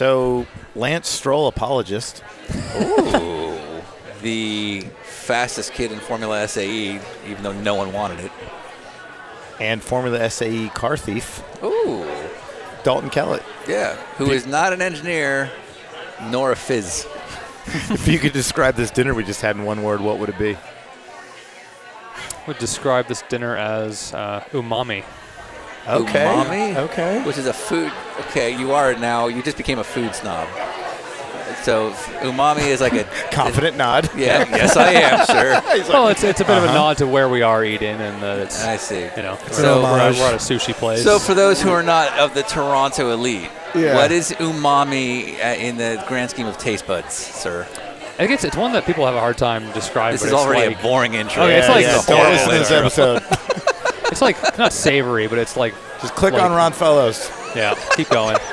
So, Lance Stroll apologist. Ooh. the fastest kid in Formula SAE, even though no one wanted it. And Formula SAE car thief. Ooh. Dalton Kellett. Yeah. Who is not an engineer nor a fizz. if you could describe this dinner we just had in one word, what would it be? Would describe this dinner as uh, umami. Okay. Umami? Okay. Which is a food. Okay, you are now, you just became a food snob. So umami is like a confident nod. Yeah, yes, I am, sir. well, it's, it's a bit of a Uh-huh. nod to where we are eating, and that it's. I see. You know, So- we're, at, we're at a sushi place. So for those who are not of the Toronto elite, Yeah. what is umami uh, in the grand scheme of taste buds, sir? I think it's, it's one that people have a hard time describing. This but is it's already a boring intro. Okay, it's Yeah, like yeah, a don't horrible listen to this intro. episode. it's like not savory, but it's like just click like- on Ron Fellows. Yeah, keep going.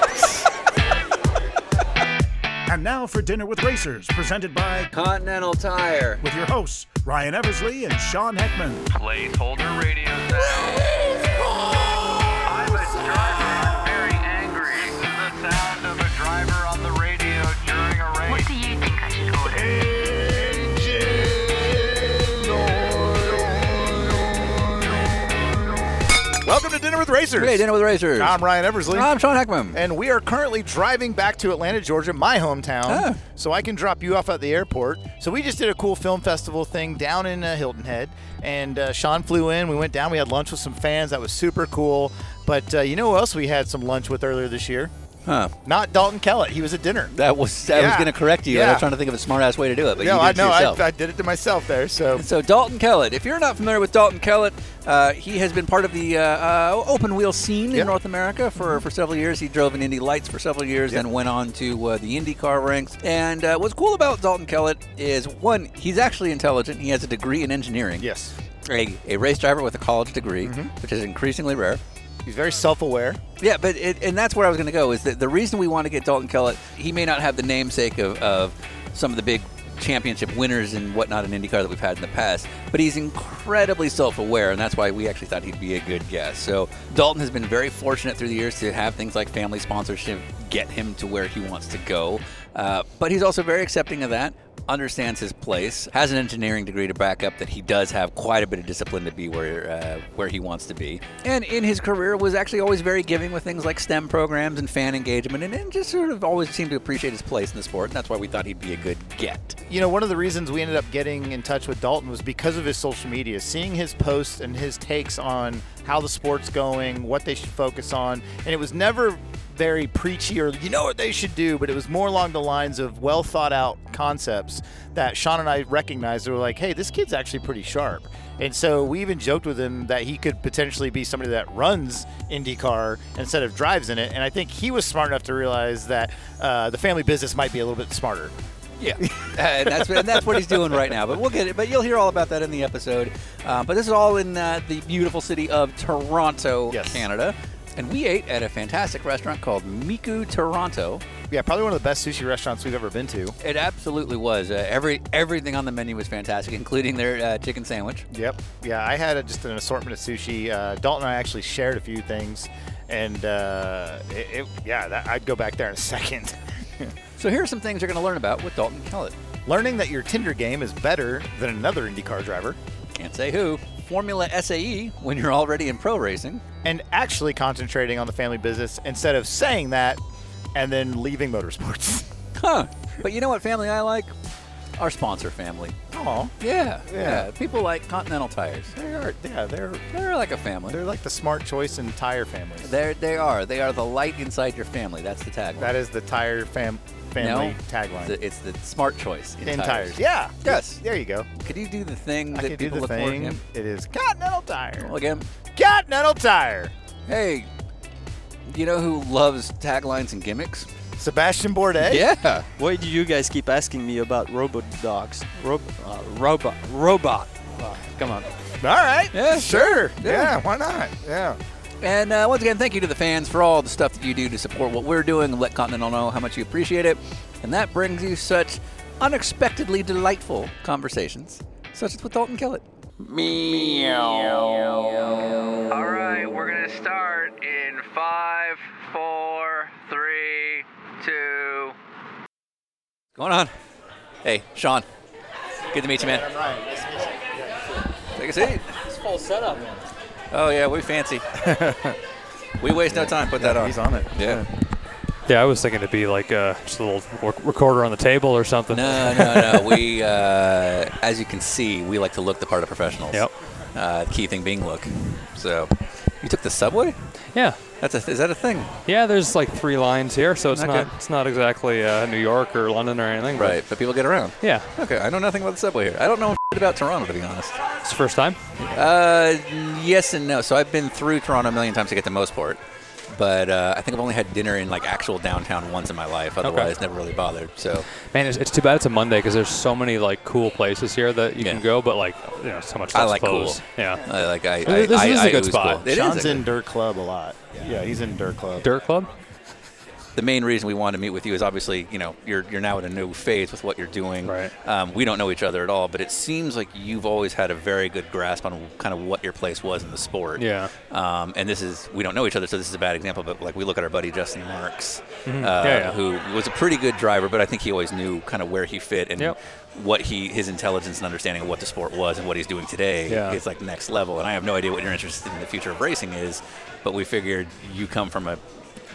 And now for Dinner with Racers, presented by Continental Tire. With your hosts, Ryan Eversley and Sean Heckman. Placeholder radio to Dinner with Racers. Hey, Dinner with Racers. I'm Ryan Eversley. I'm Sean Heckman. And we are currently driving back to Atlanta, Georgia, my hometown, Ah. so I can drop you off at the airport. So we just did a cool film festival thing down in uh, Hilton Head, and uh, Sean flew in. We went down. We had lunch with some fans. That was super cool. But uh, you know who else we had some lunch with earlier this year? Huh. Not Dalton Kellett. He was at dinner. That was I was going to correct you. and I was trying to think of a smart ass way to do it, but no, I know. I, I did it to myself there. So So Dalton Kellett, if you're not familiar with Dalton Kellett, uh, he has been part of the uh, uh, open wheel scene in North America for, for several years. He drove in Indy Lights for several years, then went on to uh, the IndyCar ranks. And uh, what's cool about Dalton Kellett is one, he's actually intelligent. He has a degree in engineering. Yes. A, a race driver with a college degree, which is increasingly rare. He's very self-aware. Yeah, but it, and that's where I was going to go. Is that the reason we want to get Dalton Kellett? He may not have the namesake of, of some of the big championship winners and whatnot in IndyCar that we've had in the past, but he's incredibly self-aware, and that's why we actually thought he'd be a good guest. So Dalton has been very fortunate through the years to have things like family sponsorship get him to where he wants to go, uh, but he's also very accepting of that. Understands his place, has an engineering degree to back up that he does have quite a bit of discipline to be where uh, where he wants to be, and in his career was actually always very giving with things like STEM programs and fan engagement, and, and just sort of always seemed to appreciate his place in the sport, and that's why we thought he'd be a good get. You know, one of the reasons we ended up getting in touch with Dalton was because of his social media, seeing his posts and his takes on how the sport's going, what they should focus on. And it was never very preachy or you know what they should do, but it was more along the lines of well thought out concepts that Sean and I recognized. They were like, hey, this kid's actually pretty sharp. And so we even joked with him that he could potentially be somebody that runs IndyCar instead of drives in it. And I think he was smart enough to realize that uh, the family business might be a little bit smarter. Yeah, Uh, and that's and that's what he's doing right now. But we'll get it. But you'll hear all about that in the episode. Uh, but this is all in uh, the beautiful city of Toronto, Canada, and we ate at a fantastic restaurant called Miku Toronto. Yeah, probably one of the best sushi restaurants we've ever been to. It absolutely was. Uh, every everything on the menu was fantastic, including their uh, chicken sandwich. Yep. Yeah, I had a, just an assortment of sushi. Uh, Dalton and I actually shared a few things, and uh, it, it, yeah, that, I'd go back there in a second. So here are some things you're going to learn about with Dalton Kellett. Learning that your Tinder game is better than another IndyCar driver. Can't say who. Formula SAE when you're already in pro racing. And actually concentrating on the family business instead of saying that and then leaving motorsports. Huh. But you know what family I like? Our sponsor family. Oh, Yeah, Yeah. yeah. People like Continental Tires. they are. Yeah, they're They're like a family. they're like the smart choice in tire families. They're, they are. They are the light inside your family. That's the tagline. That is the tire fam family No, tagline. It's the, it's the smart choice in, in tires. tires. Yeah. Yes. There you go. Could you do the thing I that can do people the look for? thing. Yeah. It is Continental Tire. Well, again, Continental Tire. hey, you know who loves taglines and gimmicks? Sébastien Bourdais. Yeah. Why do you guys keep asking me about robot dogs? Rob, uh, robot, robot. Uh, come on. All right. Yeah, Sure. Yeah. Yeah. Why not? Yeah. And uh, once again, thank you to the fans for all the stuff that you do to support what we're doing and let Continental know how much you appreciate it. And that brings you such unexpectedly delightful conversations, such as with Dalton Kellett. Meow. All right, we're gonna start in five, four, three, two, Going on. Hey, Sean. Good to meet you, man. I'm Ryan. Nice to meet you. Take a seat. It's full setup. Oh yeah, we fancy. we waste no time. Put that on. He's on it. Yeah. Yeah, I was thinking it'd be like uh, just a little rec- recorder on the table or something. No, no, no. we, uh, as you can see, we like to look the part of professionals. Yep. Uh, key thing being look. So, you took the subway? Yeah. That's a, is that a thing? Yeah, there's like three lines here, so it's Okay. not it's not exactly uh, New York or London or anything. but Right, but people get around. Yeah, Okay, I know nothing about the subway here. I don't know about Toronto, to be honest. it's the first time. Uh, yes and no. So I've been through Toronto a million times to get to Mosport, but uh, I think I've only had dinner in like actual downtown once in my life. Otherwise, never really bothered. So Man, it's, it's too bad it's a Monday because there's so many like cool places here that you Yeah. can go, but like you know, so much I stuff's like cool. Yeah. I like I. I This- this I, is a I good spot. cool. It is Sean's a in good- Dirt Club a lot. Yeah, he's in Dirt Club. Dirt Club. The main reason we wanted to meet with you is obviously, you know, you're you're now in a new phase with what you're doing. Right. Um, we don't know each other at all, but it seems like you've always had a very good grasp on kind of what your place was in the sport. Yeah. Um, and this is we don't know each other, so this is a bad example. But like we look at our buddy Justin Marks, uh, Mm-hmm. Yeah, yeah. who was a pretty good driver, but I think he always knew kind of where he fit and Yep. what he his intelligence and understanding of what the sport was and what he's doing today Yeah. is like next level. And I have no idea what you're interested in the future of racing is, but we figured you come from a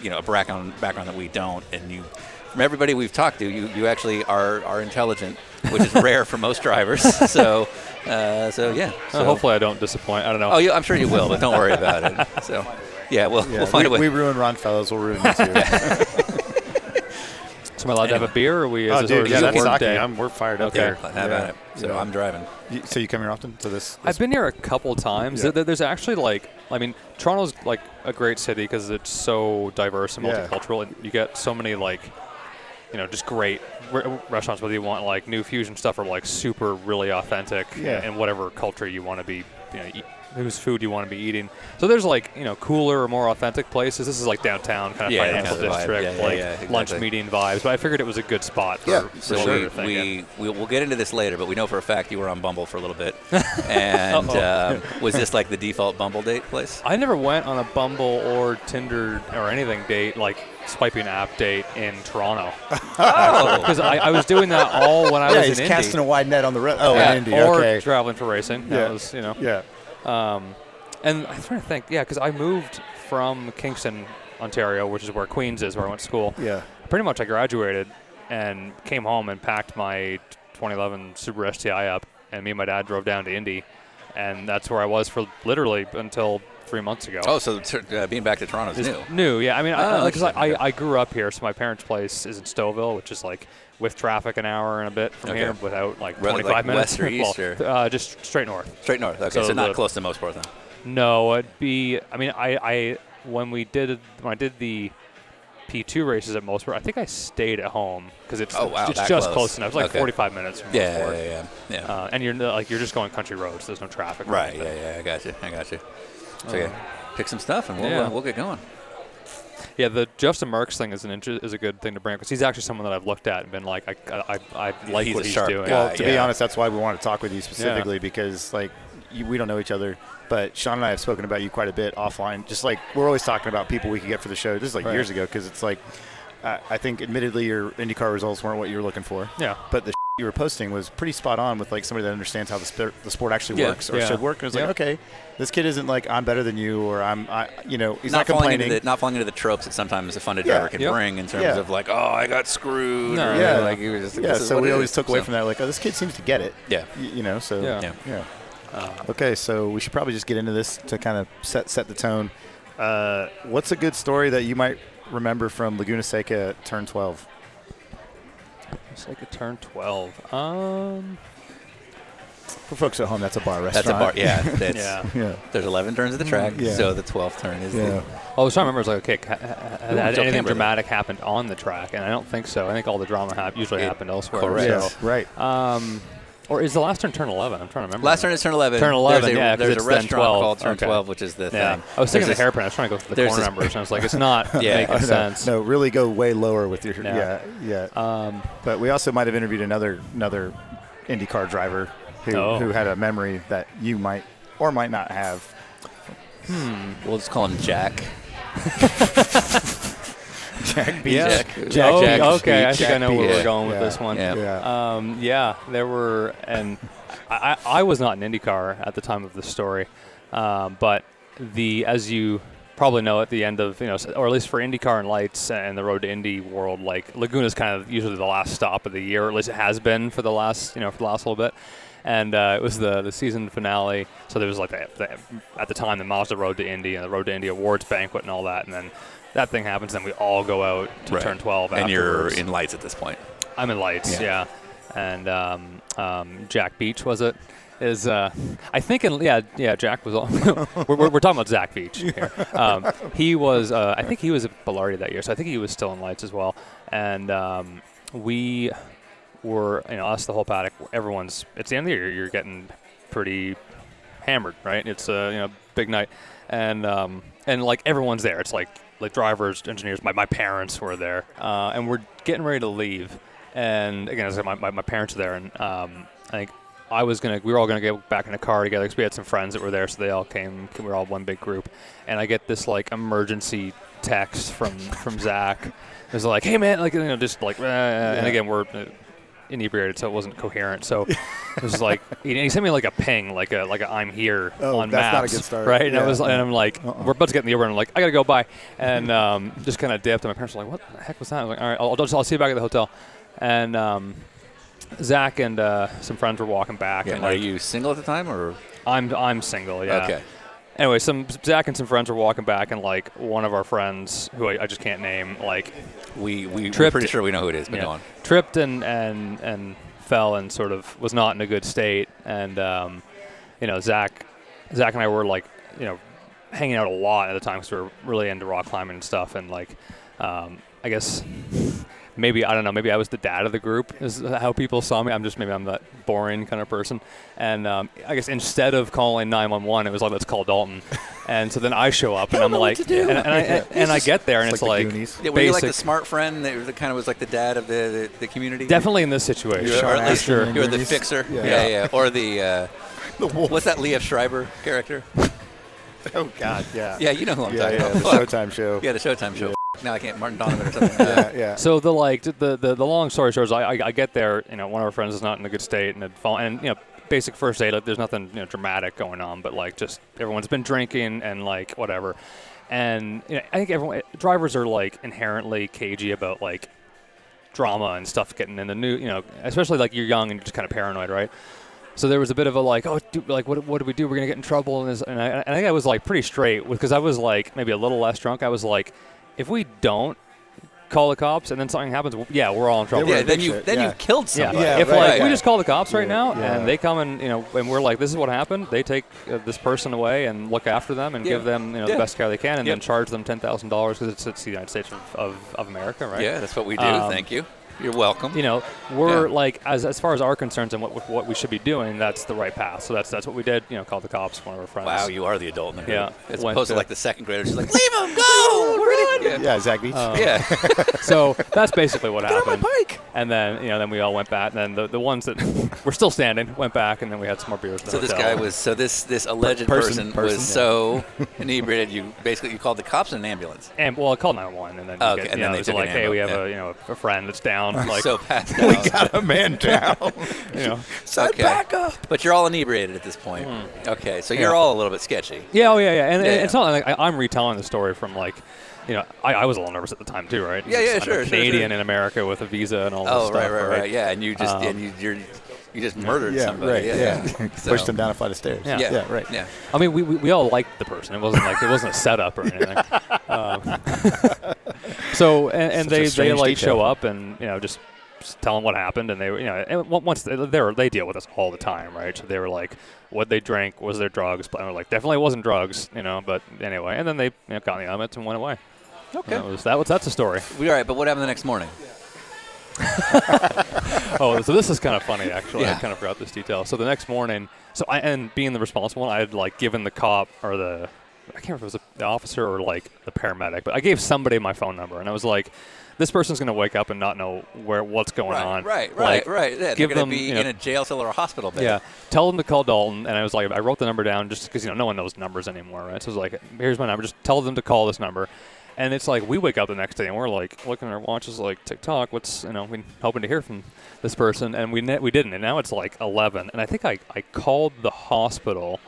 you know a background background that we don't, and you from everybody we've talked to, you, you actually are are intelligent, which is rare for most drivers. So uh, so yeah. Uh, So, hopefully, I don't disappoint. I don't know. Oh, yeah, I'm sure you will, but don't worry about it. So yeah, we'll Yeah, we'll find we, a way. we ruin Ron Fellows. We'll ruin you too. So am I allowed to have a beer, or are we? Oh, is oh, this dude, already yeah, a that's work sake. day? I'm, we're fired up Okay. there. Have yeah. at it. So yeah. I'm driving. You- So you come here often to this? I've been here a couple times. Yeah. There, there's actually like, I mean, Toronto's like a great city because it's so diverse and Yeah. multicultural, and you get so many like, you know, just great re- restaurants. Whether you want like new fusion stuff or like super really authentic, Yeah. in whatever culture you want to be, you know, eat, whose food you want to be eating. So there's like you know cooler or more authentic places. This is like downtown kind of Yeah, financial kind of district, Yeah, yeah, like yeah, lunch meeting vibes. But I figured it was a good spot for, Yeah. for So what we, we, we we'll get into this later, but we know for a fact you were on Bumble for a little bit. And uh, was this like the default Bumble date place? I never went on a Bumble or Tinder or anything date like swiping app date in Toronto Oh, because I, I was doing that all when I yeah, was he's in casting a wide net on the road. Oh, Yeah, in Indy. or okay. traveling for racing. That Yeah. was you know. yeah. Um, and I'm trying to think. Yeah, because I moved from Kingston, Ontario, which is where Queen's is, where I went to school. Yeah. Pretty much, I graduated and came home and packed my 2011 Subaru STI up, and me and my dad drove down to Indy, and that's where I was for literally until three months ago. oh, so t- uh, being back to Toronto is Is new. new, yeah. I mean, Oh, because I. I, I grew up here, so my parents' place is in Stouffville, which is like with traffic an hour and a bit from Okay. here, without like Right, 25 like minutes. west or east well, or- uh, just straight north. Straight north. Okay, so, So not the- close to Mosport then. No, it'd be. I mean, I, I when we did when I did the P2 races at Mosport, I think I stayed at home because it's, Oh, wow, it's just close. close enough. It's like Okay. 45 minutes from Yeah, Mosport. yeah, yeah, yeah. yeah. Uh, and you're like you're just going country roads. There's no traffic. right. Yeah, yeah. I got you. I got you. So yeah, pick some stuff and we'll yeah. uh, we'll get going. Yeah, the Justin Marks thing is an inter- is a good thing to bring up because he's actually someone that I've looked at and been like, I, I, I like He's what he's doing. guy. Well, to be honest, that's why we want to talk with you specifically because, like, you, we don't know each other, but Sean and I have spoken about you quite a bit offline. Just like we're always talking about people we could get for the show. This is like Right. years ago because it's like, I think, admittedly, your IndyCar results weren't what you were looking for. Yeah. But the you were posting was pretty spot on with like somebody that understands how the, sport the sport actually Yeah. works or Yeah. should work. And it's Yep. like, okay, this kid isn't like I'm better than you or I'm, I, you know, he's not, not, falling complaining. into the, not falling into the tropes that sometimes a funded Yeah. driver can Yep. bring in terms Yeah. of like, oh, I got screwed. No. or, Yeah. like you were just, yeah, so we always is. took away So, from that. Like, oh, this kid seems to get it. Yeah. Y- you know, so Yeah. Yeah. yeah. Okay, so we should probably just get into this to kind of set set the tone. Uh, what's a good story that you might remember from Laguna Seca Turn 12? It's like a turn 12. Um, For folks at home, that's a bar restaurant. That's a bar. Yeah. That's, yeah. yeah. There's 11 turns of the track, Yeah. so the 12th turn is Yeah. the. I was trying to remember. It's like, okay, ha- ha- had anything Kimberly. dramatic happened on the track? And I don't think so. I think all the drama hap- usually It- happened elsewhere. correct. Yeah, So, right. um, or is the last turn turn 11? I'm trying to remember. Last turn is turn 11. Turn 11, There's a, yeah, 'cause There's it's a restaurant 12. called Turn Okay. 12, which is the Yeah. thing. I was thinking There's the hairpin. I was trying to go for the there's corner numbers. And I was like, it's not Yeah. making no, sense. no, really go way lower with your yeah, Yeah. yeah. Um, But we also might have interviewed another another IndyCar driver who Oh. who had a memory that you might or might not have. Hmm. We'll just call him Jack. Jack Beach. Yeah. Jack- Oh, Jack- okay, I Jack think I know where Beach. we're going with Yeah. this one. Yeah. Yeah. Um, yeah, there were, and I, I I was not in IndyCar at the time of the story, um, but the as you probably know at the end of you know, or at least for IndyCar and lights and the Road to Indy world, like Laguna is kind of usually the last stop of the year, or at least it has been for the last you know for the last little bit. And uh, it was the, the season finale, so there was like the, the, at the time the Mazda Road to Indy and the Road to Indy Awards banquet and all that, and then that thing happens, and we all go out to Right. turn 12 And you're in lights at this point. I'm in lights, Yeah. yeah. And um, um, Jack Beach was it? Is uh, I think in yeah yeah Jack was on. we're, we're, we're talking about Zach Beach here. Um, he was uh, I think he was at Belardi that year, so I think he was still in lights as well. And um, we were you know us the whole paddock. Everyone's it's the end of the year. You're getting pretty hammered, right? It's a you know big night, and um, and like everyone's there. It's like like drivers, engineers. My, my parents were there, uh, and we're getting ready to leave. And again, as I said, my, my, my parents are there, and um, I think I was gonna. We were all gonna get back in a car together because we had some friends that were there, so they all came. We were all one big group, and I get this like emergency text from from Zach. It was like, "Hey man, like you know, just like," uh, and again, we're uh, inebriated, so it wasn't coherent. So it was like he, he sent me like a ping, like a like a I'm here Oh, on that's not a maps, good start. right? And I Yeah. was and I'm like, Uh-uh. we're about to get in the Uber, and I'm like, I gotta go by, and um, just kind of dipped. And my parents were like, what the heck was that? I was like, all right, I'll, I'll, just, I'll see you back at the hotel. And um, Zach and uh, some friends were walking back, Yeah, and are like, you single at the time, or I'm I'm single, yeah. okay? Anyway, some Zach and some friends were walking back, and like one of our friends, who I, I just can't name, like We we we're Tripped- pretty sure we know who it is, but yeah, go on. tripped and and and fell and sort of was not in a good state. And um, you know, Zach, Zach and I were like, you know, hanging out a lot at the time because we were really into rock climbing and stuff. And like, um, I guess maybe I don't know. Maybe I was the dad of the group. Is how people saw me. I'm just maybe I'm that boring kind of person. And um, I guess instead of calling 911, it was like let's call Dalton. And so then I show up and I'm like, and, and I and I get there and It's it's, like the like, Yeah, were you like the smart friend that kind of was like the dad of the the, the community? definitely in this situation. You were, or at least sure. you were the fixer. Yeah. Yeah, yeah. Or the uh, The wolf. what's that Liev Schreiber character? Oh God, yeah. Yeah, you know who I'm yeah, talking yeah. about. The Showtime show. Yeah, the Showtime show. Now I can't. Martin Donovan or something. yeah, yeah. So the like the, the the long story short is I, I I get there you know one of our friends is not in a good state and it fall, and you know basic first aid like there's nothing you know dramatic going on but like just everyone's been drinking and like whatever and you know, I think everyone drivers are like inherently cagey about like drama and stuff getting in the new you know especially like you're young and you're just kind of paranoid right so there was a bit of a like, oh, dude, like what, what do we do? We're gonna get in trouble, and, this, and I, I think I was like pretty straight because I was like maybe a little less drunk. I was like, if we don't call the cops and then something happens, w- yeah, we're all in trouble. we're yeah, then you shit, then yeah. you've killed Yeah, somebody. Yeah, if right, like right. we just call the cops right Yeah, now yeah. and they come and you know and we're like, this is what happened. They take uh, this person away and look after them and Yeah. give them you know Yeah. the best care they can and Yep. then charge them ten thousand dollars because it's, it's the United States of, of, of America, right? Yeah, that's what we do. Um, Thank you. You're welcome. you know, we're Yeah. like as as far as our concerns and what what we should be doing, that's the right path. So that's that's what we did. You know, called the cops. One of our friends. wow, you are the adult in the. Yeah, As went opposed to to- like the second graders, she's like leave him, go, run. Yeah. Yeah, Zach Beach. Um, Yeah. so that's basically what Get on my happened. bike. And then you know, then we all went back. And then the, the ones that were still standing went back, and then we had some more beers. At the So this guy was so this this alleged person- person, person, was yeah. so inebriated you basically you called the cops and an ambulance. And well, I called 911, and then you Okay, get, and you then know, they it was took an like, hey, we have ambulance, a you know a friend that's down, like so passed We got a man down. you know. Said Okay. back up. But you're all inebriated at this point. Okay, so you're all a little bit sketchy. Yeah, oh yeah, yeah. And, and Yeah, it's yeah. not like I, I'm retelling the story from like. You know, I, I was a little nervous at the time too, right? Yeah, yeah, I'm sure, sure, Canadian sure. in America with a visa and all this Oh, stuff. right, right, right, Yeah, and you just Um, and you you're, you just murdered Yeah, somebody. right. Yeah, Yeah. yeah. Pushed So- him down a flight of stairs. Yeah. Yeah, Yeah, right. Yeah. I mean, we, we, we all liked the person. It wasn't like it wasn't a setup or anything. um, so and, and they they like detail. show up and you know just, just tell them what happened and they you know and once they they, they deal with us all the time right so they were like what they drank was their drugs but I was like definitely wasn't drugs you know but anyway and then they you know, got in the elements and went away. Okay. That was that was that's a story. We, all right, but what happened the next morning? oh, so this is kind of funny actually. I kind of forgot this detail. So the next morning, so I and being the responsible one, I had like given the cop or the I can't remember if it was the officer or like the paramedic, but I gave somebody my phone number and I was like, this person's gonna wake up and not know where what's going right, on. right, Like, right, right. Yeah, give they're going them, to be you know- in a jail cell or a hospital bed. Yeah, tell them to call Dalton, and I was like, I wrote the number down just because you know no one knows numbers anymore, right? So I was like, here's my number, just tell them to call this number, And it's like we wake up the next day and we're like looking at our watches, like TikTok. What's you know we hoping to hear from this person, and we ne- we didn't. And now it's like 11, and I think I I called the hospital,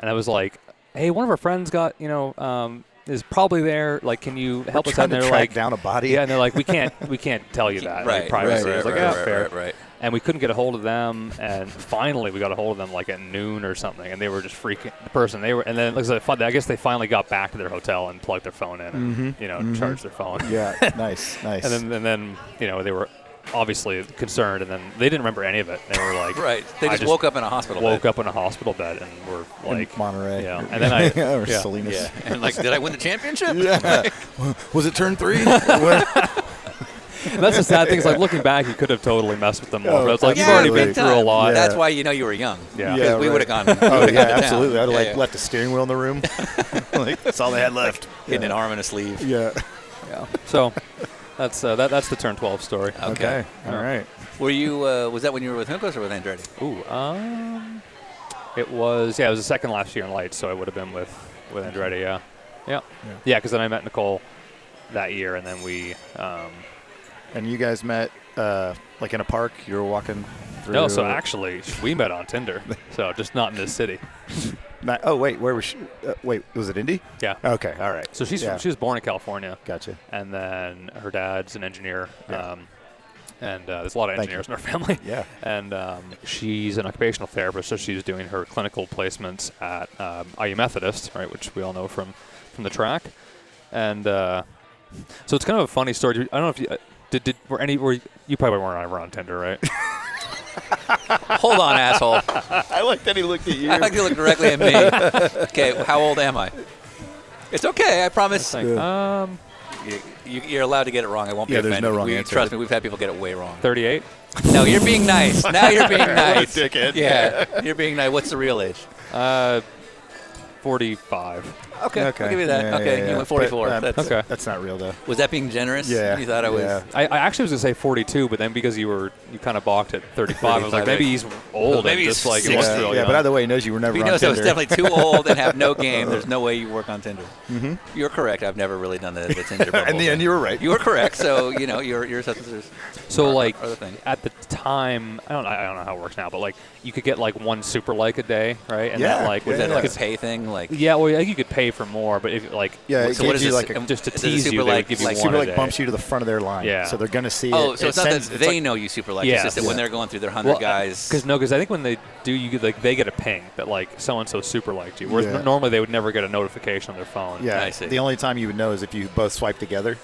and I was like, hey, one of our friends got you know um, is probably there. Like, can you help us out? And they're track like, down a body. Yeah, and they're like, we can't we can't tell you that. Right, like, privacy. right, I was right, like, right, yeah, right, fair. right, right. And we couldn't get a hold of them, and finally we got a hold of them like at noon or something, and they were just freaking the person. They were, and then like I, said, I guess they finally got back to their hotel and plugged their phone in, and mm-hmm. you know, mm-hmm. charged their phone. Yeah, nice, nice. And then and then you know they were obviously concerned, and then they didn't remember any of it. They were like, Right. They I just, woke up in a hospital. woke bed. up in a hospital bed, and were In like Monterey. Yeah, and then I or yeah. Salinas. Yeah. And like, did I win the championship? Yeah. Was it turn three? And that's the sad thing. Is like looking back, you could have totally messed with them more. Oh, but it's like you've already been through a time. lot. That's why you know you were young. Yeah. 'Cause Yeah, we right. would have gone. we oh would've yeah, gone to absolutely. I'd have like yeah. left a steering wheel in the room. like that's all they had left. Hidden an arm and a sleeve. Yeah. Yeah. So that's uh, that. That's the turn 12 story. Okay. All Yeah. right. Were you? Uh, was that when you were with Juncos or with Andretti? Ooh, um, it was yeah, it was the second last year in lights, so I would have been with with Andretti. Yeah, yeah, yeah. Because then I met Nicole that year, and then we. Um, And you guys met uh, like in a park. You were walking. through. no, so actually we met on Tinder, so just not in this city. Not- oh wait, where was she? Uh, wait, was it Indy? Yeah. Okay. All right. So she's Yeah. she was born in California, Gotcha. and then her dad's an engineer. Yeah. Um, and uh, there's a lot of Thank engineers in our family. Yeah. And um, she's an occupational therapist, so she's doing her clinical placements at um, IU Methodist, right, which we all know from from the track. And uh, so it's kind of a funny story. I don't know if you did. Did were any? Were you, you probably weren't ever on Tinder, right? Hold on, asshole. I like that he looked at you. I like to look directly at me. Okay, how old am I? It's okay. I promise. Like, um, You, you, you're allowed to get it wrong. I won't Yeah, be there's no wrong we, answer. Trust me, we've had people get it way wrong. 38. No, you're being nice. Now you're being nice. dickhead. Yeah, you're being nice. What's the real age? Uh, 45. Okay, I'll give you that. Yeah, okay, yeah, you went 44. But, um, That's, Okay. That's not real though. Was that being generous? Yeah. You thought I was. Yeah. I, I actually was gonna say 42, but then because you were you kind of balked at 35, I was like maybe he's old. Maybe he's like it 60. was Yeah, real yeah, but either way, he knows you were never He on knows I was definitely too old and have no game. There's no way you work on Tinder. Mm-hmm. You're correct. I've never really done the, the Tinder. bubble In the end, you were right. You were correct. So you know your your substances. So are- like are the thing. at the time, I don't I don't know how it works now, but like you could get like one super like a day, right? And Yeah, that like Was yeah, that like a pay thing? Like yeah, well, you could pay for more, but if like Yeah, So it what gives is you this? like a just to a tease super you, like- give you like one super like bumps you to the front of their line. Yeah. So they're gonna see oh, it. so It it's not that sends- it's they like- know you super like. Yeah. It's just that when they're going through their hundred guys. Because no, because I think when they do, you get, like they get a ping that like so and so super liked you, whereas Yeah. normally they would never get a notification on their phone. Yeah. I see. The only time you would know is if you both swipe together.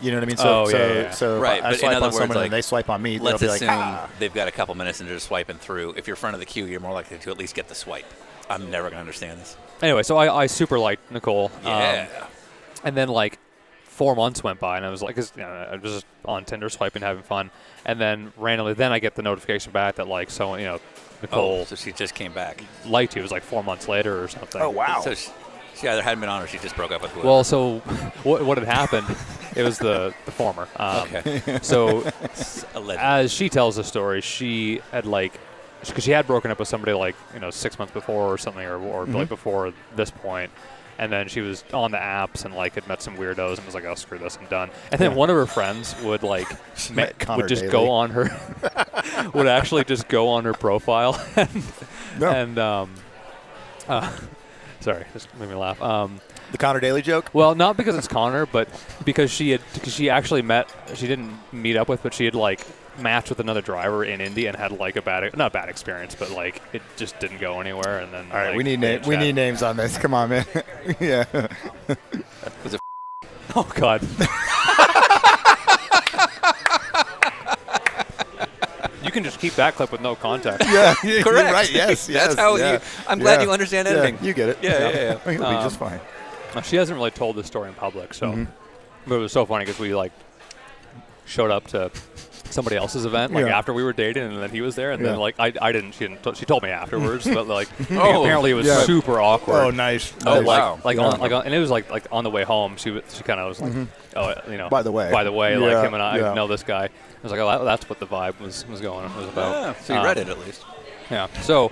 You know what I mean? So, Oh, yeah, so, yeah, yeah. so Right, I but in swipe other on words, someone like, and they swipe on me, Let's they'll be like, assume ah. they've got a couple minutes and they're just swiping through. If you're front of the queue, you're more likely to at least get the swipe. I'm never going to understand this. Anyway, so I, I super liked Nicole. um, and then like four months went by, and I was like, 'cause, you know, I was just on Tinder swiping, having fun, and then randomly, then I get the notification back that like so you know Nicole oh, so she just came back. liked you. It was like four months later or something. Oh wow. So she, she either hadn't been on or she just broke up with whoever. Well, so what, what had happened? It was the, the former. Um, okay. So as she tells the story, she had like, because she had broken up with somebody like you know six months before or something, or, or Mm-hmm. like before this point, and then she was on the apps and like had met some weirdos and was like, "Oh, screw this, I'm done." And then Yeah. one of her friends would like met would just Daly. go on her would actually just go on her profile and, No. and um, uh, sorry, just made me laugh. Um, the Connor Daly joke. well, not because it's Connor, but because she had because she actually met she didn't meet up with, but she had like matched with another driver in Indy and had like a bad not bad experience, but like it just didn't go anywhere. And then All right, like, we need na- we need names on this. Come on, man. yeah. Oh God. you can just keep that clip with no context. Yeah. You're Correct. right. Yes. That's how yeah. you- I'm glad Yeah. you understand Yeah, editing. you get it. Yeah, yeah, yeah. It'll be Um, just fine. She hasn't really told this story in public, so Mm-hmm. but it was so funny because we like showed up to somebody else's event like Yeah. after we were dating, and then he was there, and Yeah. then like I, I didn't she didn't t- she told me afterwards, but like Oh, apparently it was yeah. super awkward. Oh, nice. Oh, nice. like, wow. Like Yeah. on, like on, and it was like like on the way home. She was, she kind of was like, oh, you know. By the way. By the way, Yeah, like him and I yeah. know this guy. I was like, oh, that, that's what the vibe was was going was about. So you Um, read it at least. Yeah. So,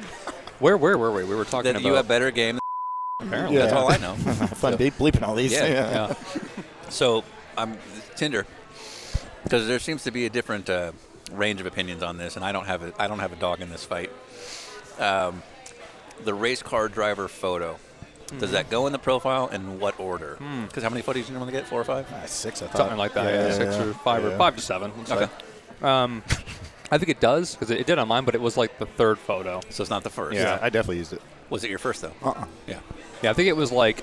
where where were we? We were talking That about. you have better game. apparently. Yeah. That's all I know. Fun deep bleeping all these. Yeah. Yeah. So I'm Tinder because there seems to be a different uh, range of opinions on this, and I don't have a I don't have a dog in this fight. Um, the race car driver photo. Does that go in the profile and what order? Because how many photos do you normally get? Four or five? Ah, six, I thought. Something like that. Yeah, six or five or five to seven. Okay. Um, I think it does because it, it did on mine, but it was like the third photo. So it's not the first. Yeah, I definitely used it. Was it your first though? Uh-uh. Yeah. Yeah, I think it was like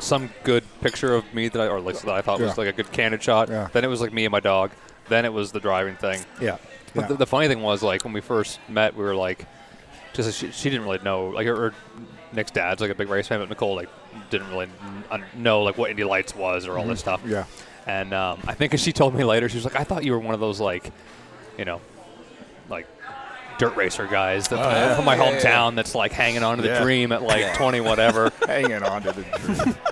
some good picture of me that I, or at least that I thought was like a good candid shot. Yeah. Then it was like me and my dog. Then it was the driving thing. Yeah. But the, the funny thing was like when we first met, we were like, just she, she didn't really know like her Nick's dad's like a big race fan, but Nicole like didn't really n- know like what Indy Lights was or all this stuff. Yeah. And um, I think as she told me later, she was like, I thought you were one of those like, you know, like dirt racer guys that, from my yeah, yeah, hometown that's like hanging on to the Yeah. dream at like 20 whatever. Hanging on to the dream.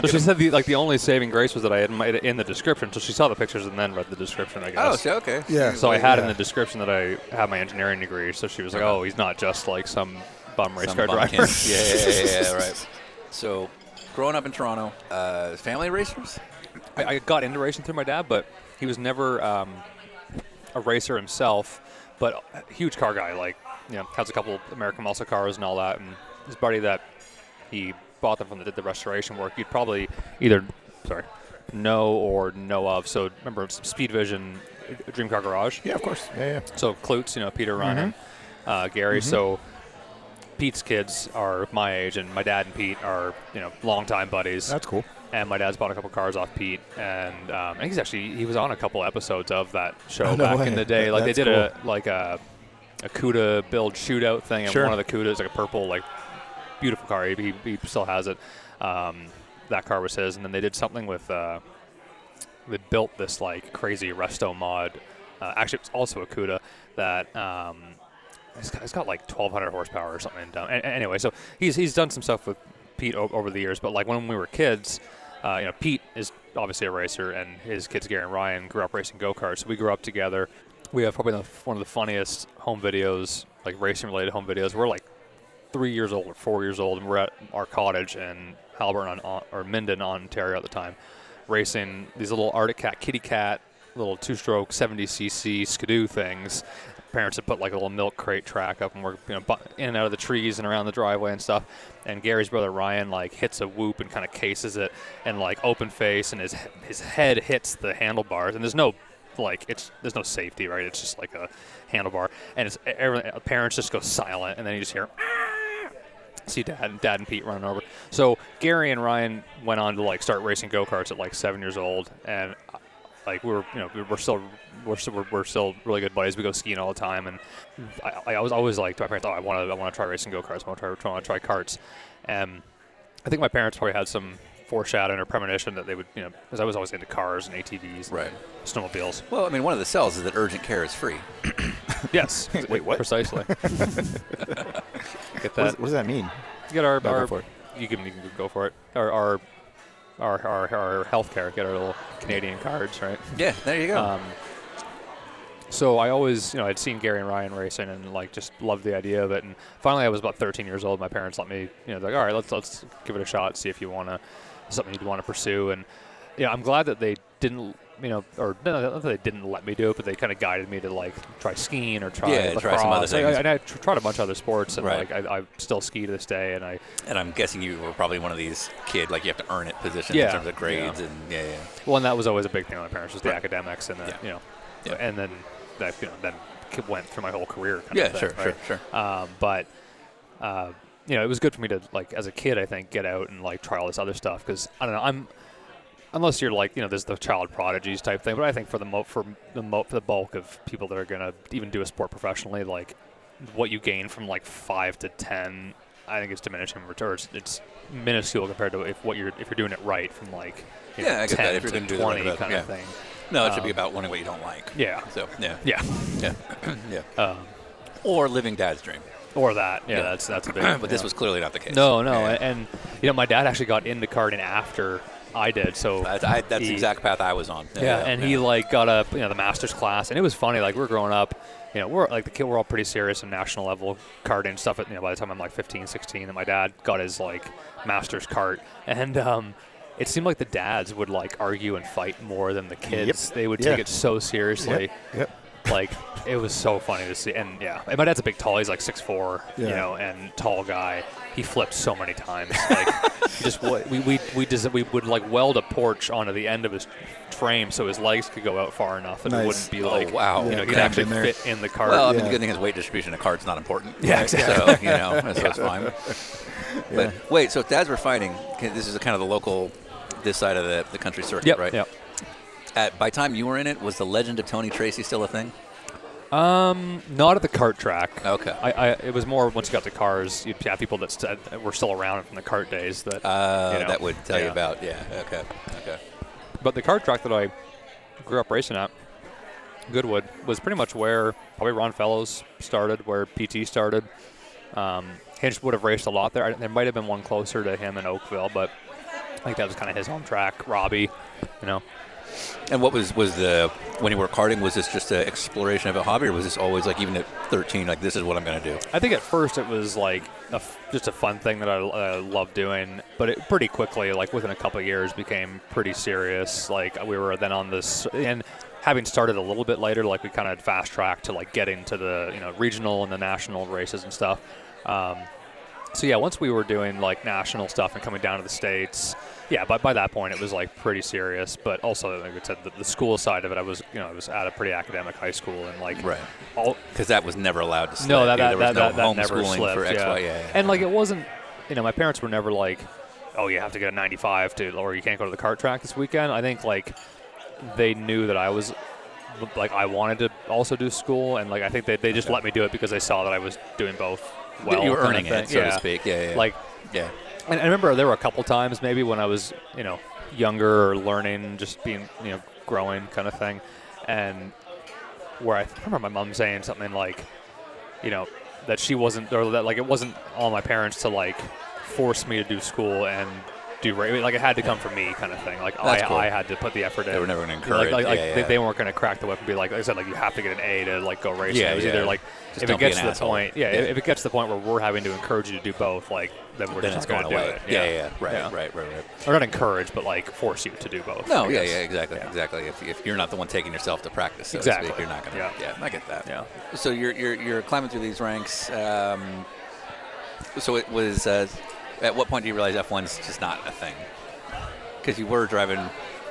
So she said the, like the only saving grace was that I had my, in the description. So she saw the pictures and then read the description. I guess. Oh, so okay. Yeah. So I had in the description that I have my engineering degree. So she was like, "Oh, he's not just like some bum race Some car bumpkin. driver." yeah, yeah, yeah, yeah, right. So, growing up in Toronto, uh, family racers. I, I got into racing through my dad, but he was never um, a racer himself. But a huge car guy, like you know, has a couple American muscle cars and all that. And his buddy that he bought them from that did the restoration work, you'd probably either sorry know or know of. So remember Speed Vision, Dream Car Garage. Yeah, of course. Yeah, yeah. So Klutz, you know, Peter Ryan, uh, Gary. So Pete's kids are my age, and my dad and Pete are, you know, longtime buddies. That's cool. And my dad's bought a couple cars off Pete, and, um, and he's actually he was on a couple episodes of that show Oh, no back way. in the day. Like That's they did a like a a CUDA build shootout thing, and Sure. one of the CUDAs like a purple like beautiful car. He, he, he still has it. Um, that car was his, and then they did something with. Uh, they built this like crazy resto mod. Uh, actually, it's also a CUDA that um, it's got, it's got like 1,200 horsepower or something. Down. A- anyway, so he's he's done some stuff with Pete o- over the years, but like when we were kids, uh, you know, Pete is obviously a racer, and his kids Gary and Ryan grew up racing go karts. So we grew up together. We have probably one of the funniest home videos, like racing related home videos. We're like three years old or four years old, and we're at our cottage in Haliburton, or Minden, Ontario at the time, racing these little Arctic Cat kitty cat little two-stroke 70cc skidoo things. Parents had put like a little milk crate track up, and we're you know in and out of the trees and around the driveway and stuff. And Gary's brother Ryan like hits a whoop and kind of cases it, and like open face, and his his head hits the handlebars, and there's no like it's there's no safety right. It's just like a handlebar, and it's everyone, parents just go silent, and then you just hear see dad and dad and Pete running over. So Gary and Ryan went on to like start racing go karts at like seven years old, and uh, like we were you know we we're still we're still, we're, we're still really good buddies. We go skiing all the time, and I, I was always like to my parents, oh, I want to I want to try racing go karts. I want to try want to try karts, and I think my parents probably had some foreshadowing or premonition that they would you know because I was always into cars and ATVs, and Right. snowmobiles. Well, I mean, one of the sells is that urgent care is free. Yes, Wait, what? Precisely. Get What, does, what does that mean? Get our, No, our for you can you can go for it. Our our our our, our healthcare. Get our little Canadian cards, right? Yeah, there you go. Um, so I always, you know, I'd seen Gary and Ryan racing and like just loved the idea of it. And finally, I was about 13 years old. My parents let me, you know, they're like, all right, let's let's give it a shot, see if you want to something you'd want to pursue. And yeah, I'm glad that they didn't, you know, or no, not that they didn't let me do it, but they kind of guided me to like try skiing or try Yeah, try some other things. I, and I tr- tried a bunch of other sports, and Right. like I, I still ski to this day, and I and I'm guessing you were probably one of these kid like you have to earn it positions Yeah, in terms of grades yeah. and yeah, yeah. Well, and that was always a big thing with my parents was the Right. academics, and the, Yeah. you know, Yeah. and then that you know then went through my whole career. Kind Yeah, of thing, sure, right? sure, sure. Um, but uh, you know, it was good for me to like as a kid, I think, get out and like try all this other stuff because I don't know, I'm unless you're like you know, there's the child prodigies type thing, but I think for the mo- for the mo- for the bulk of people that are gonna even do a sport professionally, like what you gain from like five to ten. I think it's diminishing returns. It's minuscule compared to if what you're if you're doing it right from like Yeah, know, I get that, 10 if you're to gonna do the right 20 about- kind yeah. of thing. No, it should be Um, about learning what you don't like. Yeah. So yeah, Yeah. yeah, yeah. Um, Or living dad's dream. or that. Yeah, Yeah. that's that's a big. but this was clearly not the case. no, no, Yeah. and you know, my dad actually got into karting after I did. So That's, I, that's the exact path I was on. Yeah, and he like got up, you know the masters class, and it was funny. Like we're growing up, you know, we're like the kid, we're all pretty serious in national level karting and stuff. You know, by the time I'm like 15, 16, and my dad got his like masters cart, and um, it seemed like the dads would like argue and fight more than the kids. They would Yeah. take it so seriously. Yep. Like it was so funny to see. And yeah, and my dad's a big tall. He's like six four, you know, and tall guy. He flipped so many times. Like he just we we we just we would like weld a porch onto the end of his frame so his legs could go out far enough and Nice. it wouldn't be Oh, like wow. you Yeah, know he'd actually in fit in the cart. Well, I mean, Yeah. the good thing is weight distribution in a cart's not important. Yeah, right? exactly. So, you know, so that's fine. But wait, so if dads were fighting, this is kind of the local, this side of the, the country circuit, Yep, right? yep. At, by time you were in it, was the legend of Tony Tracy still a thing? Um, not at the cart track. Okay. I, I it was more once you got to cars, you'd have people that st- that were still around from the cart days that. Uh, you know, that would tell you yeah. about, yeah, okay, okay. But the kart track that I grew up racing at, Goodwood, was pretty much where probably Ron Fellows started, where PT started. Um, Hinch would have raced a lot there. I, there might have been one closer to him in Oakville, but I think that was kind of his home track. Robbie, you know. And what was was the when you were karting? Was this just an exploration of a hobby, or was this always like even at 13, like this is what I'm going to do? I think at first it was like a just a fun thing that I uh, loved doing, but it pretty quickly, like within a couple years, became pretty serious. Like we were then on this, and having started a little bit later, like we kind of fast tracked to like getting to the you know regional and the national races and stuff. Um, so yeah, once we were doing like national stuff and coming down to the states, yeah, but by that point it was like pretty serious. But also, like I said, the, the school side of it, I was you know I was at a pretty academic high school and like Right. all Because that was never allowed to slip. no, that, There that, was that, no that, that never slipped. for X, yeah. Yeah, yeah. And like it wasn't, you know, my parents were never like, oh, you have to get a 95 to, or you can't go to the kart track this weekend. I think like they knew that I was, like, I wanted to also do school, and like I think they, they just let me do it because they saw that I was doing both well. you were earning it, so yeah. to speak. Yeah, yeah, yeah. Like, yeah. And I remember there were a couple times maybe when I was, you know, younger or learning, just being, you know, growing kind of thing, and where I remember my mom saying something like, you know, that she wasn't, or that like it wasn't all my parents to like force me to do school and do ra- like it had to come from me kind of thing. Like I, cool. I had to put the effort in. They were never gonna encourage, Like, like, yeah, They, yeah. they weren't going to crack the whip and be like, like I said, like you have to get an A to like go racing. Yeah, it was yeah. either like Just if it gets an to the asshole. point, yeah, Yeah. if it gets to the point where we're having to encourage you to do both, like then we're Then just it's going going to away. do it. Yeah, yeah, Right, Yeah. right, right, right. Or not encourage, but like force you to do both. No, yeah, yeah, exactly, Yeah. exactly. If, if you're not the one taking yourself to practice, so Exactly. to speak, you're not going to. Yeah. Yeah. I get that. Yeah. So you're you're you're climbing through these ranks. Um, so it was. Uh, at what point do you realize F1's just not a thing? Because you were driving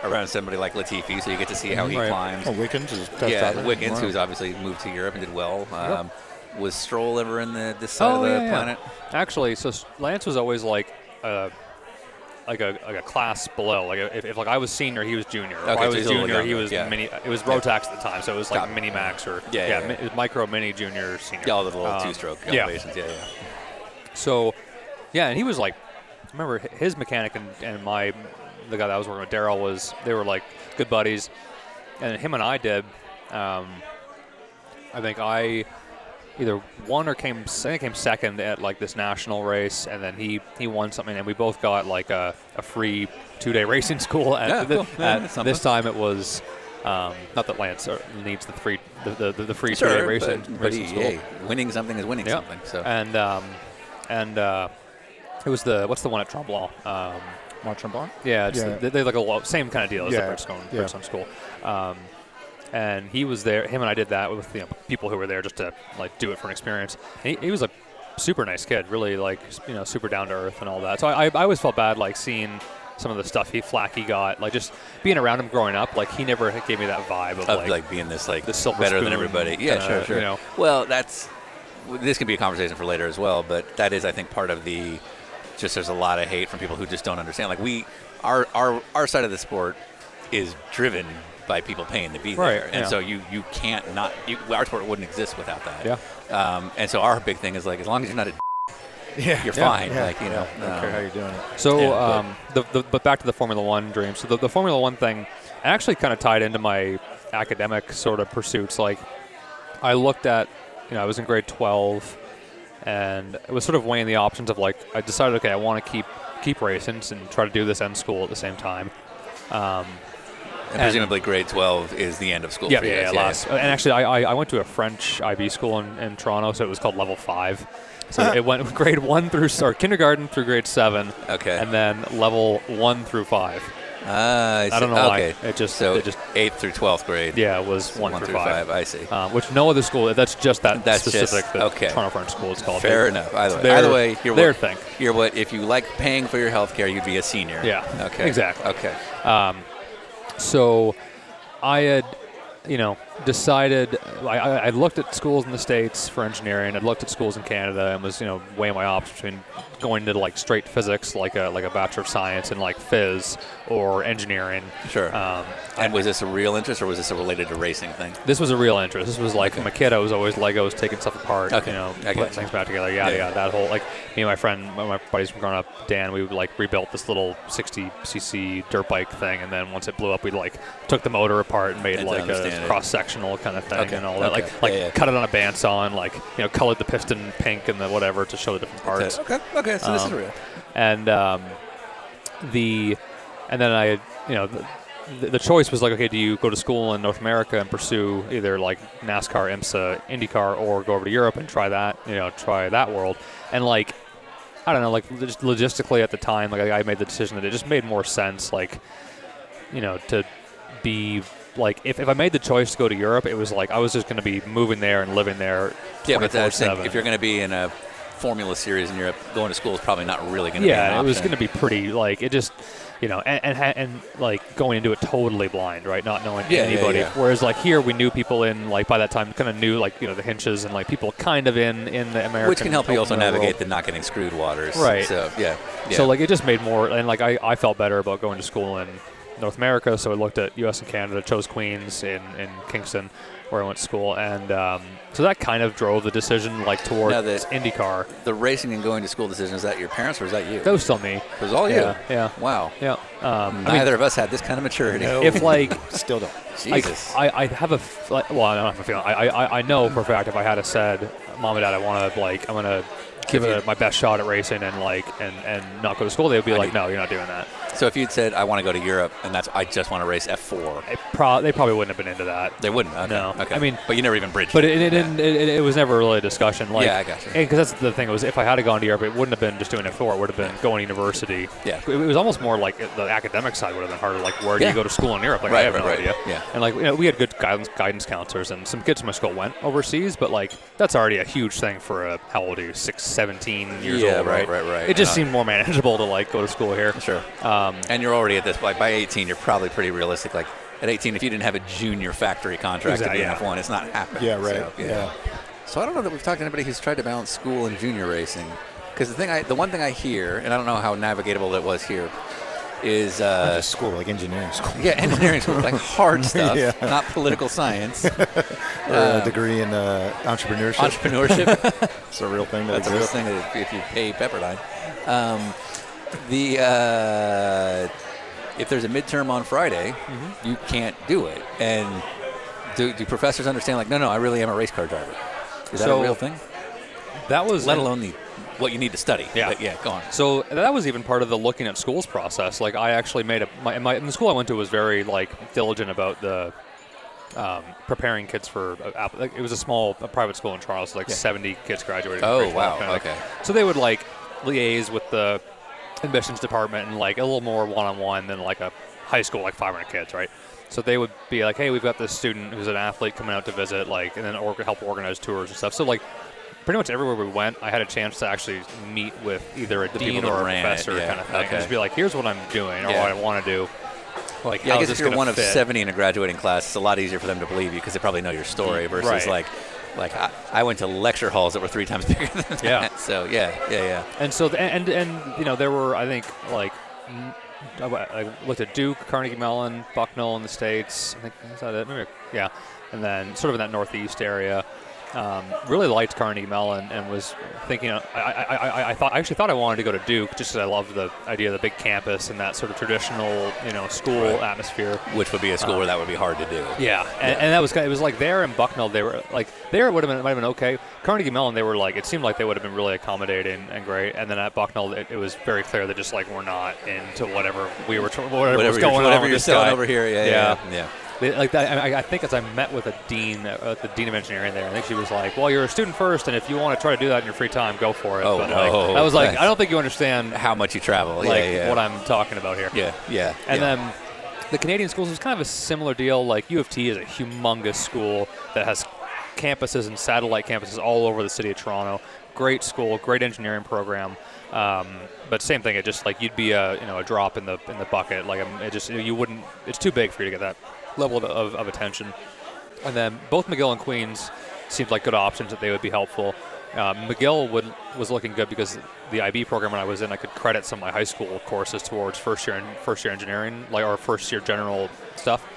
around somebody like Latifi, so you get to see how he Right. climbs. Oh, Wickens is yeah. Wickens, Wow. who's obviously moved to Europe and did well. Um, Was Stroll ever in the this side Oh, of the yeah, yeah. planet? Actually, so Lance was always like, uh, like a like a class below. Like if, if like I was senior, he was junior. If Okay, I was little junior, he was yeah. mini. It was Rotax at the time, so it was like mini max or Yeah, yeah, mi- yeah. was micro, mini, junior, senior. Yeah, all the little Um, two-stroke yeah. Yeah, yeah. So, yeah, and he was like, I remember his mechanic and, and my, the guy that I was working with, Daryl, was, they were like good buddies. And him and I did, um, I think I either won or came, I think I came second at like this national race. And then he, he won something and we both got like a, a free two day racing school. At, Yeah, the- cool. Yeah, at- that's this time it was, um, not that Lance uh, needs the free, the, the, the free two day Sure, racing, but, but he, school. hey, winning something is winning Yeah. something. So And um, and uh, it was the what's the one at Tremblant? Um, Mont Tremblant? yeah, it's Yeah. The, they like a lo- same kind of deal as the Yeah, Bridgestone, yeah. Bridgestone School. Um, and he was there. Him and I did that with you know, people who were there just to like do it for an experience. And he, he was a super nice kid, really like you know super down to earth and all that. So I, I always felt bad like seeing some of the stuff he flack he got, like just being around him growing up. Like he never gave me that vibe of, of like, like, being this like the silver better than everybody. Yeah, kinda, sure, sure. you know. Well, that's this can be a conversation for later as well, but that is I think part of the just there's a lot of hate from people who just don't understand. Like we our our our side of the sport is driven by people paying to be Right, there, and yeah. so you you can't not you, our sport wouldn't exist without that. Yeah. Um, and so our big thing is like as long as you're not a Yeah. you're yeah, fine. yeah, like you know, yeah. Don't care um, how you're doing it. So, Yeah, but- um, the, the, but back to the Formula One dream. So the, the Formula One thing actually kind of tied into my academic sort of pursuits. Like, I looked at, you know, I was in grade 12, and it was sort of weighing the options of like, I decided, okay, I want to keep keep racing and try to do this end school at the same time. Um, And presumably grade 12 is the end of school Yeah, for you yeah, yeah, last. And actually, I, I, I went to a French IB school in, in Toronto, so it was called level five. So it went grade one through or kindergarten through grade seven, Okay. and then level one through five. Ah, I, I don't know why. It just- so it just- 8th through 12th grade. Yeah, it was one, One through five. five, I see. Um, which no other school. That's just that That's just- specific. the okay. Toronto French school. It's called. Fair enough. Either way, their- either way, you're their what, thing. You're what if you like paying for your health care, you'd be a senior. Yeah, Okay. exactly. Okay. So I had, you know, decided. I, I I looked at schools in the states for engineering. I'd looked at schools in Canada and was, you know, weighing my options between going to like straight physics, like a like a bachelor of science in like phys, or engineering. Sure. Um, and was this a real interest, or was this a related to racing thing? this was a real interest. This was like from a kid. I was always Legos, taking stuff apart. Okay. You know, I putting things back together. Yada Yeah. yada. That whole like me and my friend, my buddies from growing up, Dan. We like rebuilt this little 60 cc dirt bike thing, and then once it blew up, we like took the motor apart and made And like a cross sectional kind of thing Okay. and all that. Okay. Like like Yeah, yeah. cut it on a bandsaw and like you know colored the piston pink and the whatever to show the different parts Okay. Okay. So this is Um, real. and um, the and then I you know the, the choice was like okay do you go to school in North America and pursue either like NASCAR IMSA IndyCar or go over to Europe and try that you know try that world and like I don't know like just logistically at the time like I made the decision that it just made more sense like you know to be like if, if I made the choice to go to Europe it was like I was just going to be moving there and living there Yeah, but 24/7. if you're going to be in a Formula Series in Europe, going to school is probably not really going to be yeah, it was going to be pretty like it just you know and and, and like going into it totally blind, right? Not knowing Yeah, yeah, anybody. yeah. Whereas like here we knew people in like by that time kind of knew like you know the hinches and like people kind of in in the American Which can help you also open world. navigate the not getting screwed waters. Right. So yeah. yeah. So like it just made more and like I, I felt better about going to school in North America, so I looked at U.S. and Canada, chose Queen's in, in Kingston, where I went to school, and um, so that kind of drove the decision like towards Now that- IndyCar. the racing and going to school decision is that your parents or is that you? That was still me. It was all Yeah, you. yeah. Wow. Yeah. Um, I mean, Neither of us had this kind of maturity. if like Still don't. Like, Jesus. I, I have a f- like, well, I don't have a feeling. I, I, I know for a fact if I had a said, "Mom and Dad, I want to like, I'm gonna give If you- it my best shot at racing and like, and, and not go to school," they would be I like, get- "No, you're not doing that." So if you'd said I want to go to Europe and that's I just want to race F4, pro- they probably wouldn't have been into that. they wouldn't. Okay. No. Okay. I mean- but you never even bridged. But it, it, Yeah. it, it, it was never really a discussion. Like, Yeah, I got you. Because that's the thing. It was if I had gone to Europe, it wouldn't have been just doing F4. It would have been going to university. Yeah. It was almost more like the academic side would have been harder. Like, where do Yeah. you go to school in Europe? Like, I Right, have right, no right. idea. Yeah. And like, you know, we had good guidance guidance counselors, and some kids from my school went overseas. But like, that's already a huge thing for a how old are you? Six, 17 years Yeah, old, right, right? right, right. It just Uh, seemed more manageable to like go to school here. Sure. Um, And you're already at this like by 18, you're probably pretty realistic. Like at 18, if you didn't have a junior factory contract Exactly, to be in yeah. F1, it's not happening. Yeah, right. So, yeah. So I don't know that we've talked to anybody who's tried to balance school and junior racing. Because the thing, I, the one thing I hear, and I don't know how navigatable it was here, is uh, just school, like engineering school. yeah, engineering school, like hard stuff, Yeah. not political science, Or a degree in uh, entrepreneurship. entrepreneurship. it's a real thing that That's a real thing that if you pay Pepperdine. Um, the uh, if there's a midterm on Friday, Mm-hmm. you can't do it. And do, do professors understand? Like, no, no, I really am a race car driver. Is that a real thing? that was Let alone the what you need to study. Yeah. But yeah, go on. So that was even part of the looking at schools process. Like I actually made a my, my and the school I went to was very like diligent about the um, preparing kids for uh, like, it was a small a private school in Toronto, so like 70 kids graduated. Oh, wow, kinda like- okay. So they would like liaise with the admissions department and like a little more one-on-one than like a high school like 500 kids, right? So they would be like, "Hey, we've got this student who's an athlete coming out to visit," like, and then or- help organize tours and stuff. So like, pretty much everywhere we went, I had a chance to actually meet with either a The dean people or a it, professor yeah, kind of thing, okay. and just be like, "Here's what I'm doing or Yeah. what I want to do." Like, Yeah, I guess if you're one of 70 in a graduating class, it's a lot easier for them to believe you because they probably know your story mm, versus Right. like, like I, I went to lecture halls that were three times bigger than that. Yeah. So yeah, yeah, yeah. And so, and, and you know, there were I think like I looked at Duke, Carnegie Mellon, Bucknell in the states. I think is that it? Maybe, yeah. And then sort of in that northeast area, um, really liked Carnegie Mellon and was thinking. I, I, I, I thought I actually thought I wanted to go to Duke just because I love the idea of the big campus and that sort of traditional, you know, school atmosphere. Which would be a school where that would be hard to do. Yeah, and, and that was kind of, it was like there in Bucknell they were like there would have been might have been okay. Carnegie Mellon they were like it seemed like they would have been really accommodating and great, and then at Bucknell it, it was very clear that just like we're not into whatever we were whatever, Whatever was you're- going on whatever you're selling over here, yeah, yeah, yeah. They- Like I, I think as I met with a dean, uh, the dean of engineering there, I think she was like, "Well, you're a student first, and if you want to try to do that in your free time, go for it." Oh, but like, no. I was like, Nice. "I don't think you understand How much you travel? like yeah, yeah. what I'm talking about here." Yeah, yeah. And yeah. then the Canadian schools is kind of a similar deal. Like U of T is a humongous school that has campuses and satellite campuses all over the city of Toronto. Great school, great engineering program. Um, but same thing. It just like you'd be a you know a drop in the in the bucket. Like um, it just you wouldn't. It's too big for you to get that level of, of, of attention. And then both McGill and Queen's seemed like good options that they would be helpful. Uh, McGill would, was looking good because the IB program when I was in, I could credit some of my high school courses towards first year and first year engineering, like or first year general stuff.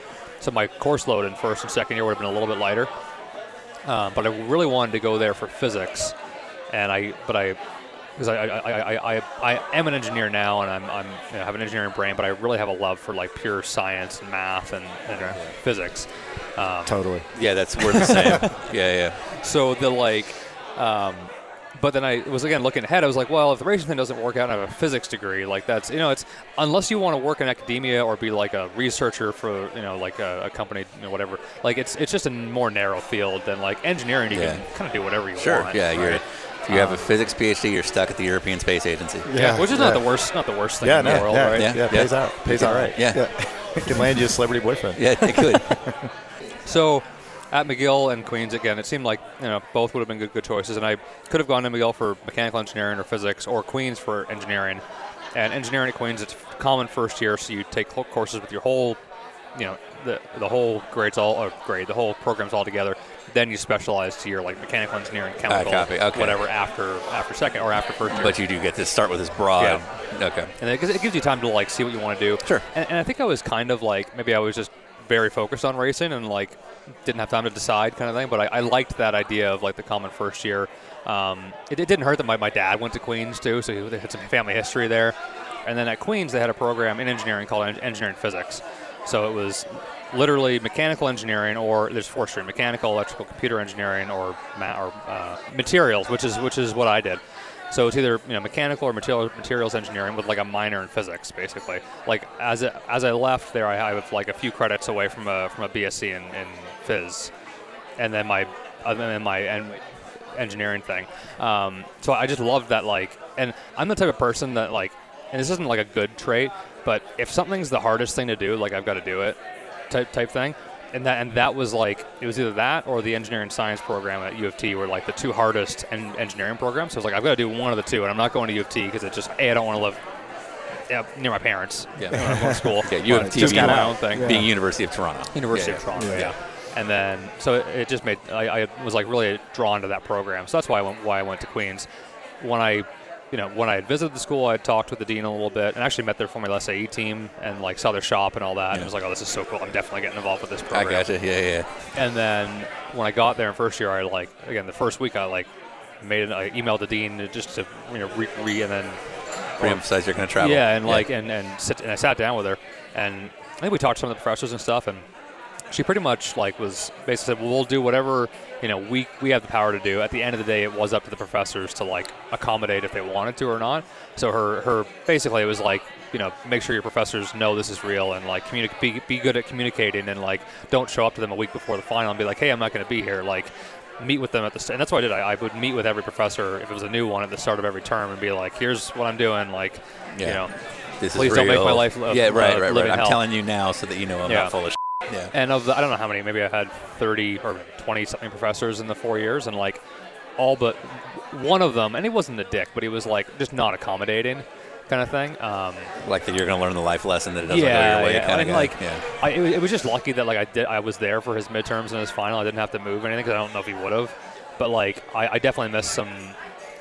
So my course load in first and second year would have been a little bit lighter. Um, but I really wanted to go there for physics, and I but I because I, I, I, I, I am an engineer now and I'm, I'm you know, have an engineering brain, but I really have a love for like pure science and math and, and physics. Um, Totally. yeah, that's we're the same. yeah, yeah. so the like, um, but then I was again looking ahead. I was like, well, if the racing thing doesn't work out, I have a physics degree. Like that's you know, it's unless you want to work in academia or be like a researcher for you know like a, a company, you know, whatever. Like it's it's just a more narrow field than like engineering. You Yeah. can kind of do whatever you Sure. want. yeah, you're. right? If you have a um, physics PhD, you're stuck at the European Space Agency. Yeah, which is not yeah. the worst, not the worst thing Yeah, in no, the world, yeah, right? yeah, Yeah. pays out, pays out right. Yeah. can land you a celebrity boyfriend. Yeah, it could. So at McGill and Queen's again, it seemed like you know both would have been good, good choices, and I could have gone to McGill for mechanical engineering or physics, or Queen's for engineering. And engineering at Queen's, it's common first year, so you take courses with your whole, you know, the the whole grades all or grade, the whole programs all together. Then you specialize to your like mechanical engineering, chemical, copy, okay. whatever after after second or after first year. but you do get to start with this broad. Yeah. Okay. and it, it gives you time to like see what you want to do. Sure. And, and I think I was kind of like maybe I was just very focused on racing and like didn't have time to decide kind of thing. But I, I liked that idea of like the common first year. Um, it, it didn't hurt that my, my dad went to Queen's too, so he, they had some family history there. And then at Queen's they had a program in engineering called en- engineering physics. So it was literally mechanical engineering, or there's four mechanical, electrical, computer engineering, or ma- or uh, materials, which is which is what I did. So it's either you know mechanical or material, materials engineering with like a minor in physics, basically. Like as it, as I left there, I, was like a few credits away from a from a BSc in, in phys, and then my and then my en- engineering thing. Um, so I just loved that like, and I'm the type of person that like, and this isn't like a good trait, but if something's the hardest thing to do, like I've got to do it, type type thing. And that and that was like it was either that or the engineering science program at U of T were like the two hardest en- engineering programs. So I was like, I've got to do one of the two, and I'm not going to U of T because it's just a I don't want to live yeah, near my parents. Yeah. when I'm going to school. Yeah, U of T just my own thing. Being University of Toronto. University Yeah, of Toronto. Yeah. Yeah. And then so it, it just made I, I was like really drawn to that program. So that's why I went why I went to Queen's. When I you know, when I had visited the school, I had talked with the dean a little bit, and actually met their Formula SAE team, and like saw their shop and all that. And Yeah. I was like, "Oh, this is so cool! I'm definitely getting involved with this program. I gotcha. Yeah, yeah. And then when I got there in first year, I like again the first week I like made an I emailed the dean just to you know re, re and then Pre-emphasize you're going to travel. yeah, and like and and sit and I sat down with her, and I think we talked to some of the professors and stuff, and she pretty much like was basically said, well, we'll do whatever you know we we have the power to do. At the end of the day, it was up to the professors to like accommodate if they wanted to or not. So her her basically it was like you know make sure your professors know this is real and like communi- be be good at communicating and like don't show up to them a week before the final and be like, hey, I'm not going to be here. Like meet with them at the st- and that's what I did. I, I would meet with every professor if it was a new one at the start of every term and be like, here's what I'm doing. Like you know. This Please is don't make my life a- yeah, right, a right, right. I'm hell. telling you now so that you know I'm Yeah. not full of shit. Yeah. And of the, I don't know how many, maybe I had 30 or 20 something professors in the four years, and like all but one of them, and he wasn't a dick, but he was like just not accommodating, kind of thing. Um, Like that you're going to learn the life lesson that it doesn't yeah, go your way yeah. kind and of like yeah. I, it, was- it was just lucky that like I did, I was there for his midterms and his final. I didn't have to move or anything because I don't know if he would have, but like I, I definitely missed some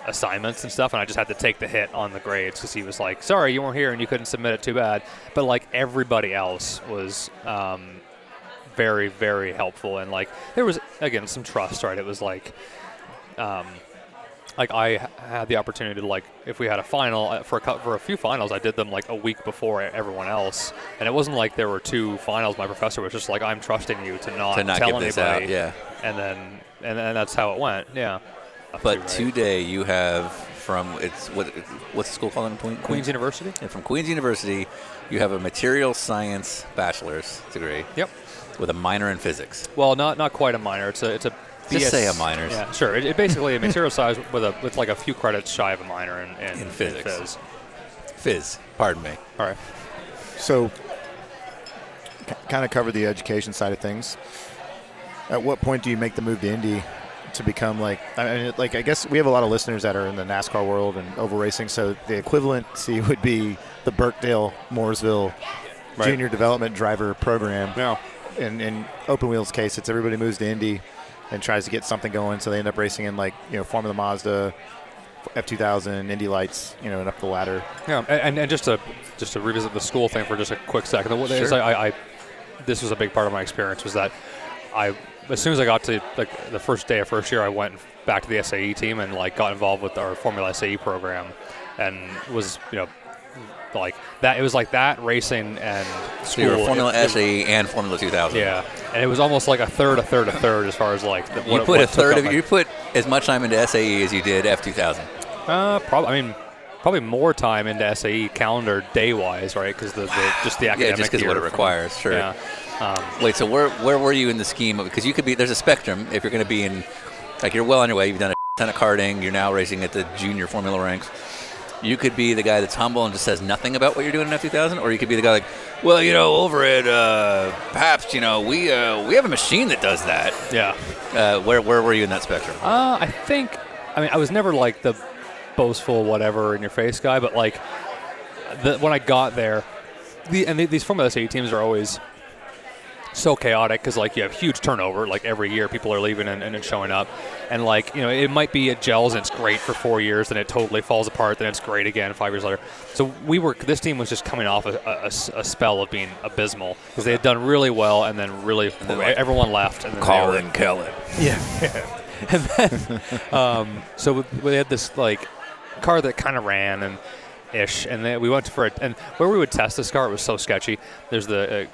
assignments and stuff, and I just had to take the hit on the grades because he was like, "Sorry, you weren't here and you couldn't submit it. Too bad." But like everybody else was. Um, very very helpful. And like there was again some trust right? It was like um like I had the opportunity to like if we had a final uh, for a for a few finals I did them like a week before everyone else. And it wasn't like there were two finals. My professor was just like I'm trusting you to not To not tell anybody. out, yeah. and then and then that's how it went yeah. But Right. today you have from it's what what's the school called in Queen, Queen's University? And from Queen's University, you have a material science bachelor's degree. Yep with a minor in physics. Well, not not quite a minor. It's a it's a Just say a minor. Yeah, sure. It, it basically a material science with a with like a few credits shy of a minor in, in, In physics. phys. Phys, pardon me. All right. So, kind of cover the education side of things. At what point do you make the move to Indy to become like? I mean, like I guess we have a lot of listeners that are in the NASCAR world and oval racing. So the equivalency would be the Burkdale Mooresville Right. Junior Development Driver Program. No. In, in open wheels case, it's everybody moves to Indy and tries to get something going. So they end up racing in like you know Formula Mazda, F2000, Indy Lights, you know, and up the ladder. Yeah, and, and, just to just to revisit the school thing for just a quick second. What is Sure. I, I, I this was a big part of my experience was that I as soon as I got to like the first day of first year, I went back to the SAE team and like got involved with our Formula SAE program, and was you know like that. It was like that racing and school. were Formula it- it- SAE and Formula 2000. Yeah, and it was almost like a third, a third, a third as far as like the, You put a third of you put as much time into SAE as you did F2000. Uh, probably. I mean, probably more time into SAE calendar day wise, right? Because the, the just the academic Yeah, just because what it year from- requires. Sure. Yeah. Um, Wait, so where where were you in the scheme of? Because you could be there's a spectrum. If you're going to be in, like you're well on your way. You've done a ton of karting. You're now racing at the junior Formula ranks. You could be the guy that's humble and just says nothing about what you're doing in F2000, or you could be the guy like, well, you know, over at uh, Pabst, you know, we uh, we have a machine that does that. yeah. Uh, where where were you in that spectrum? Uh, I think. I mean, I was never like the boastful, whatever in your face guy, but like the, when I got there, the, and the, these Formula SAE teams are always so chaotic because like you have huge turnover like every year people are leaving and, and showing up. And like you know it might be it gels and it's great for four years then it totally falls apart then it's great again five years later. So we were this team was just coming off a spell of being abysmal because they had done really well and then really then, like, everyone left and then they were- yeah. And then um, so we, we had this like car that kind of ran and ish and then we went for it and where we would test this car it was so sketchy. There's the uh,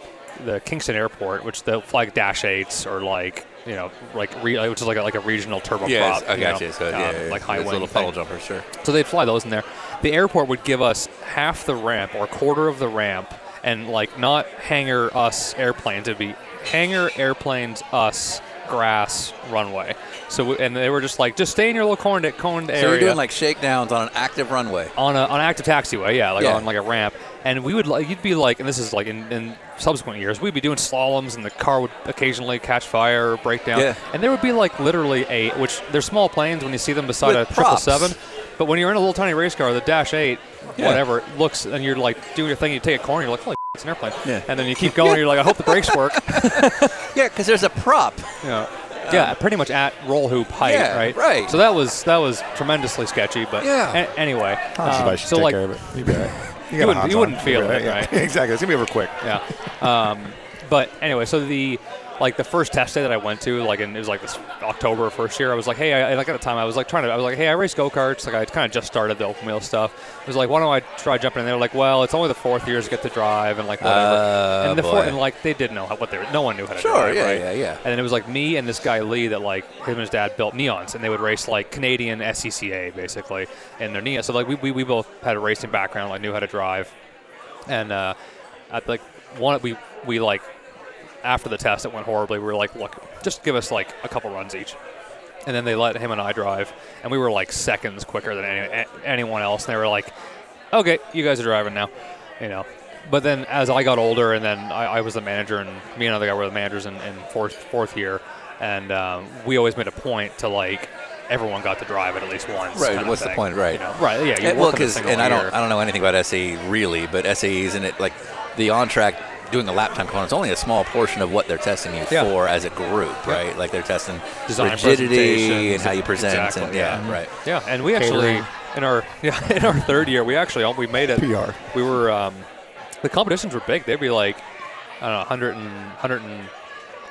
the Kingston Airport which they'll fly like dash eights or like you know like re, which is like a, like a regional turboprop Yes, I you got know, you. So um, yeah, yeah, like high wing little puddle thing. jumpers, sure. So they'd fly those in there. The airport would give us half the ramp or a quarter of the ramp, and like not hangar us airplanes. It'd be hangar airplanes us grass runway. So we, and they were just like, just stay in your little corned coned So area you're doing like shakedowns on an active runway. on a on an active taxiway, yeah, like Yeah. on like a ramp. And we would like you'd be like, and this is like in, in subsequent years, we'd be doing slaloms, and the car would occasionally catch fire or break down. Yeah. And there would be like literally a which they're small planes when you see them beside With a triple props. seven, but when you're in a little tiny race car, the Dash Eight, Yeah. whatever, looks and you're like doing your thing, you take a corner, you're like, holy, it's an airplane. Yeah. And then you keep going, you're like, I hope the brakes work. Yeah, because there's a prop. Yeah. Yeah, pretty much at roll hoop height, Yeah, right? right. So that was that was tremendously sketchy, but Yeah. a- anyway. Honestly, I um, should so take like care of it. You'll be all right. You wouldn't- you wouldn't feel it, right? exactly. It's gonna be over quick. yeah. Um, but anyway, so the like the first test day that I went to, like, and it was like this October first year. I was like, hey, I, like at the time I was like trying to, I was like, hey, I race go karts. Like I kind of just started the open wheel stuff. I was like, why don't I try jumping in? They were like, well, it's only the fourth years to get to drive and like whatever. Uh, and the boy. four, and like they didn't know how, what they were. No one knew how to Sure, drive. yeah, right? yeah, yeah. And then it was like me and this guy Lee that like him and his dad built neons, and they would race like Canadian SCCA basically in their neon. So like we, we, we both had a racing background, like knew how to drive, and uh, at like one we we like after the test it went horribly. We were like, look, just give us like a couple runs each. And then they let him and I drive, and we were like seconds quicker than any, a- anyone else. And they were like, "Okay, you guys are driving now," you know. But then as I got older, and then I, I was the manager, and me and another guy were the managers in, in fourth fourth year, and um, we always made a point to like everyone got to drive it at least once. Right, what's the point, right. You know? Right. Yeah. You well, because and I don't. I don't know anything about SAE really, but SAE isn't it like the on track doing the lap time component is only a small portion of what they're testing you Yeah. for as a group, right? Like they're testing Design rigidity and how you present, exactly, and yeah, yeah. right. Yeah, and we actually Catering. in our yeah in our third year we actually we made it. PR. We were um, the competitions were big. They'd be like I don't know 100 and 100 and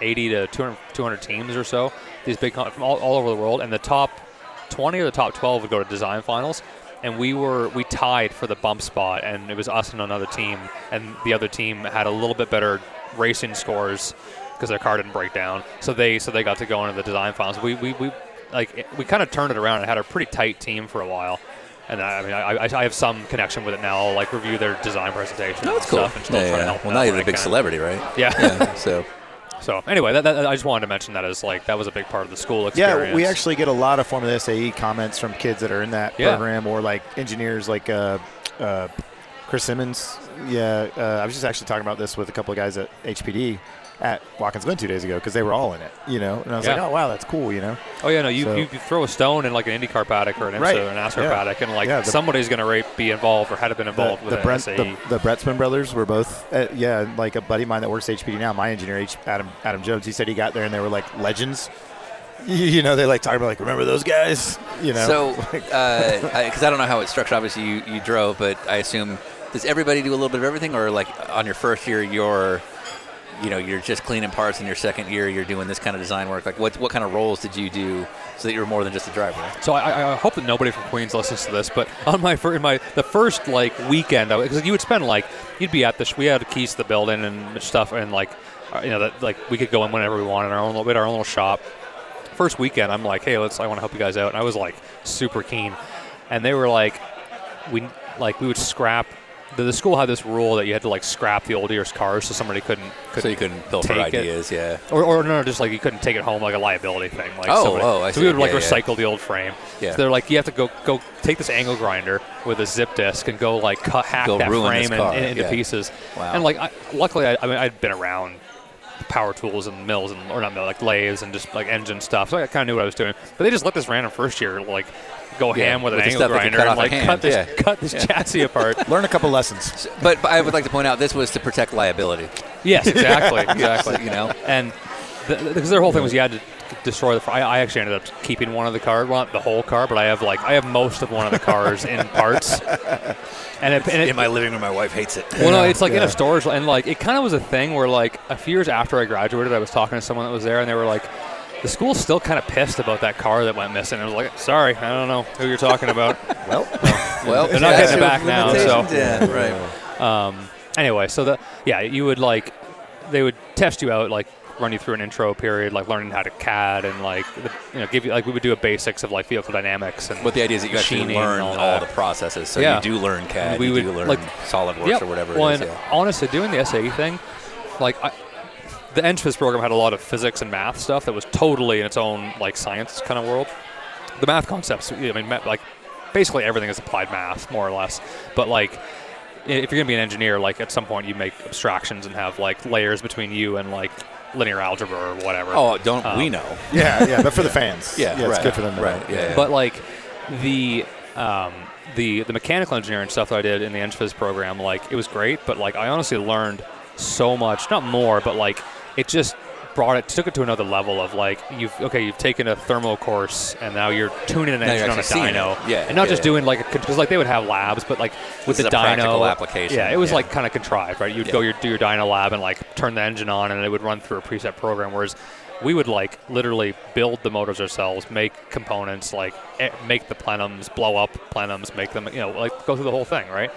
80 to 200, 200 teams or so. These big con- from all, all over the world, and the top 20 or the top 12 would go to design finals. And we were we tied for the bump spot, and it was us and another team, and the other team had a little bit better racing scores because their car didn't break down. So they so they got to go into the design finals. We we, we like we kind of turned it around and had a pretty tight team for a while. And I, I mean, I, I have some connection with it now. I'll like review their design presentation No, and that's cool. stuff, and Yeah, yeah. Well, now you're a big celebrity, right? Yeah. Yeah. So so anyway, that, that, I just wanted to mention that as like that was a big part of the school experience. Yeah, we actually get a lot of Formula SAE comments from kids that are in that Yeah. program or like engineers like uh, uh, Chris Simmons. Yeah, uh, I was just actually talking about this with a couple of guys at HPD at Watkins Glen two days ago because they were all in it, you know. And I was Yeah. like, oh wow, that's cool, you know. Oh yeah, no, you, So- you, you throw a stone in like an IndyCar paddock or an IMSA Right. or an NASCAR Yeah. paddock, and like Yeah, the- somebody's going to be involved or had been The, involved with the, an Brent, the, the Bretzman brothers were both, uh, yeah, like a buddy of mine that works at HPD now, my engineer, H, Adam Adam Jones. He said he got there and they were like legends. You, you know, they like talking about like, remember those guys? You know, So, because I, don't know how it's structured. Obviously, you, you drove, but I assume does everybody do a little bit of everything, or like on your first year, you're, you know, you're just cleaning parts, in your second year, you're doing this kind of design work. Like, what what kind of roles did you do so that you were more than just a driver? So I, I hope that nobody from Queen's listens to this, but on my fir- in my the first like weekend, because you would spend like you'd be at the sh- we had keys to the building and stuff, and like uh, you know that like we could go in whenever we wanted, our own little bit, our own little shop. First weekend, I'm like, hey, let's I want to help you guys out, and I was like super keen, and they were like, we like we would scrap. The, the school had this rule that you had to like scrap the old year's cars so somebody couldn't, couldn't So you couldn't pilfer take it. ideas, yeah. Or, or no, just like you couldn't take it home like a liability thing. Like Oh, somebody- oh, I so see. we would like Yeah, yeah. recycle the old frame. Yeah. So they're like, you have to go go take this angle grinder with a zip disc and go like cut hack Go that frame car, in, into yeah. pieces. Wow. And like, I, luckily, I, I mean, I'd been around power tools and mills and or not mill like lathes and just like engine stuff, so I kind of knew what I was doing. But they just let this random first year like go Yeah, ham with, with an the angle stuff that grinder cut and like hand, cut this yeah. cut this chassis apart. learn a couple lessons. But, but I would like to point out this was to protect liability. Yes, exactly, exactly. You know, and because their whole thing was you had to destroy the. I, I actually ended up keeping one of the cars, well, not the whole car, but I have like I have most of one of the cars in parts. And it, and it, in my living room, my wife hates it. well, no, it's like in a storage, and like it kind of was a thing where like a few years after I graduated, I was talking to someone that was there, and they were like, the school's still kind of pissed about that car that went missing. I was like, sorry, I don't know who you're talking about. Well, Well, They're not getting it back now, so- Yeah, right. Um, anyway, so the yeah, you would like they would test you out, like run you through an intro period, like learning how to CAD and like the, you know give you like we would do a basics of like vehicle dynamics and But the idea is that you actually learn and all, all the processes. So Yeah. you do learn CAD, We you would, do learn like- SolidWorks Yep. or whatever well, it is. Yeah. honestly, doing the SAE thing, like I, the NFIS program had a lot of physics and math stuff that was totally in its own like science kind of world. The math concepts, I mean, ma- like basically everything is applied math, more or less. But like, if you're gonna be an engineer, like at some point you make abstractions and have like layers between you and like linear algebra or whatever. Oh, don't Um, we know? yeah, yeah, but for the fans, Yeah, it's right, good for them. To right, know. yeah. But like the um, the the mechanical engineering stuff that I did in the NFIS program, like it was great, but like I honestly learned so much, not more, but like it just brought it took it to another level of like you've okay you've taken a thermal course and now you're tuning an Now engine on a dyno. Yeah, and not yeah, just yeah. doing like because like they would have labs but like with This the dyno application, yeah it was yeah. like kind of contrived right you'd go your, do your dyno lab and like turn the engine on and it would run through a preset program whereas we would like literally build the motors ourselves make components like make the plenums blow up plenums make them you know like go through the whole thing right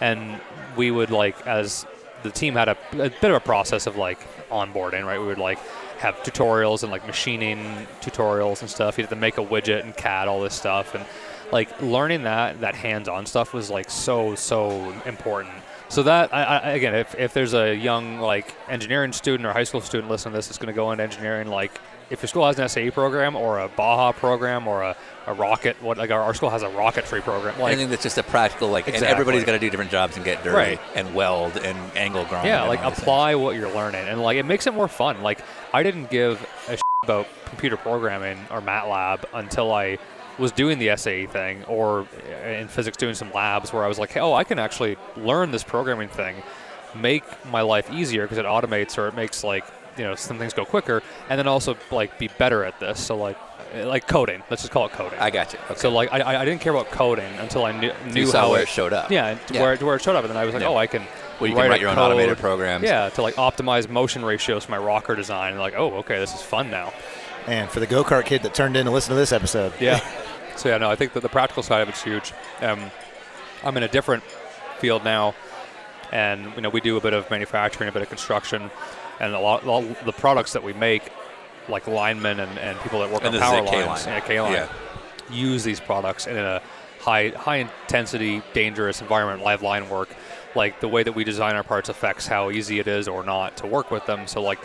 and we would like as the team had a, a bit of a process of like onboarding right? We would like have tutorials and like machining tutorials and stuff. You had to make a widget and cad all this stuff. And like learning that that hands-on stuff was like so so important. So that I, I, again if, if there's a young like engineering student or high school student listening to this that's going to go into engineering like if your school has an SAE program or a Baja program or a, a rocket what like our, our school has a rocketry program like Anything that's just a practical, like, and everybody's got to do different jobs and get dirty Right. and weld and angle grind. Yeah, like apply what you're learning, and like it makes it more fun. Like I didn't give a shit about computer programming or MATLAB until I was doing the SAE thing, or uh, in physics doing some labs where I was like, oh, I can actually learn this programming thing, make my life easier because it automates or it makes like you know some things go quicker, and then also like be better at this. So like like coding, let's just call it coding. I got you. Okay. So like I, I I didn't care about coding until I knew, knew you saw how where it, it showed up. yeah, to Yeah. Where, to where it showed up, and then I was like, Yeah. oh, I can Well, you can a write your own code, automated programs. Yeah, to like optimize motion ratios for my rocker design. And like, oh, okay, this is fun now. And for the go kart kid that turned in to listen to this episode, Yeah. so yeah, no, I think that the practical side of it's huge. Um, I'm in a different field now, and you know we do a bit of manufacturing, a bit of construction, and a lot, lot the products that we make, like linemen and, and people that work And on power K-line. lines, K-line, Yeah. use these products in a high high intensity, dangerous environment, live line work. Like the way that we design our parts affects how easy it is or not to work with them. So like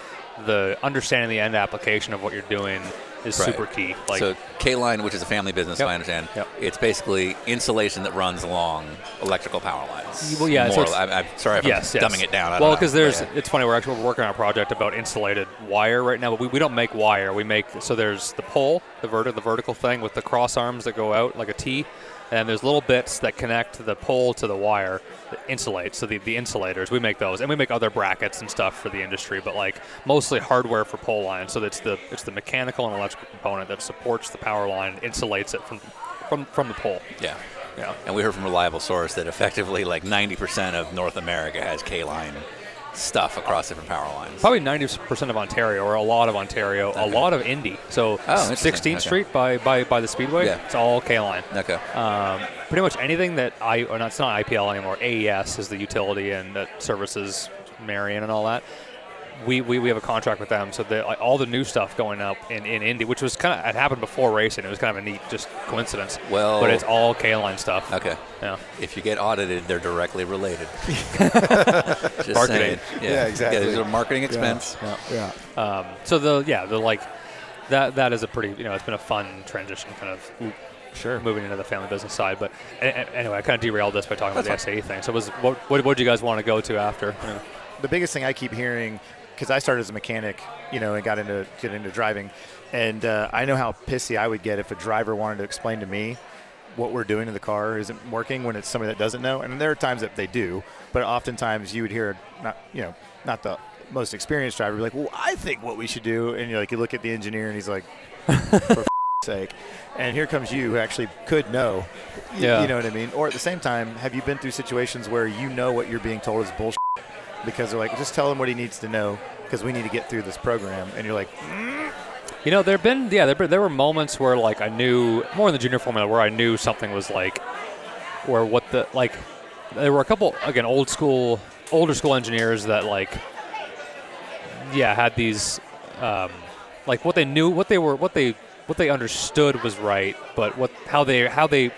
the understanding the end application of what you're doing is Right. super key. Like so K-Line, which is a family business, Yep. I understand. Yep. It's basically insulation that runs along electrical power lines. Well, yeah, so I'm, I'm sorry if yes, I'm yes. dumbing it down. I well, because there's, yeah. it's funny. We're actually working on a project about insulated wire right now, but we, we don't make wire. We make so there's the pole, the vertical, the vertical thing with the cross arms that go out like a T, and there's little bits that connect the pole to the wire that insulate. So the, the insulators, we make those, and we make other brackets and stuff for the industry, but like mostly hardware for pole lines. So it's the it's the mechanical and electrical component that supports the power line, insulates it from from from the pole. yeah. Yeah. And we heard from a reliable source that effectively like 90% of North America has K-line stuff across different power lines. Probably 90% of Ontario, or a lot of Ontario, a lot of Indy. So Oh, 16th Okay. Street by, by, by the Speedway, Yeah. it's all K-Line. Okay. Um, pretty much anything that I, or not, it's not IPL anymore, AES is the utility and that services Marion and all that. We, we, we have a contract with them, so that like, all the new stuff going up in, in Indy, which was kind of it happened before racing. It was kind of a neat just coincidence. Well- but it's all K-line stuff. Okay. Yeah. If you get audited, they're directly related. Just Marketing. saying. Yeah. Yeah, exactly. Yeah, there's a marketing expense. yeah, yeah. Um, so the yeah the like that that is a pretty you know it's been a fun transition kind of Sure. moving into the family business side. But a- a- anyway, I kind of derailed this by talking about the SAE thing. So was what what what did you guys want to go to after? Yeah. the biggest thing I keep hearing, because I started as a mechanic, you know, and got into get into driving, and uh, I know how pissy I would get if a driver wanted to explain to me what we're doing in the car isn't working when it's somebody that doesn't know. And there are times that they do, but oftentimes you would hear not, you know, not the most experienced driver be like, "Well, I think what we should do," and you're like, you look at the engineer and he's like, "For f- sake," and here comes you who actually could know. Yeah. You know what I mean? Or at the same time, have you been through situations where you know what you're being told is bullshit? Because they're like, just tell him what he needs to know because we need to get through this program. And you're like, You know, there've been yeah, there there were moments where like I knew more in the junior formula where I knew something was like, where what the like, there were a couple again old school, older school engineers that like, yeah, had these, um, like what they knew, what they were, what they what they understood was right, but what how they how they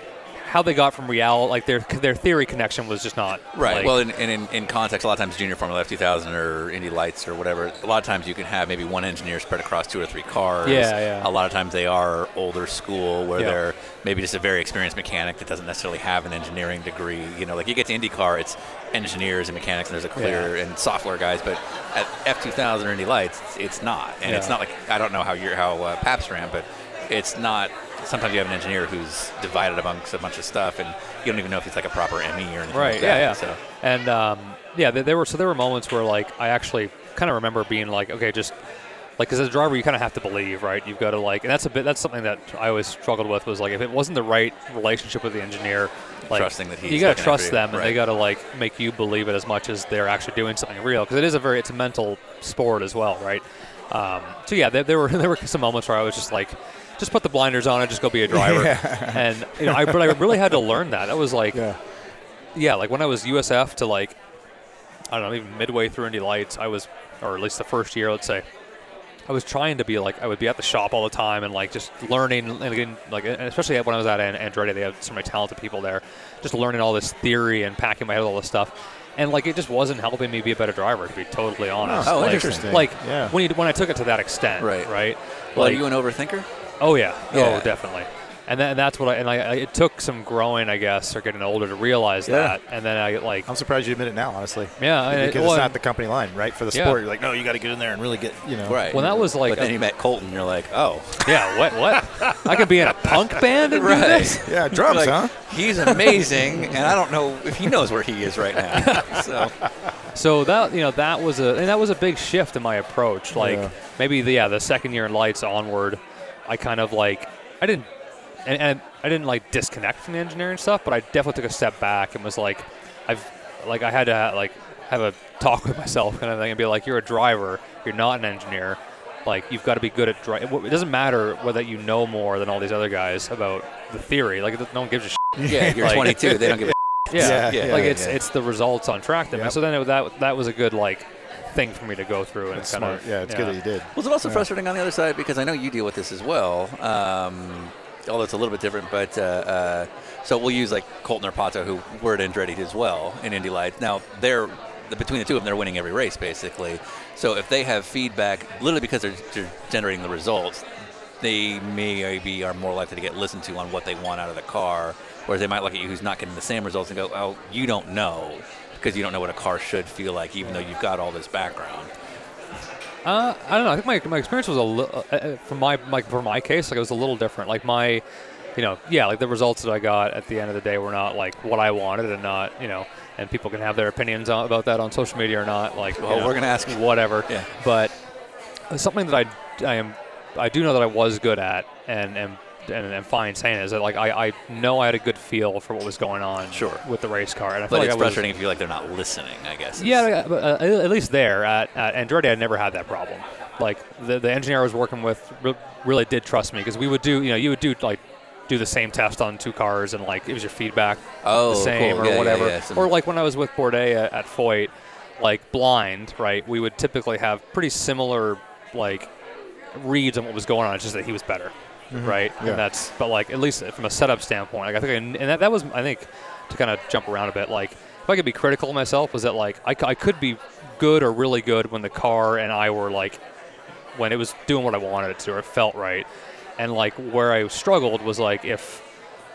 how they got from Real, like their their theory connection was just not Right. like- well, and in, in, in context, a lot of times Junior Formula F2000 or Indy Lights or whatever, a lot of times you can have maybe one engineer spread across two or three cars. Yeah, yeah. A lot of times they are older school where Yeah. they're maybe just a very experienced mechanic that doesn't necessarily have an engineering degree. You know, like you get to IndyCar, it's engineers and mechanics, and there's a clear and software guys. But at F2000 or Indy Lights, it's, it's not, and it's not like I don't know how you're how uh, Pabst ran, but it's not. Sometimes you have an engineer who's divided amongst a bunch of stuff, and you don't even know if he's like a proper ME or anything Right. like yeah. that. Yeah. So. And um, yeah, there, there were so there were moments where like I actually kind of remember being like, okay, just like because as a driver, you kind of have to believe, right? You've got to like, and that's a bit that's something that I always struggled with was like if it wasn't the right relationship with the engineer, like Trusting that he's you got to trust them, and they got to like make you believe it as much as they're actually doing something real because it is a very it's a mental sport as well, right? Um, so yeah, there, there were there were some moments where I was just like. Just put the blinders on and just go be a driver, and you know, I, but I really had to learn that. That was like, yeah, yeah, like when I was USF to like, I don't know, even midway through Indy Lights, I was, or at least the first year, let's say, I was trying to be like, I would be at the shop all the time and like just learning, and again, like, and especially when I was at An- Andretti, they had so many talented people there, just learning all this theory and packing my head with all this stuff. And like it just wasn't helping me be a better driver, to be totally oh, honest. Oh, like, interesting. Like Yeah. when you, when I took it to that extent, Right. Right. Well, like, are you an overthinker? Oh yeah, oh, Yeah. oh definitely. And, then, and that's what I and I, I it took some growing, I guess, or getting older to realize Yeah. that. And then I like, I'm surprised you admit it now, honestly. yeah, because it- well, it's not the company line, right? For the Yeah. sport, you're like, no, you got to get in there and really get, you know, Right. When that was like but then you met Colton, you're like, oh, Yeah, what? What? I could be in a punk band and do this. Yeah, drums, Like, huh? he's amazing, and I don't know if he knows where he is right now. So So that you know that was a and that was a big shift in my approach. Like Yeah. maybe the yeah the second year in lights onward, I kind of like I didn't and, and I didn't like disconnect from the engineering stuff, but I definitely took a step back and was like I've like I had to like have a talk with myself kind of thing and be like, you're a driver, you're not an engineer. Like you've got to be good at driving. It doesn't matter whether you know more than all these other guys about the theory. Like no one gives a shit. Yeah, you're Like- 22. They don't give a Yeah, Yeah, yeah, like yeah, it's yeah. it's the results on track. Then. Yep. So then it, that that was a good like thing for me to go through and That's kind smart. of Yeah, it's good that you did. Was it also frustrating on the other side because I know you deal with this as well? Um, although it's a little bit different, but uh, uh, so we'll use like Colton or Pato, who were at Andretti as well in Indy Lights. Now they're between the two of them, they're winning every race basically. So if they have feedback, literally because they're, they're generating the results, they maybe are more likely to get listened to on what they want out of the car. Whereas they might look at you who's not getting the same results and go, "Oh, you don't know." Because you don't know what a car should feel like, even though you've got all this background. Uh, I don't know. I think my, my experience was a little, uh, uh, for my like for my case, like it was a little different. Like my, you know, yeah, like the results that I got at the end of the day were not like what I wanted, and not you know, and people can have their opinions on, about that on social media or not. Like, you Well, know, we're gonna ask you. whatever. Yeah. But something that I, I am, I do know that I was good at, and and and, and fine saying is that like I, I know I had a good feel for what was going on Sure. with the race car, and I But feel like it's I was, frustrating if you feel like they're not listening, I guess. yeah, yeah, but, uh, at least there at, at Andretti, I never had that problem. Like the the engineer I was working with re- really did trust me because we would do, you know, you would do like do the same test on two cars and like it was your feedback Oh, the same cool. or Yeah, yeah, whatever. yeah, some- Or like when I was with Bourdais at, at Foyt, like blind, right? We would typically have pretty similar like reads on what was going on. It's just that he was better, Mm-hmm. right? Yeah. And that's but like at least from a setup standpoint, like I think, I, and that, that was I think to kind of jump around a bit. Like if I could be critical of myself, was that like I, I could be good or really good when the car and I were like when it was doing what I wanted it to or it felt right, and like where I struggled was like if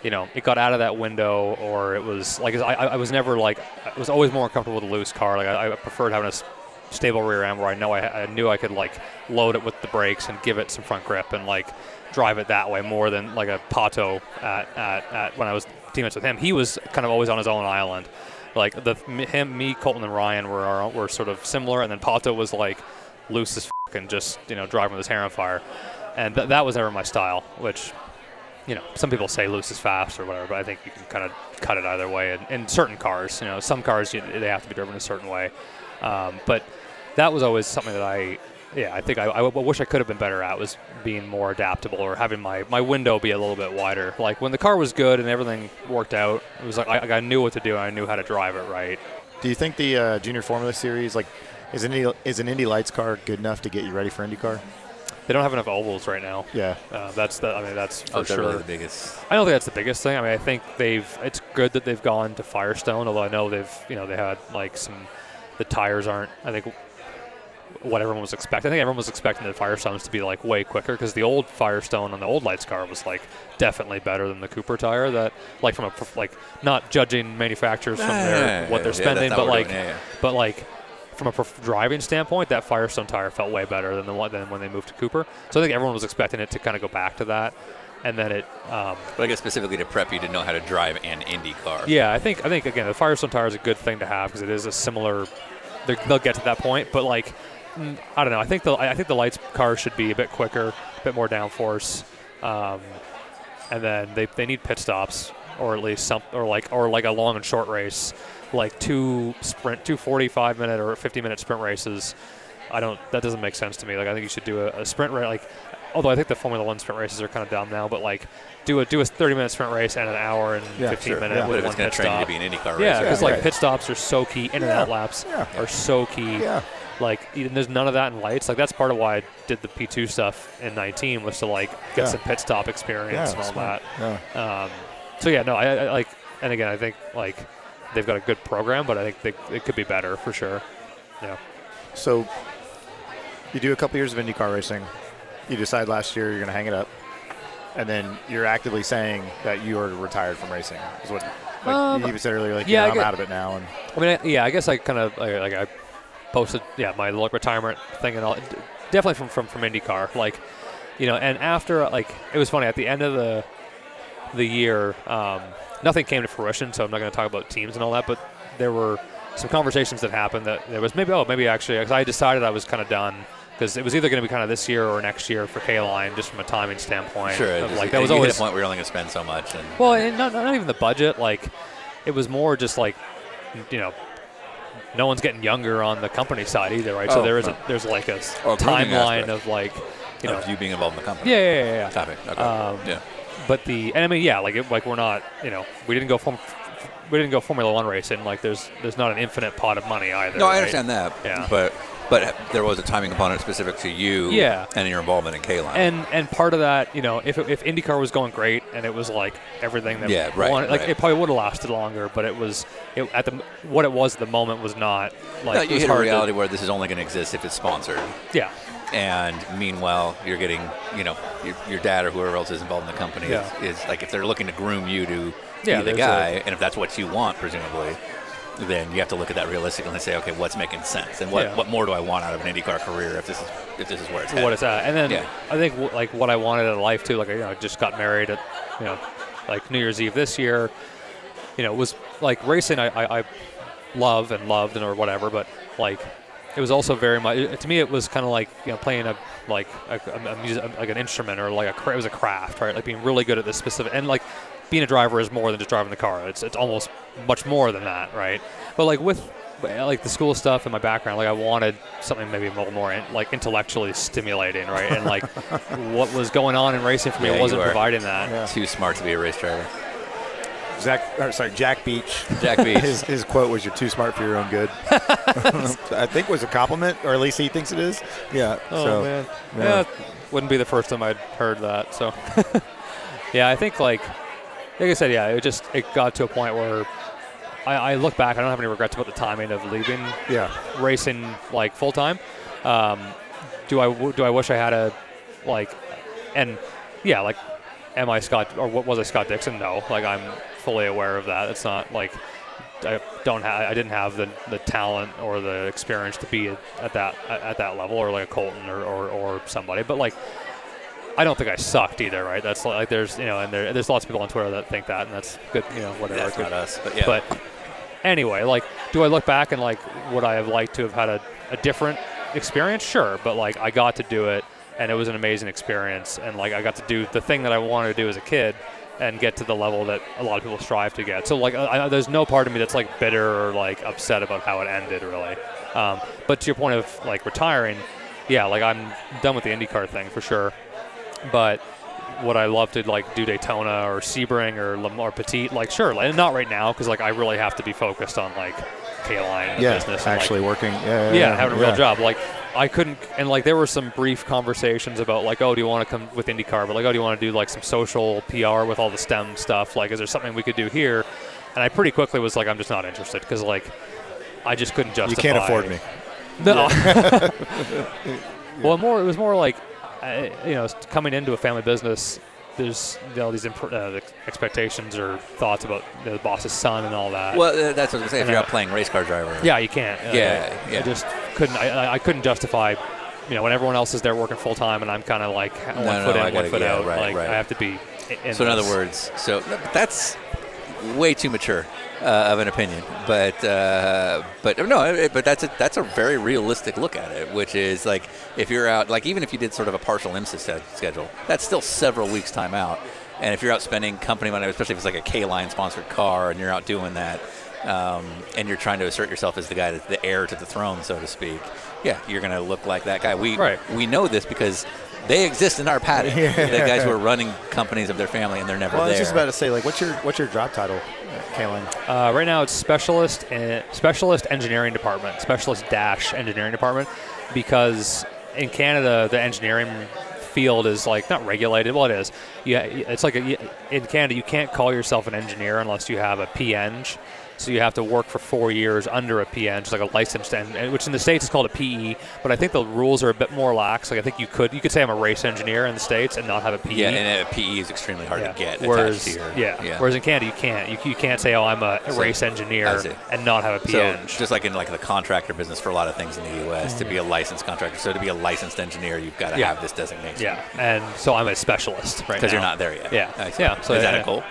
you know, it got out of that window, or it was like I, I I was never like I was always more comfortable with a loose car. Like I, I preferred having a stable rear end where I know I, I knew I could like load it with the brakes and give it some front grip and like drive it that way more than like a Pato at, at, at when I was teammates with him. He was kind of always on his own island. Like the him, me, Colton, and Ryan were our, were sort of similar, and then Pato was like loose as f- and just you know driving with his hair on fire, and th- that was never my style, which you know, some people say loose is fast or whatever, but I think you can kind of cut it either way. And in certain cars, you know, some cars you, they have to be driven a certain way. Um, but that was always something that I, yeah, I think I wish I could have been better at was being more adaptable or having my, my window be a little bit wider. Like when the car was good and everything worked out, it was like I, I knew what to do and I knew how to drive it right. Do you think the uh, Junior Formula Series, like, is an Indy, is an Indy Lights car good enough to get you ready for IndyCar? They don't have enough ovals right now. Yeah. Uh, that's the, I mean, that's for Oh, is that sure. really the biggest? I don't think that's the biggest thing. I mean, I think they've. It's good that they've gone to Firestone, although I know they've. You know, they had like some. The tires aren't. I think what everyone was expecting. I think everyone was expecting the Firestones to be like way quicker because the old Firestone on the old Lights car was like definitely better than the Cooper tire. That like from a like not judging manufacturers from their what they're spending, but like doing, yeah, yeah. but like from a driving standpoint, that Firestone tire felt way better than the one than when they moved to Cooper. So I think everyone was expecting it to kind of go back to that, and then it. Um, But I guess specifically to prep you to know how to drive an Indy car. yeah, I think I think again the Firestone tire is a good thing to have because it is a similar. They'll get to that point, but like I don't know. I think the I think the lights car should be a bit quicker, a bit more downforce, um, and then they, they need pit stops or at least some or like or like a long and short race, like two sprint, two 45 minute or 50 minute sprint races. I don't. That doesn't make sense to me. Like I think you should do a, a sprint race. Like although I think the Formula One sprint races are kind of dumb now, but like do a do a 30 minute sprint race and an hour and Yeah, 15 sure, minute yeah. With it's one going pit train stop. to be an Indy car Yeah, because Yeah, like right. pit stops are so key. In and Yeah. out laps Yeah. are so key. Like even there's none of that in lights. Like that's part of why I did the P2 stuff in 19 was to like get Yeah. some pit stop experience Yeah, and all smart. that. Yeah. Um, so yeah, no, I, I like, and again, I think like they've got a good program, but I think they, it could be better for sure. Yeah. So you do a couple years of IndyCar racing. You decide last year you're going to hang it up, and then you're actively saying that you are retired from racing. Is what like Um, you even said earlier. Like, yeah, yeah, I I'm out of it now. And I mean, I, yeah, I guess I kind of like, like I posted, yeah, my like retirement thing and all. Definitely from from from IndyCar, like you know, and after like it was funny at the end of the the year, um, nothing came to fruition. So I'm not going to talk about teams and all that, but there were some conversations that happened that there was maybe oh maybe actually because I decided I was kind of done. Because it was either going to be kind of this year or next year for K-Line, just from a timing standpoint. Sure. Just- like that was always a point where you're only going to spend so much. And well, and not, not even the budget. Like, it was more just like, you know, no one's getting younger on the company side either, right? so Oh, there is no. a there's like a Oh, timeline of like, you know, of you being involved in the company. yeah, yeah, yeah, yeah. Topic. Okay. Um, yeah. But the and I mean, yeah, like it, like we're not, you know, we didn't go form, we didn't go Formula One racing. Like there's there's not an infinite pot of money either. No, I right? understand that. Yeah. But but there was a timing component specific to you. Yeah. And your involvement in K-Line. And and part of that, you know, if if IndyCar was going great and it was like everything that Yeah, right, wanted, like right. it probably would have lasted longer, but it was it, at the what it was at the moment was not like No, you hit a hard to- reality where this is only going to exist if it's sponsored. yeah, And meanwhile, you're getting, you know, your, your dad or whoever else is involved in the company Yeah. is, is like if they're looking to groom you to Yeah, be the guy, a- and if that's what you want, presumably, then you have to look at that realistically and say, okay, what's making sense, and what, Yeah. what more do I want out of an IndyCar career if this is if this is where it's what it's at. And then Yeah. I think w- like what I wanted in life too. Like you know, I just got married at you know like New Year's Eve this year. You know, it was like racing. I, I, I love and loved and or whatever, but like it was also very much to me. It was kind of like you know playing a like a, a, a music, like an instrument or like a it was a craft, right? Like being really good at this specific and like being a driver is more than just driving the car. It's it's almost much more than that, right? But like with like the school stuff and my background, like I wanted something maybe a little more in, like intellectually stimulating, right? And like what was going on in racing for me Yeah, wasn't providing that. Too smart to be a race driver. Zach, or sorry, Zach Veach. Jack Beach. his, his quote was, "You're too smart for your own good." I think was a compliment, or at least he thinks it is. Yeah. Oh so, man, yeah. yeah. wouldn't be the first time I'd heard that. So, yeah, I think like, like I said, yeah, it just it got to a point where I, I look back, I don't have any regrets about the timing of leaving Yeah. racing like full time. Um, do I do I wish I had a like, and yeah, like, am I Scott or what was I Scott Dixon? No, like I'm fully aware of that. It's not like I don't have I didn't have the, the talent or the experience to be at that at that level or like a Colton or, or, or somebody. But like I don't think I sucked either, right? That's like there's you know and there, there's lots of people on Twitter that think that and that's good, you know whatever. That's good. not us, but yeah. But anyway, like, do I look back and like, would I have liked to have had a, a different experience? Sure, but like, I got to do it, and it was an amazing experience, and like, I got to do the thing that I wanted to do as a kid, and get to the level that a lot of people strive to get. So like, I, I- there's no part of me that's like bitter or like upset about how it ended, really. Um, but to your point of like retiring, yeah, like I'm done with the IndyCar thing for sure, but would I love to like do Daytona or Sebring or Le Mans Petit? Like, sure, like, not right now because like I really have to be focused on like K-line and Yeah. business. and, like, Actually working. Yeah. yeah, having a real job. Like, I couldn't, and like there were some brief conversations about like, oh, do you want to come with IndyCar? But like, oh, do you want to do like some social PR with all the STEM stuff? Like, is there something we could do here? And I pretty quickly was like, I'm just not interested because like, I just couldn't justify. You can't afford me. No. well, more it was more like, uh, you know, coming into a family business. There's you know, these imp- uh, expectations or thoughts about the boss's son and all that. well, uh, that's what I was going to. If you're out playing race car driver. Yeah, you can't. Uh, Yeah, I yeah. just couldn't. I, I- I couldn't justify. You know, when everyone else is there working full time, and I'm kind of like one no, foot I in, gotta- one foot yeah, out. right, like right. I have to be. In So in other words, so that's way too mature uh, of an opinion, but uh, but no, it- but that's a, that's a very realistic look at it, which is like if you're out, like even if you did sort of a partial IMSA schedule, that's still several weeks time out, and if you're out spending company money, especially if it's like a K line sponsored car, and you're out doing that. Um, and you're trying to assert yourself as the guy, that's the heir to the throne, so to speak. Yeah, you're going to look like that guy. We Right. we know this because they exist in our paddock. The guys who are running companies of their family and they're never Well, I was just about to say, like, what's your what's your job title, at K-Line? Uh, right now, it's specialist uh, specialist engineering department, specialist dash engineering department, because in Canada the engineering field is like not regulated. Well, it is. Yeah, it's like a, in Canada you can't call yourself an engineer unless you have a PEng. So you have to work for four years under a PEng, just like a licensed, and, which in the states is called a PE. But I think the rules are a bit more lax. Like I think you could you could say I'm a race engineer in the states and not have a PE. yeah, and a PE is extremely hard Yeah. to get Whereas, to your. yeah. Whereas in Canada, you can't. You, you can't say, "Oh, I'm a So- race engineer," and not have a so PEng. just like in like the contractor business for a lot of things in the U.S., to be a licensed contractor, so to be a licensed engineer, you've got to Yeah. have this designation. yeah, and so I'm a specialist right because you're not there yet. Yeah. Yeah, so is that yeah. a goal?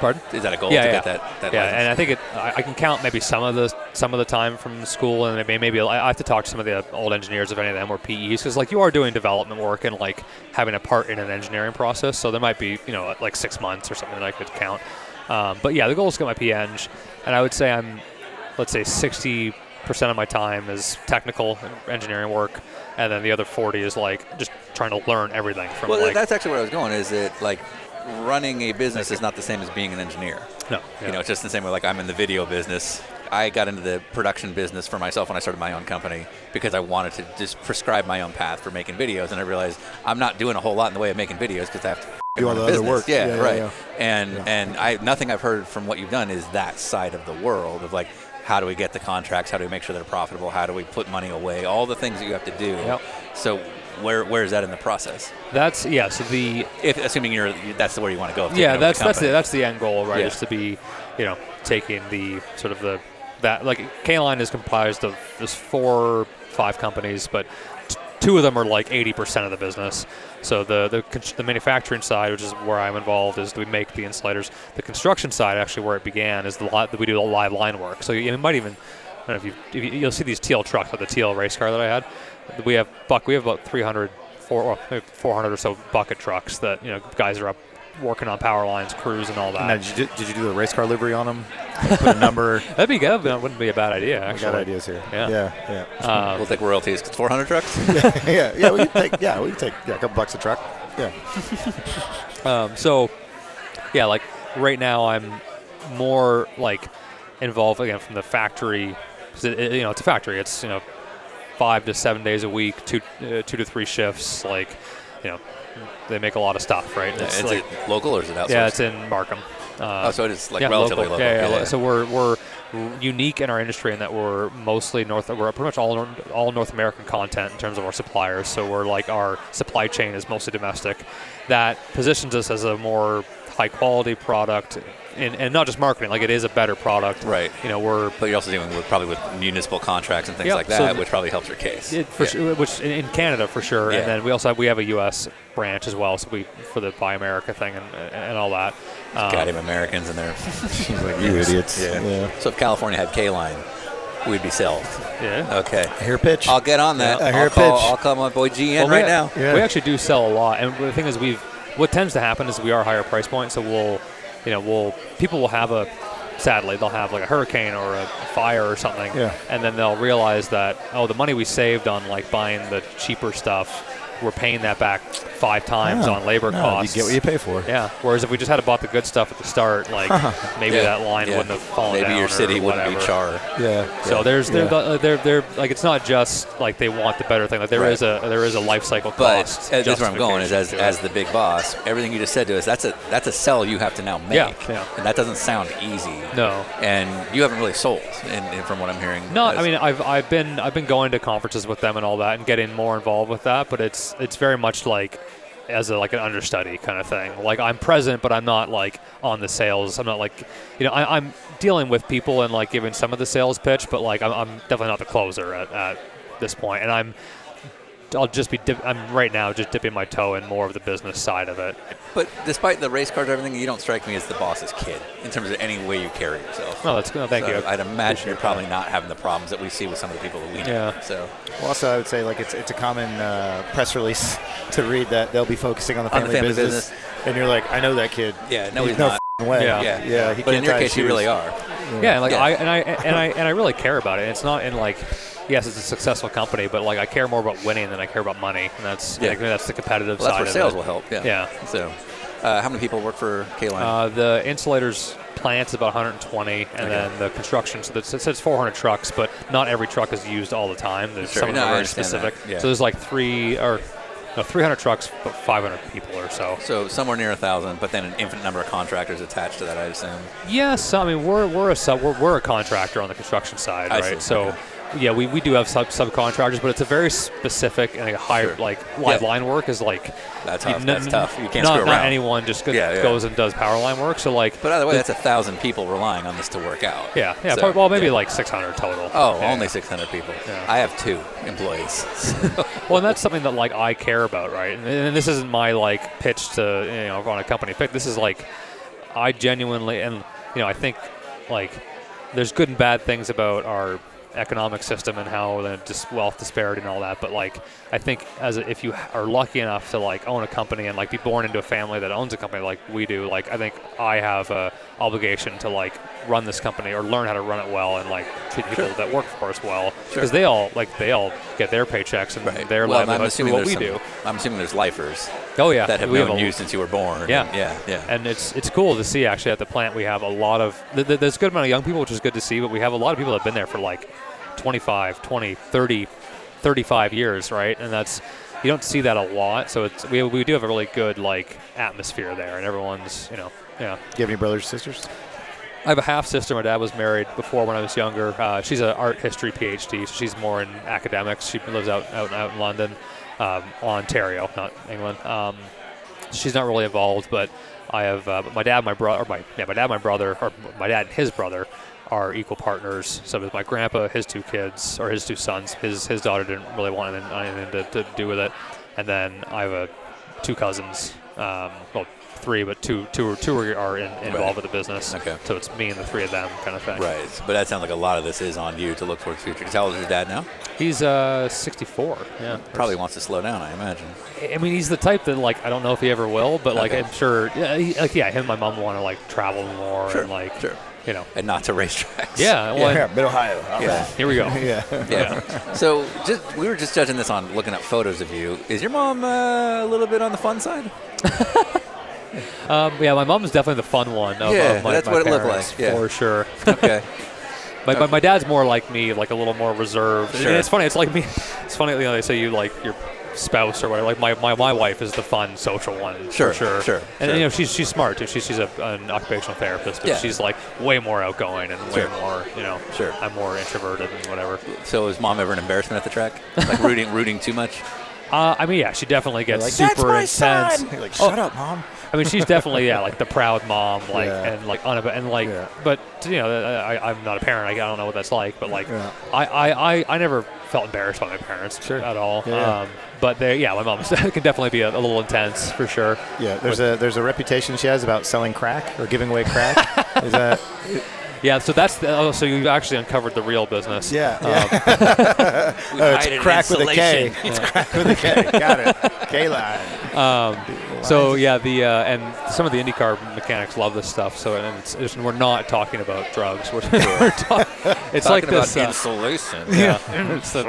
Pardon? Is that a goal yeah, to yeah. get that? that yeah, license? and I think it, I, I can count maybe some of the some of the time from school, and maybe maybe I have to talk to some of the old engineers if any of them were PEs, because like you are doing development work and like having a part in an engineering process, so there might be you know like six months or something that I could count. Um, but yeah, the goal is to get my PEng, and I would say I'm, let's say 60 percent of my time is technical engineering work, and then the other 40 is like just trying to learn everything from Well, like that's actually where I was going. Is it like running a business is not the same as being an engineer? no, You know, it's just the same way. Like I'm in the video business. I got into the production business for myself when I started my own company because I wanted to just prescribe my own path for making videos, and I realized I'm not doing a whole lot in the way of making videos because I have to Do all run a the other business. work. Yeah, Yeah, yeah, right. yeah. And Yeah. and I nothing I've heard from what you've done is that side of the world of like how do we get the contracts? How do we make sure they're profitable? How do we put money away? All the things that you have to do. Yep. So where where is that in the process? that's yeah. So the If assuming you're that's the where you want to go. yeah, that's the that's the that's the end goal, right? Yeah. Is to be, you know, taking the sort of the that like K line is comprised of there's four five companies, but t- two of them are like 80% of the business. So the the the manufacturing side, which is where I'm involved, is we make the insulators. The construction side, actually, where it began, is the lot that we do the live line work. So you, it might even I don't know if you if you- you'll see these teal trucks, like the teal race car that I had. We have buck. We have about 300 four, maybe 400 or so bucket trucks that you know guys are up working on power lines, crews, and all that. Now, did, you, did you do the race car livery on them? Put a number. That'd be good. That wouldn't be a bad idea, I actually. got ideas here. Yeah. yeah, yeah. Um, We'll take royalties. 'cause 400 trucks. yeah, yeah, we can take yeah, we can take yeah, a couple bucks a truck. Yeah. Um, so, yeah, like right now, I'm more like involved again from the factory. 'cause it- it- you know, it's a factory. It's you know five to seven days a week, two uh, two to three shifts. Like, you know, they make a lot of stuff, right? Is it's like, local or is it outsourced? yeah, it's in Markham. Uh, oh, so it is like yeah, relatively local. Yeah, yeah, So we're we're unique in our industry in that we're mostly North. We're pretty much all all North American content in terms of our suppliers. So we're like our supply chain is mostly domestic. That positions us as a more high quality product, and, and not just marketing. Like it is a better product. Right. You know, we're But you're also dealing with probably with municipal contracts and things Yep, like so that, th- which probably helps your case. it, for Yeah. sure, which in, in Canada for sure, Yeah. and then we also have we have a U.S. branch as well. So we for the Buy America thing and and all that. Um, Goddamn Americans and their. like you idiots. Yeah. Yeah. So if California had K line, we'd be sold. yeah. Okay. Hair pitch. I'll get on that. Yeah, I I'll hear a call, pitch. I'll call my boy GN Well, right we, now. Yeah. We actually do sell a lot, and the thing is, we've what tends to happen is we are higher price point, so we'll, you know, we'll people will have a, sadly they'll have like a hurricane or a fire or something, Yeah. and then they'll realize that oh, the money we saved on like buying the cheaper stuff, we're paying that back five times Yeah. on labor No, costs. You get what you pay for. Yeah. Whereas if we just had bought the good stuff at the start, like maybe Yeah. that line Yeah. wouldn't have fallen Maybe down your city wouldn't be whatever. char. Yeah. So yeah. there's yeah. they're, they're they're like it's not just like they want the better thing. Like there Right. is a there is a life cycle But cost. uh, that's where I'm going. Is as, as the big boss, everything you just said to us, that's a that's a sell you have to now make, Yeah, yeah. and that doesn't sound easy. no. And you haven't really sold, in, in, from what I'm hearing. No, I mean I've I've been I've been going to conferences with them and all that and getting more involved with that, but it's it's very much like as a like an understudy kind of thing. Like I'm present, but I'm not like on the sales. I'm not like you know I, I'm dealing with people and like giving some of the sales pitch, but like I'm, I'm definitely not the closer at, at this point, and I'm. I'll just be. Dip, I'm right now just dipping my toe in more of the business side of it. But despite the race cars and everything, you don't strike me as the boss's kid in terms of any way you carry yourself. No, that's good. Thank So you. I'd imagine you're probably not having the problems that we see with some of the people that we know. Yeah. So Well, also, I would say like it's it's a common uh, press release to read that they'll be focusing on the On the family, family business, and you're like, I know that kid. yeah, no, There's he's no not. f***ing way. Yeah. Yeah, yeah. He but in can't your tie case, you really are. Yeah, and like Yeah. I and I and I and I really care about it. It's not in like, yes, it's a successful company, but like I care more about winning than I care about money, and that's Yeah. I think that's the competitive Well, that's side where sales it. will help. Yeah. Yeah. So, uh, how many people work for K-Line? Uh, the insulators plant's about 120, and then the construction. So that's, it says 400 trucks, but not every truck is used all the time. There's Sure. some of No, them are very specific. Yeah. So there's like three or no 300 trucks, but 500 people or so. so somewhere near a thousand, but then an infinite number of contractors attached to that, I assume. Yes, I mean we're we're a sub, we're, we're a contractor on the construction side, I right? see, So. okay. Yeah, we, we do have sub subcontractors, but it's a very specific and like higher Sure. like live line work is like That's tough. n- That's n- tough. You can't not, screw not around. anyone just go- Yeah, yeah. goes and does power line work. So like, But either way, that's a thousand people relying on this to work out. yeah, yeah. So, probably- well, maybe yeah. like 600 total. Oh, only 600 people. Yeah. I have two employees. Well, and that's something that like I care about, right? And, and this isn't my like pitch to you know on a company pick. This is like I genuinely and you know I think like there's good and bad things about our economic system and how the dis- wealth disparity and all that. But like, I think as a, if you are lucky enough to like own a company and like be born into a family that owns a company like we do, like I think I have a obligation to like run this company or learn how to run it well and like treat people that work for us well because they all like they all get their paychecks and Right. their well, livelihoods through what we some- do. I'm assuming there's lifers Oh yeah, that have we known a- you since you were born. Yeah, and- yeah, yeah. And it's it's cool to see actually at the plant we have a lot of th- th- there's a good amount of young people which is good to see, but we have a lot of people that have been there for like 25, 20, 30, 35 years, right? And that's you don't see that a lot. So it's we, we do have a really good like atmosphere there, and everyone's you know yeah. Do you have any brothers or sisters? I have a half sister. My dad was married before when I was younger. Uh, she's an art history PhD, so she's more in academics. She lives out out, out in London, um, Ontario, not England. Um, she's not really involved, but I have. Uh, my dad, my brother, my yeah, my dad, my brother, or my dad and his brother are equal partners. So with my grandpa, his two kids or his two sons, his his daughter didn't really want anything, anything to, to do with it, and then I have a two cousins. Um, well, three, but two two two are, are in, involved Right. with the business. Okay. So it's me and the three of them kind of thing. Right, but that sounds like a lot of this is on you to look towards the future. 'Cause how old is your dad now? He's uh 64. Yeah. Probably wants to slow down, I imagine. I mean, he's the type that like I don't know if he ever will, but like Okay. I'm sure. Yeah, he, like yeah, him and my mom want to like travel more Sure, and like sure. You know. And not to racetracks. Yeah. Well, yeah, Mid Ohio. Yeah. Here we go. yeah. Yeah. so just we were just judging this on looking at photos of you. Is your mom uh, a little bit on the fun side? Um, yeah, my mom's definitely the fun one. Of, Yeah, of my, that's my what it looked like, yeah. for sure. Okay. My, my, my dad's more like me, like a little more reserved. Sure. And it's funny. It's like me. It's funny. You know, they say you like your spouse or whatever. Like my, my, my wife is the fun social one. Sure, for sure. sure, And sure. you know she's she's smart too. She's she's a, an occupational therapist, but Yeah. she's like way more outgoing and Sure. way more. You know. Sure. I'm more introverted and whatever. so is mom ever an embarrassment at the track? Like rooting rooting too much? Uh, I mean, yeah, she definitely gets Like, super That's my intense. like, Oh, shut up, mom. I mean, she's definitely yeah, like the proud mom, like Yeah. and like unab- and like, Yeah. but you know, I, I'm not a parent. I, don't know what that's like, but like, Yeah. I, I, I, I never felt embarrassed by my parents at all. Yeah. Um, but they, yeah, my mom can definitely be a, a little intense for sure. Yeah, there's a there's a reputation she has about selling crack or giving away crack. Is that? Yeah, so that's the, oh, so you've actually uncovered the real business. Yeah, Um, yeah. We Oh, it's crack with a K. insulation. It's crack with a K. Got it. K line. Um, so yeah, the uh, and some of the IndyCar mechanics love this stuff. So and it's, it's, we're not talking about drugs. We're, we're talk, it's like Talking about this. uh, insulation. yeah, it's the-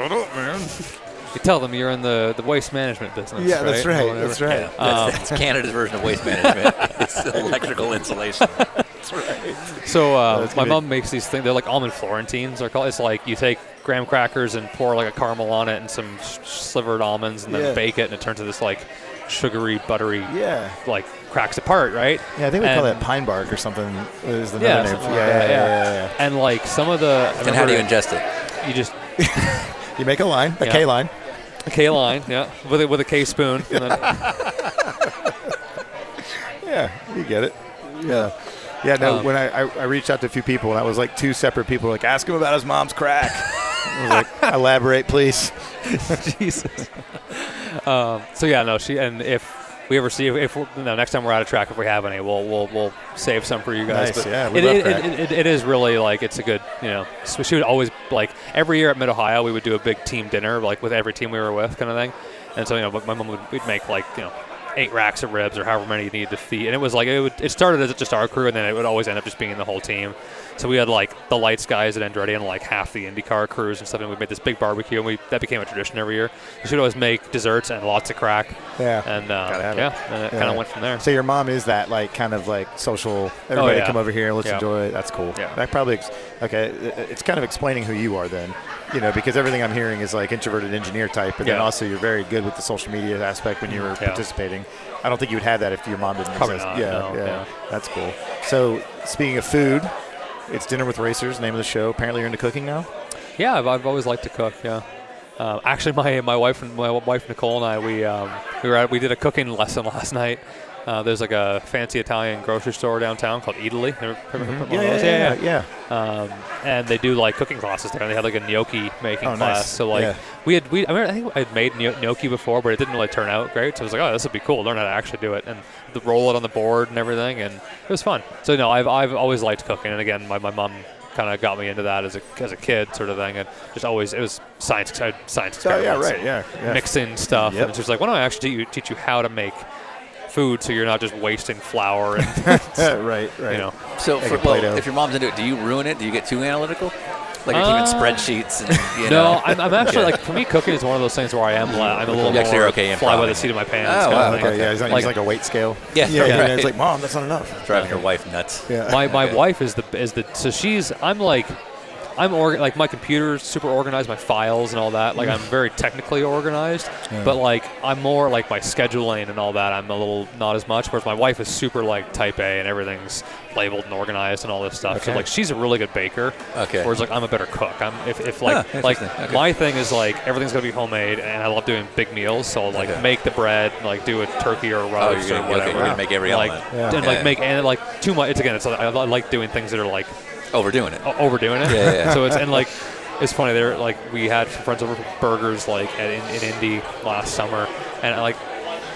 you tell them you're in the, the waste management business. Yeah, that's right. That's right. Yeah, that's, that's Canada's version of waste management. it's electrical insulation. That's right. So uh, that's my good. mom makes these things. They're like almond Florentines. They're called. It's like you take graham crackers and pour like a caramel on it and some sh- slivered almonds and then Yeah. bake it and it turns into this like sugary, buttery, Yeah. like cracks apart, right? Yeah, I think we call that pine bark or something. Is the Yeah, name? something yeah, like yeah, yeah, yeah. yeah, yeah. And like some of the I And how do you ingest it? you just You make a line, a Yeah. K line. A K line, yeah, with a, with a K spoon. And then, Yeah, you get it. Yeah. Yeah, no, Um, when I, I, I reached out to a few people, and I was like two separate people, like, ask him about his mom's crack. I was like, elaborate, please. Jesus. um, so yeah, no, she and if we ever see if, if we're- no, next time we're out of track, if we have any, we'll we'll we'll save some for you guys. Nice, But yeah, we it, love it, it, it, it is really like it's a good, you know. So she would always like every year at Mid Ohio, we would do a big team dinner, like with every team we were with, kind of thing. And so you know, my mom would we'd make like you know. Eight racks of ribs, or however many you needed to feed, and it was like it, would, it started as just our crew, and then it would always end up just being the whole team. So we had like the lights guys at Andretti and like half the IndyCar crews and stuff, and we made this big barbecue, and we that became a tradition every year. We should always make desserts and lots of crack, Yeah. and uh, Gotta it. yeah, and it Yeah. kind of went from there. So your mom is that like kind of like social. Everybody Oh, yeah. come over here, let's Yeah. enjoy it. That's cool. Yeah. That probably ex- okay. It's kind of explaining who you are then, you know, because everything I'm hearing is like introverted engineer type, but then also you're very good with the social media aspect when you were Yeah. participating. I don't think you would have that if your mom didn't Probably exist. not, Yeah, no, yeah, yeah. that's cool. So speaking of food, it's dinner with racers. Name of the show. Apparently you're into cooking now. Yeah, I've, I've always liked to cook. Yeah. Um, actually, my my wife and my wife Nicole and I we um, we were at, we did a cooking lesson last night. Uh, there's like a fancy Italian grocery store downtown called Eataly. Heard of one of yeah, yeah. Um, and they do like cooking classes there. And they had like a gnocchi making Oh, nice. class. So like Yeah. we had we I, mean, I think I had made gno- gnocchi before, but it didn't really turn out great. So I was like, oh, this would be cool. Learn how to actually do it and the, roll it on the board and everything, and it was fun. So no, I've I've always liked cooking. And again, my my mom kind of got me into that as a as a kid, sort of thing, and just always it was science had science Oh, yeah, right, yeah, yeah. mixing stuff, Yep. and it's just like, why don't I actually teach you how to make food so you're not just wasting flour and right, right. you know. So, for, well, if your mom's into it, do you ruin it? Do you get too analytical? Like you're Uh, keeping spreadsheets and you No, know. I'm, I'm actually like for me, cooking is one of those things where I am. li- I'm a little You actually more okay fly by improv-ing the seat of my pants. Oh, kind wow, of thing. Okay, yeah, he's like, Like- like a weight scale. Yeah, yeah, right. It's like, mom, that's not enough. driving your wife nuts. Yeah. my my Okay. wife is the is the so she's I'm like I'm org- like my computer's super organized, my files and all that. Like I'm very technically organized, but like I'm more like my scheduling and all that. I'm a little not as much. Whereas my wife is super like type A and everything's labeled and organized and all this stuff. So like she's a really good baker. Okay. Whereas like I'm a better cook. I'm if, if like Huh, like. Okay. my thing is like everything's gonna be homemade and I love doing big meals. So I'll, like Okay. make the bread, like do a turkey or a Oh, roast you're or gonna, okay, whatever. you're gonna make every like, element. Yeah. and Yeah. like make and like too much. It's again, it's like, I like doing things that are like Overdoing it. overdoing it. Yeah, yeah, yeah. so it's and like it's funny. They're like we had some friends over for burgers like at, in, in Indy last summer, and I, like.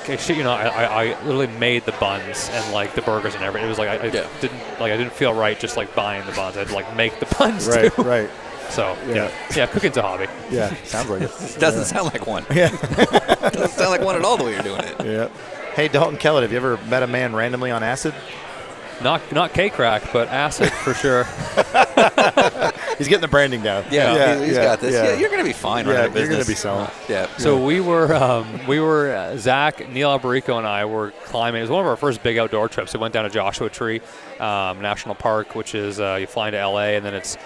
okay, Shit, you know, I, I, I literally made the buns and like the burgers and everything. It was like I, I Yeah. didn't like I didn't feel right just like buying the buns. I had to like make the buns Right, too. right. So Yeah. yeah, yeah, cooking's a hobby. Yeah, sounds like it. Doesn't sound like one. Yeah. Doesn't sound like one at all the way you're doing it. yeah. Hey, Dalton Kellett, have you ever met a man randomly on acid? Not not K crack, but acid for sure. He's getting the branding down. Yeah, yeah he- he's yeah, got this. Yeah. Yeah, you're going to be fine Yeah, running a you're business. gonna be selling. Yeah. So we were, um, we were uh, Zach, Neil Alberico, and I were climbing. It was one of our first big outdoor trips. We went down to Joshua Tree um, National Park, which is uh, you fly into LA, and then it's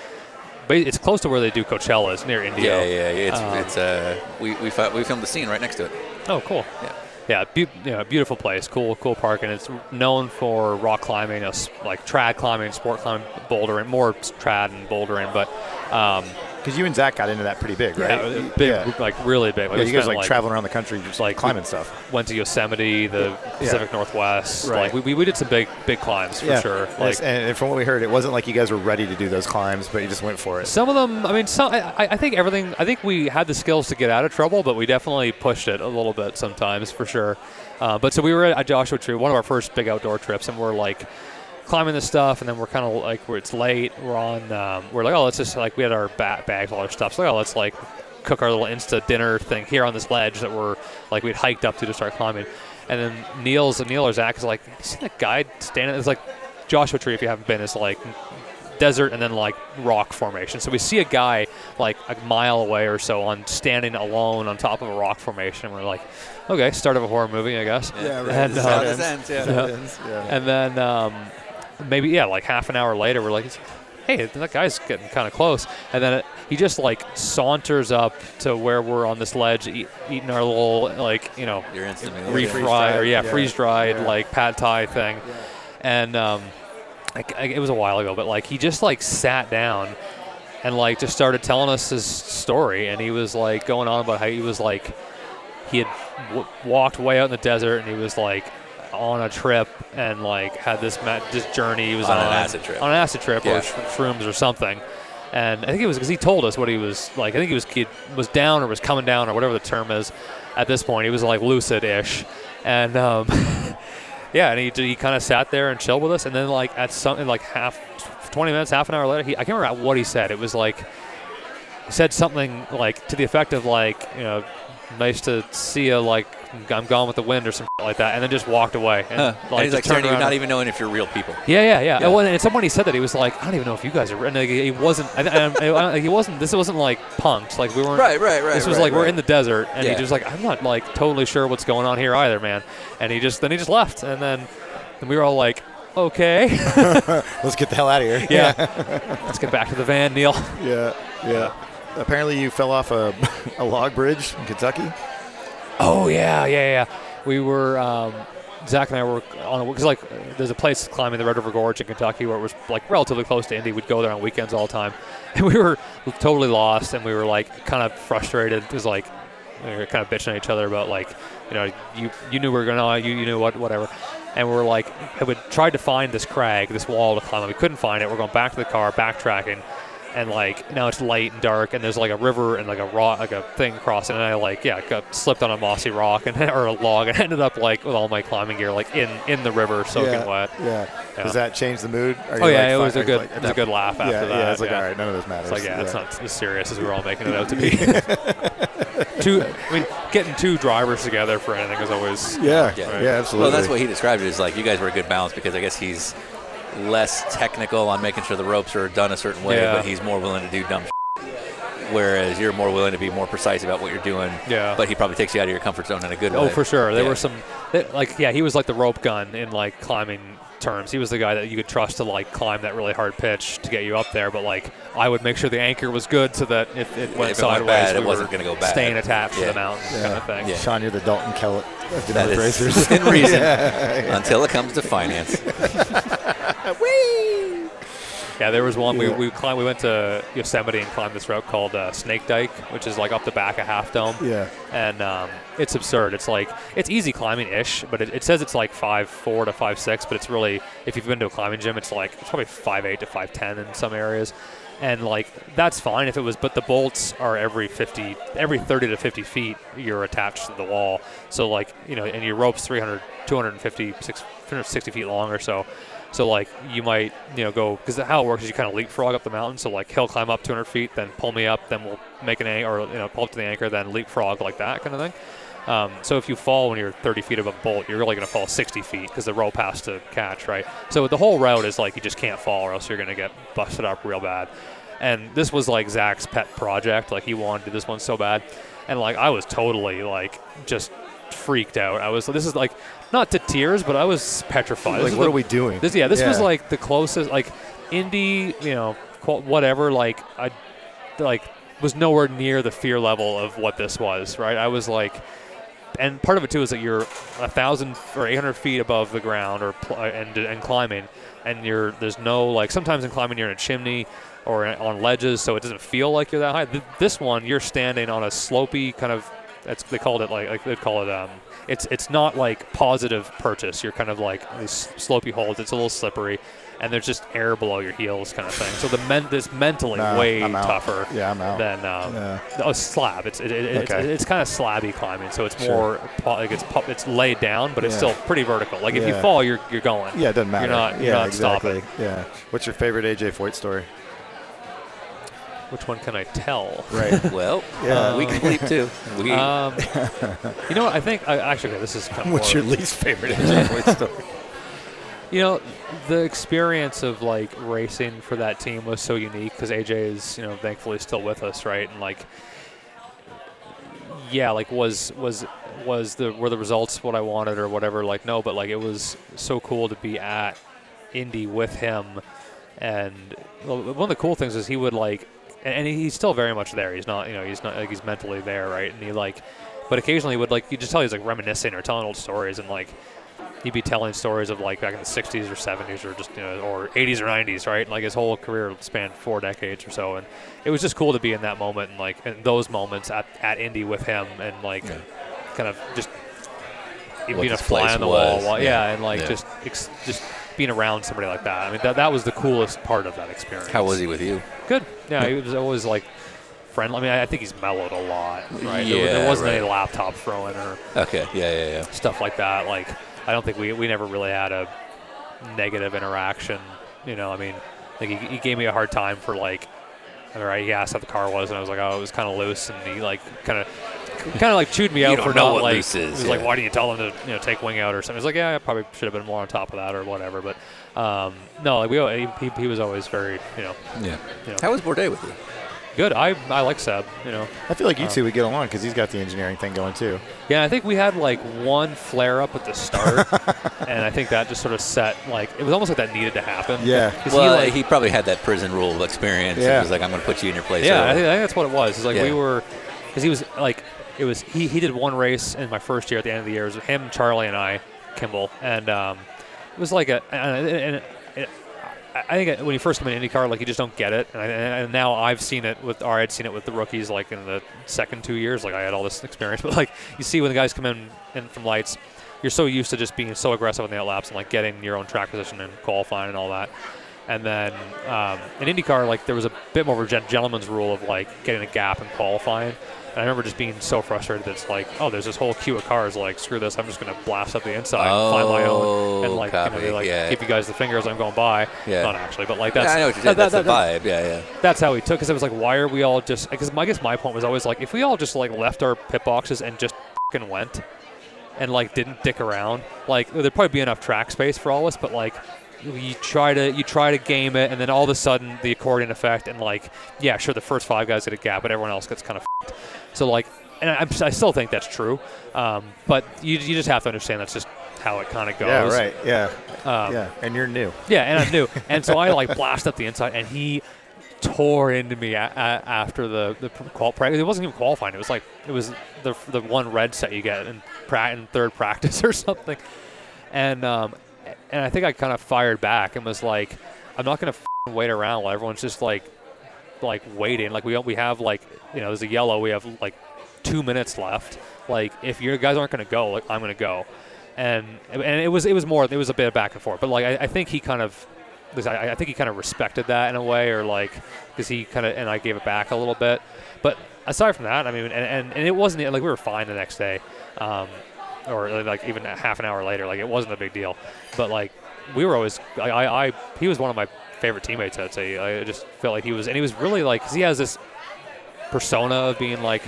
it's close to where they do Coachella. It's near Indio. yeah, yeah, yeah. It's, Um, it's uh, we we, fi- we filmed the scene right next to it. Oh, cool. Yeah. Yeah, be- yeah, beautiful place, cool, cool park, and it's known for rock climbing, like trad climbing, sport climbing, bouldering, more trad and bouldering, but um, Because you and Zach got into that pretty big, right? yeah, big, yeah. like really big. Like Yeah, you guys spent, like, traveling around the country just like, like climbing stuff. went to Yosemite, the Pacific Northwest. Right. Like we, we, we did some big big climbs for sure. Like and, from what we heard, it wasn't like you guys were ready to do those climbs, but you just went for it. some of them, I mean, some I, I- I think everything. I think we had the skills to get out of trouble, but we definitely pushed it a little bit sometimes for sure. Uh, but so we were at Joshua Tree, one of our first big outdoor trips, and we're like climbing this stuff, and then we're kind of like where it's late. We're on. Um, we're like, oh, let's just like we had our ba- bags, all our stuff. So like, oh, let's like cook our little Insta dinner thing here on this ledge that we're like we'd hiked up to to start climbing. And then Neil's Neil or Zach is like, you see that guy standing? It's like Joshua Tree. If you haven't been, It's like desert and then like rock formation. So we see a guy like a mile away or so on standing alone on top of a rock formation. And we're like, okay, start of a horror movie, I guess. Yeah, right. And, That's uh, how this ends, yeah. Yeah. Yeah. And then um, maybe yeah, like half an hour later, we're like, hey, that guy's getting kind of close. And then it, he just like saunters up to where we're on this ledge, eat, eating our little like you know You're refried freeze-dried, or yeah, yeah, freeze dried yeah. like pad thai thing, and um, I, I- it was a while ago, but like he just like sat down and like just started telling us his story, and he was like going on about how he was like he had w- walked way out in the desert, and he was like on a trip and like had this ma- this journey he was On on, an acid trip. on an acid trip Yeah. or sh- shrooms or something. And I think it was because he told us what he was like. I think he was he was down or was coming down or whatever the term is. At this point, he was like lucid-ish, and um, yeah, and he he kind of sat there and chilled with us. And then like at something like half, twenty minutes, half an hour later, he I can't remember what he said. It was like he said something like to the effect of like you know, nice to see you. Like I'm gone with the wind or something like that, and then just walked away. And, Huh. like, and he's like turned you, around not even knowing if you're real people. yeah, yeah, yeah. Yeah. And when, and someone he said that he was like, I don't even know if you guys are. And like, he wasn't. I, I, I, I- he wasn't. This wasn't like punked. Like we weren't. Right, right, right. This was right, like we're in the desert, and Yeah. he just like I'm not like totally sure what's going on here either, man. And he just then he just left, and then and we were all like, okay, Let's get the hell out of here. yeah, let's get back to the van, Neil. yeah, yeah. Apparently, you fell off a, a log bridge in Kentucky. Oh yeah, yeah, yeah. We were um, Zach and I were on a because like there's a place climbing the Red River Gorge in Kentucky where it was like relatively close to Indy. We'd go there on weekends all the time, and we were totally lost and we were like kind of frustrated because like we were kind of bitching at each other about like you know you you knew we were gonna you you knew what whatever. And we we're like, we tried to find this crag, this wall to climb. We couldn't find it. We're going back to the car, backtracking, and like now it's light and dark, and there's like a river and like a rock, like a thing crossing, and I like yeah got slipped on a mossy rock and or a log and ended up like with all my climbing gear like in in the river soaking yeah, wet. Yeah. Yeah. Does that change the mood? Are Oh yeah, like, it was a good like, it was a good laugh after yeah, that. Yeah, it's like yeah. all right, none of this matters. It's like yeah, it's not as serious as we were all making it out to be. two, I mean, getting two drivers together for anything is always Yeah, Yeah. yeah, absolutely. Well, that's what he described it as like you guys were a good balance because I guess he's less technical on making sure the ropes are done a certain way, Yeah. but he's more willing to do dumb. Shit, Whereas you're more willing to be more precise about what you're doing. Yeah. But he probably takes you out of your comfort zone in a good oh, way. Oh, for sure. There Yeah. were some, they- like, yeah, he was like the rope gun in like climbing terms. He was the guy that you could trust to like climb that really hard pitch to get you up there. But like, I would make sure the anchor was good so that if it went if it went sideways, bad, it wasn't gonna go bad. Staying attached to the mountain kind of thing. Yeah. Sean, you're the Dalton Kellett of That Denver is Racers. within reason until it comes to finance. Yeah, there was one we, Yeah. we climbed. We went to Yosemite and climbed this route called uh, Snake Dike, which is like up the back of Half Dome. Yeah. and um, it's absurd. It's like it's easy climbing ish, but it, it says it's like five four to five six, but it's really if you've been to a climbing gym, it's like it's probably five eight to five ten in some areas, and like that's fine if it was. But the bolts are every fifty, every thirty to fifty feet, you're attached to the wall. So like you know, and your rope's 300, 250, 660 feet long or so. So like you might you know go because how it works is you kind of leapfrog up the mountain. So like he'll climb up 200 feet, then pull me up, then we'll make an anchor or you know pull up to the anchor, then leapfrog like that kind of thing. Um, so if you fall when you're 30 feet above bolt, you're really going to fall 60 feet because the rope has to catch, right? So the whole route is like you just can't fall or else you're going to get busted up real bad. And this was like Zach's pet project. Like he wanted this one so bad, and like I was totally like just freaked out. I was this is like not to tears, but I was petrified. Like, what the- are we doing? this yeah, this was like the closest like Indy, you know, whatever. Like I, like was nowhere near the fear level of what this was. Right, I was like, and part of it too is that you're a thousand or eight hundred feet above the ground or uh, and and climbing, and you're there's no like sometimes in climbing you're in a chimney or on ledges, so it doesn't feel like you're that high. Th- this one you're standing on a slopy kind of. That's they called it like, like they'd call it um. It's it's not like positive purchase. You're kind of like these slopey holes. It's a little slippery, and there's just air below your heels kind of thing. So the men this mentally Nah, way I'm out. tougher Yeah, I'm out. than um, Yeah. a slab. It's it, it, it's, Okay. it's kind of slabby climbing, so it's Sure. more po- like it's pu- it's laid down, but it's Yeah. still pretty vertical. Like if you Yeah. fall, you're you're going. Yeah, it doesn't matter. You're not you're not exactly. stopping. Yeah. What's your favorite AJ Foyt story? Which one can I tell? Right. Well, Yeah. we can bleep too. We, Um, you know what? I think I, actually okay, this is kind of What's your least favorite AJ story? You know, the experience of like racing for that team was so unique because AJ is, you know, thankfully still with us, right? And like, yeah, like was was was the were the results what I wanted or whatever? Like, no, but like it was so cool to be at Indy with him. And one of the cool things is he would like, and and he's still very much there. He's not, you know, he's not like he's mentally there, right? And he like, but occasionally would like you just tell he's like reminiscing or telling old stories and like he'd be telling stories of like back in the 60s or 70s or just you know or 80s or 90s right like his whole career spanned four decades or so and it was just cool to be in that moment and like in those moments at, at indy with him and like kind of just being a fly on the wall was, while- yeah. yeah. and like Yeah. just ex- just being around somebody like that i mean that, that was the coolest part of that experience how was he with you? good yeah he was always like friendly i mean i think he's mellowed a lot right there, Yeah, there wasn't right. any laptop throwing or Okay, yeah, yeah, yeah. stuff like that. Like, I don't think we we never really had a negative interaction. You know, I mean, like he, he gave me a hard time for like, all right, he asked how the car was, and I was like, oh, it was kind of loose, and he like kind of. Kind of like chewed me out don't for know not what like. loose is, he was like, "Why didn't you tell him to you know take wing out or something?" He's like, "Yeah, I probably should have been more on top of that or whatever." But um, no, like we al- he, he, he was always very you know Yeah. you know How was Bourdais with you? good. I I like Seb. You know, I feel like you Uh, two would get along because he's got the engineering thing going too. Yeah, I think we had like one flare up at the start, and I think that just sort of set like it was almost like that needed to happen. Yeah. Well, he, he, probably had that prison rule experience. Yeah. He was like, I'm going to put you in your place. yeah, I think, I think that's what it was. It's like we were, because he was like, it was he he did one race in my first year at the end of the year. It was him, Charlie, and I, Kimball, and um, it was like a and, and it, I think when you first come in IndyCar, like you just don't get it, and, I, and now I've seen it with, or I'd seen it with the rookies, like in the second two years. Like I had all this experience, but like you see when the guys come in, from lights, you're so used to just being so aggressive on the laps and like getting your own track position and qualifying and all that. And then um, in IndyCar, like there was a bit more of a gentleman's rule of like getting a gap and qualifying. And I remember just being so frustrated that it's like, oh, there's this whole queue of cars. Like, screw this. I'm just going to blast up the inside, find my own, oh, and Oh, like, you know, copy, they like yeah. give you guys the fingers. I'm going by. Yeah. Not actually, but like Yeah, that's I know what you that- That's that- the that- vibe. Yeah, yeah. that's how we took because it was like why are we all just because I guess my point was always like if we all just like left our pit boxes and just fucking went and like didn't dick around like there'd probably be enough track space for all of us but like you try to you try to game it and then all of a sudden the accordion effect and like yeah sure the first five guys get a gap but everyone else gets kind of f***ed. so like and I, I still think that's true um, but you, you just have to understand that's just how it kind of goes Yeah, right. Yeah. Um, yeah. And you're new. yeah, and I'm new. and so I like blast up the inside, and he tore into me a- a- after the the qual practice. It wasn't even qualifying. It was like it was the the one red set you get in, pra- in third practice or something. And um, and I think I kind of fired back and was like, I'm not gonna f- wait around while everyone's just like like waiting. Like we we have like you know there's a yellow. We have like two minutes left. Like if your guys aren't gonna go, like I'm gonna go. And and it was it was more it was a bit of back and forth. But like I, I think he kind of I, I think he kind of respected that in a way, or like because he kind of and I gave it back a little bit. But aside from that, I mean, and, and, and it wasn't like we were fine the next day, um, or uh, like even a half an hour later. Like it wasn't a big deal. But like we were always, I, I, I he was one of my favorite teammates. I'd say I just felt like he was, and he was really like because he has this persona of being like.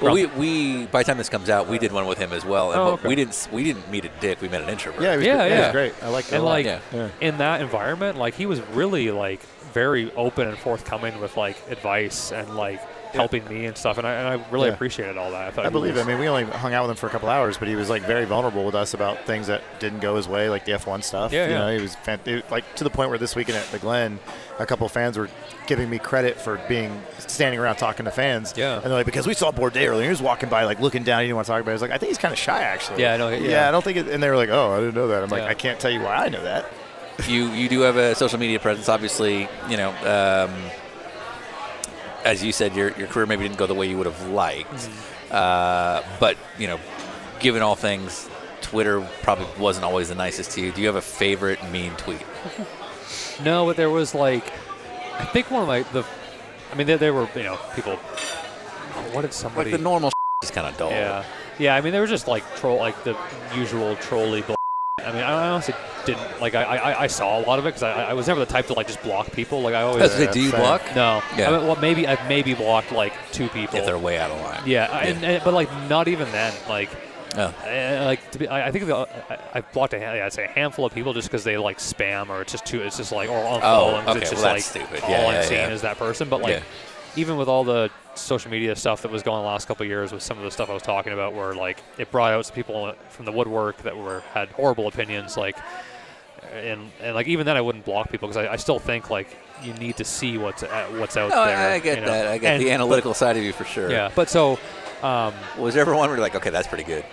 Well, we, we by the time this comes out, we did one with him as well. And Oh, okay. we didn't we didn't meet a dick. We met an introvert. Yeah, it was, Yeah, great. It yeah. was great. I like that. and a lot. like Yeah. Yeah. in that environment, like he was really like very open and forthcoming with like advice and like helping me and stuff, and I, and I really Yeah. appreciated all that. I, thought I he believe it. I mean, we only hung out with him for a couple hours, but he was like very vulnerable with us about things that didn't go his way, like the F1 stuff. Yeah, you yeah. know, he was fan- it- like to the point where this weekend at the Glen, a couple fans were giving me credit for being standing around talking to fans. Yeah. and they're like, because we saw Bourdais earlier, he was walking by, like looking down, he didn't want to talk about. it. I was like, I think he's kind of shy, actually. Yeah, I know, Yeah, yeah. I don't think. It, and they were like, oh, I didn't know that. I'm like, Yeah. I can't tell you why I know that. you you do have a social media presence. Obviously, you know, um, as you said, your your career maybe didn't go the way you would have liked, Mm-hmm. uh, but you know, given all things, Twitter probably wasn't always the nicest to you. Do you have a favorite mean tweet? No, but there was like, I think one of my the, I mean, there, there were you know people. What did somebody? Like the normal is kind of dull. Yeah, yeah. I mean, there were just like troll, like the usual trolly. Bull- I mean, I honestly didn't like. I I, I saw a lot of it because I, I was never the type to like just block people. Like I I always. gonna say, do you Same. block? No. Yeah. I mean, well, maybe I've maybe blocked like two people. If they're way out of line. yeah, I- And, and, but like not even then. Like, Oh. uh, like to be, I, I think the, I, I blocked a, yeah, I'd say a handful of people just because they like spam or it's just too. It's just like or unfollow Oh, okay, it's just well, like stupid. all Yeah, I'm yeah, seeing yeah. is that person. But like Yeah. even with all the social media stuff that was going on the last couple of years with some of the stuff I was talking about, where like it brought out some people from the woodwork that were had horrible opinions, like. And, and like even then I wouldn't block people because I, I still think like you need to see what's uh, what's out No, there. I, I get you know? that. I get And- the analytical side of you for sure. Yeah, but so um, Was there ever one where you're like, okay, that's pretty good?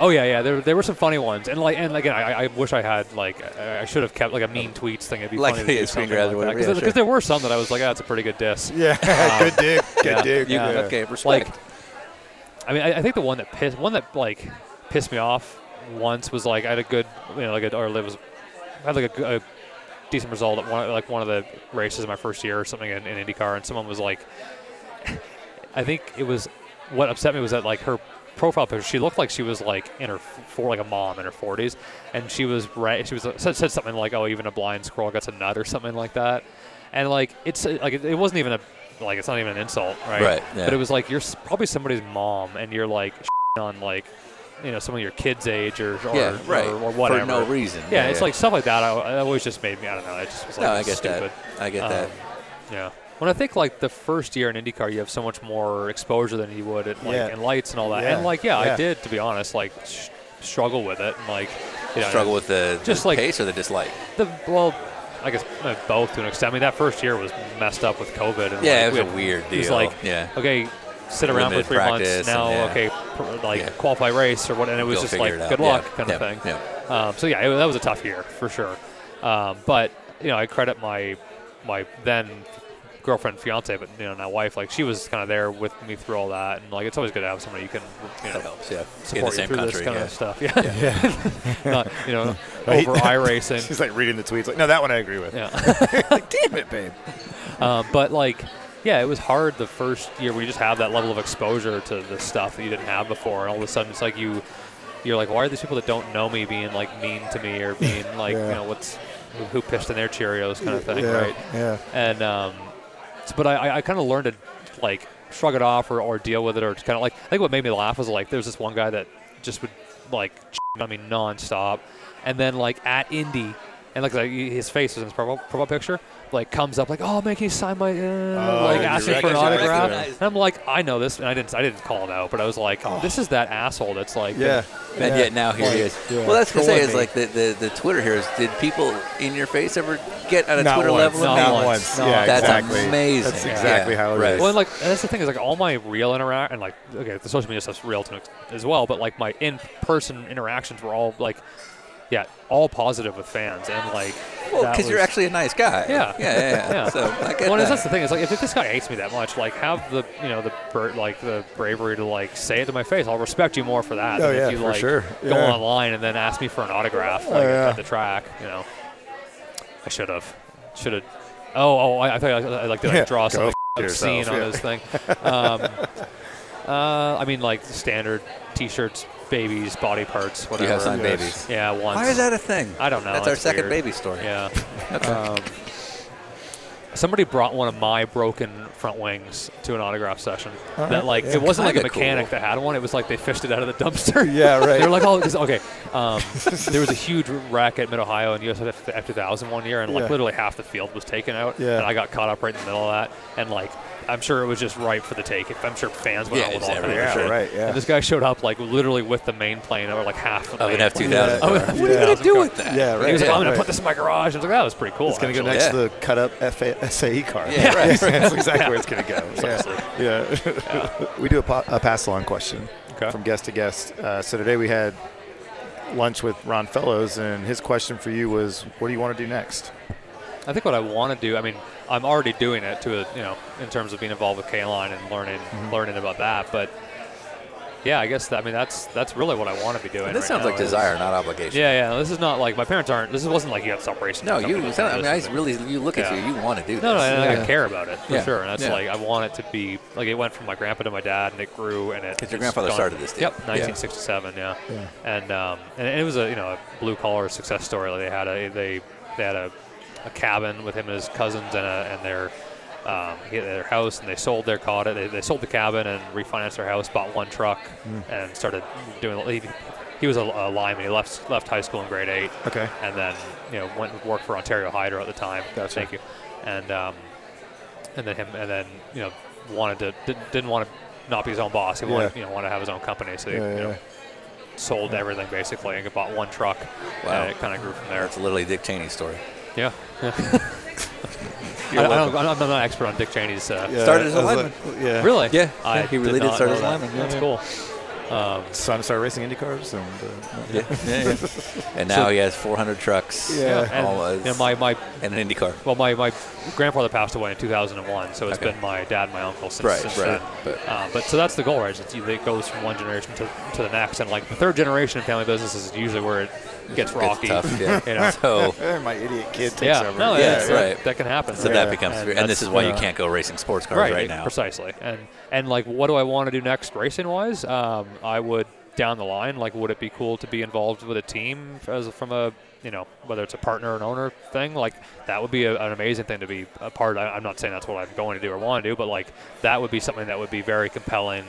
Oh yeah, yeah. There, there were some funny ones, and like, and again, I, I wish I had like, I I should have kept like a mean tweets thing. It'd be Like funny to do screen something grabs like or whatever, Because yeah, sure. there were some that I was like, oh, that's a pretty good diss. Yeah, good dig, good yeah, dig. yeah. Yeah. Okay, respect. Like, I mean, I, I think the one that pissed, one that like pissed me off once was like I had a good, you know, like a, or it was, I had like a, a decent result at one, like one of the races in my first year or something in, in IndyCar, and someone was like, I think it was what upset me was that like her profile picture, she looked like she was like in her for like a mom in her 40s, and she was right. She was said, said something like, "Oh, even a blind squirrel gets a nut" or something like that, and like it's uh, like it, it wasn't even a like it's not even an insult, right? Right, yeah. But it was like you're probably somebody's mom, and you're like on like you know some of your kids' age or or, yeah, right. or, or whatever For no reason. Yeah, it's like stuff like that. I, I always just made me. I don't know. I just was like no, I get stupid. that. I get that. Um, yeah. When I think like the first year in IndyCar, you have so much more exposure than you would at like Yeah. in lights and all that. Yeah. And like, yeah, Yeah. I did to be honest, like sh- struggle with it and like you know, Struggle with the, just the like- pace or the dislike. the well, I guess uh, both to an extent. I mean, that first year was messed up with COVID. And Yeah, like, it was we a had- weird It was deal. like, Yeah. okay, sit around for three months practice now. and, yeah. Okay, pr- like Yeah. qualify race or what, and it was Go just like it out. good Yeah, luck kind yeah, of thing. yeah. Um, so yeah, it, that was a tough year for sure. Um, but you know, I credit my my then girlfriend, fiance, but you know now wife. Like she was kind of there with me through all that, and like it's always good to have somebody you can you know That helps. Yeah. Support you same through country. this kind yeah. of stuff. Yeah, not you know Right. over iRacing. She's like reading the tweets. Like, no, that one I agree with. Yeah. like, damn it, babe. Um, but like, yeah, it was hard the first year when you just have that level of exposure to the stuff that you didn't have before, and all of a sudden it's like you, you're like, why are these people that don't know me being like mean to me or being like, Yeah. you know, what's who pissed in their Cheerios kind of thing, yeah, right? Yeah. And um, s- but I, I- I kind of learned to like shrug it off or, or deal with it or kind of like I think what made me laugh was like there's this one guy that just would like on me nonstop, and then like at Indy. And like, like his face was in his profile, profile picture, like comes up like, "Oh man, can you sign my?" Uh, like asking for an autograph. And I'm like, I know this, and I didn't, I didn't call him out, but I was like, oh. this is that asshole that's like, Yeah. And yeah. yet now here he is. yeah. Well, that's to say Trolling is like the, the, the Twitter heroes. Did people in your face ever get at a Not Twitter once. level? Not and Not once. once. No, yeah, that's exactly. amazing. That's Yeah. exactly how it is. Right. Well, and like and that's the thing is like all my real interact and like okay, the social media stuff's real to as well, but like my in-person interactions were all like, yeah, all positive with fans and like. Well, because you're actually a nice guy. Yeah. Yeah, yeah, yeah. Yeah. So I get well, that. that's the thing is like if, if this guy hates me that much, like have the you know the like the bravery to like say it to my face. I'll respect you more for that. Oh, than yeah, if you for like sure. go Yeah. Oh, online and then ask me for an autograph like yeah. at the track. You know, I should have, should have. Oh, oh, I, I thought I, I like did I draw some something f- obscene on yeah. this thing. Um, uh, I mean, like standard T-shirts, babies, body parts, whatever. you have babies. Yeah, once. Why is that a thing? I don't know. That's our It's second baby story. Yeah. um, somebody brought one of my broken front wings to an autograph session. All that like yeah. it wasn't like a mechanic cool. that had one. It was like they fished it out of the dumpster. Yeah, right. they were like, oh, okay. Um, there was a huge wreck at Mid Ohio and USF F 2000 one year, and like Yeah. literally half the field was taken out. Yeah. And I got caught up right in the middle of that, and like. I'm sure it was just ripe for the take. I'm sure fans went Yeah, out with all it's kinds of shit. Yeah, right, yeah. And this guy showed up like literally with the main plane, or like half of the Of an main F2000. Yeah. Oh, Yeah. what are you gonna do with that? Yeah, and right. he was like, yeah, I'm gonna put this in my garage. I was like, that was pretty cool. It's going to go next Yeah. to the cut up FA, SAE car. Yeah, right. That's exactly where it's going to go. Yeah. yeah. we do a, po- a pass along question Okay. from guest to guest. Uh, so today we had lunch with Ron Fellows, and his question for you was, what do you want to do next? I think what I want to do, I mean, I'm already doing it to a, you know, in terms of being involved with K-Line and learning, Mm-hmm. learning about that. But yeah, I guess that, I mean that's that's really what I want to be doing. This right sounds like is- desire, not obligation. Yeah, yeah. This is not like my parents aren't. This wasn't like you have to stop racing. No, you. Sound, I mean, I really. You look at Yeah. you. You want to do this. No, no, and like, Yeah. I care about it for Yeah. sure. And that's like I want it to be like it went from my grandpa to my dad, and it grew and it. your grandfather gone- started this deal. Yep, 1967. Yeah, and um, and it was a you know a blue collar success story. Like they had a they they had a, a cabin with him and his cousins and a, and their. Um, he had their house and they sold their caught it. They, they sold the cabin and refinanced their house, bought one truck, and started doing. He, he was a, a lineman. He left left high school in grade eight, Okay. and then you know went and worked for Ontario Hydro at the time. Gotcha. Thank you. And um, and then him and then you know wanted to didn't, didn't want to not be his own boss. He wanted Yeah. you know wanted to have his own company. So he Yeah, you yeah. know sold everything basically and bought one truck. Wow. And it kind of grew from there. It's literally Dick Cheney's story. Yeah. yeah. I, I don't, I'm not an expert on Dick Cheney's. Uh, Yeah, Started as a I was lineman. like- yeah. Really? Yeah, I he really did not start know as a that. lineman, yeah, That's yeah. cool. Um, Son started racing Indy cars, and uh, Yeah, yeah, yeah. and now he has 400 trucks. Yeah. and all you my, my and an Indy car. Well, my, my grandfather passed away in 2001, so it's Okay. been my dad and my uncle since, Right, since right. then. But- uh, but so that's the goal, right? It's, it goes from one generation to, to the next, and like the third generation in family business is usually where it gets rocky. tough, yeah. You know? So, my idiot kid takes yeah, over. no, Yeah, yeah, yeah. right. That can happen. so Yeah. that becomes, And and, this is why you can't go racing sports cars right, now. Precisely. And and like, what do I want to do next, racing wise? Um, I would down the line, like, would it be cool to be involved with a team as from a you know whether it's a partner or an owner thing? Like that would be a, an amazing thing to be a part. I, I'm not saying that's what I'm going to do or want to do, but like that would be something that would be very compelling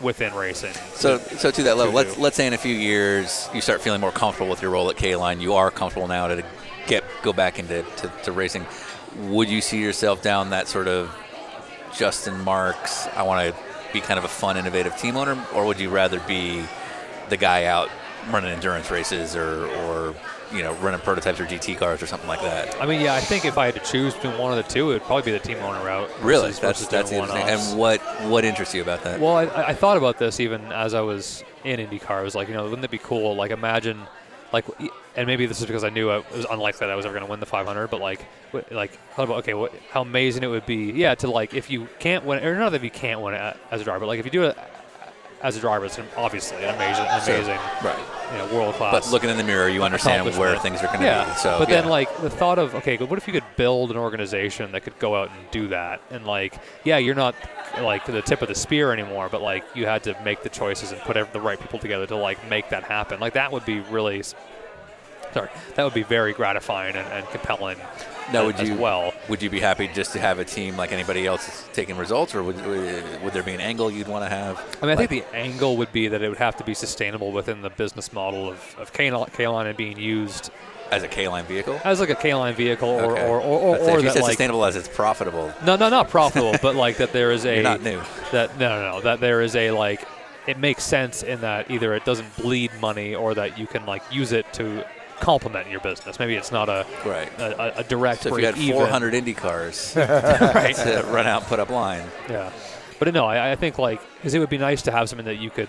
within racing. So, so to that level, let's let's say in a few years you start feeling more comfortable with your role at K-Line. You are comfortable now to get go back into to, to racing. Would you see yourself down that sort of Justin Marks? I want to be kind of a fun, innovative team owner, or would you rather be the guy out running endurance races or or you know running prototypes or GT cars or something like that? I mean, yeah, I think if I had to choose between one of the two, it would probably be the team owner route. Really, versus- that's that's interesting. And what what interests you about that? Well, I, I thought about this even as I was in IndyCar. I was like, you know, wouldn't it be cool? Like, imagine like, and maybe this is because I knew I, it was unlikely that I was ever going to win the 500. But like, like, thought about okay, what, how amazing it would be, yeah, to like if you can't win, or not that you can't win it as a driver, but like if you do it as a driver, it's obviously an amazing, an Sure. amazing, Right. you know, world class. But looking in the mirror, you understand where things are going to yeah. be. So, but yeah. then like the thought of okay, what if you could build an organization that could go out and do that? And like, yeah, you're not like the tip of the spear anymore, but like you had to make the choices and put the right people together to like make that happen. Like that would be really. Sorry, that would be very gratifying and, and compelling. Now, would as you well? Would you be happy just to have a team like anybody else taking results, or would, would, there be an angle you'd want to have? I mean, I Like- think the angle would be that it would have to be sustainable within the business model of, of K-Line K-Line and being used as a K-line vehicle. as like a K-line vehicle or, Okay. or, or, or, or that like sustainable as it's profitable. No, no, not profitable, but like that there is a You're not new. that no, no, no, that there is a like it makes sense in that either it doesn't bleed money or that you can like use it to complement your business. Maybe it's not a Right. a, a- a direct So if you had even. 400 Indy cars right? to run out and put up line, Yeah, but no, I, I think like because it would be nice to have something that you could.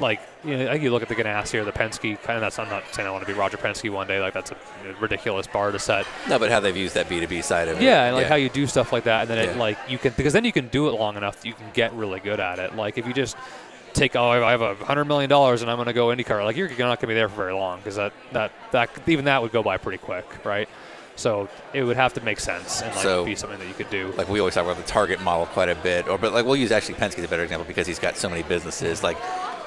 Like you know, I think you look at the Ganassi or the Penske. Kind of that's. I'm not saying I want to be Roger Penske one day. Like that's a ridiculous bar to set. no, but how they've used that B2B side of it. Yeah, and like how you do stuff like that, and then it like you can because then you can do it long enough, you can get really good at it. Like if you just take oh I have a hundred million dollars and I'm going to go IndyCar, like you're not going to be there for very long because that that that even that would go by pretty quick, right? So it would have to make sense and like So- be something that you could do. like we always talk about the target model quite a bit, or but like we'll use actually Penske as a better example because he's got so many businesses. Like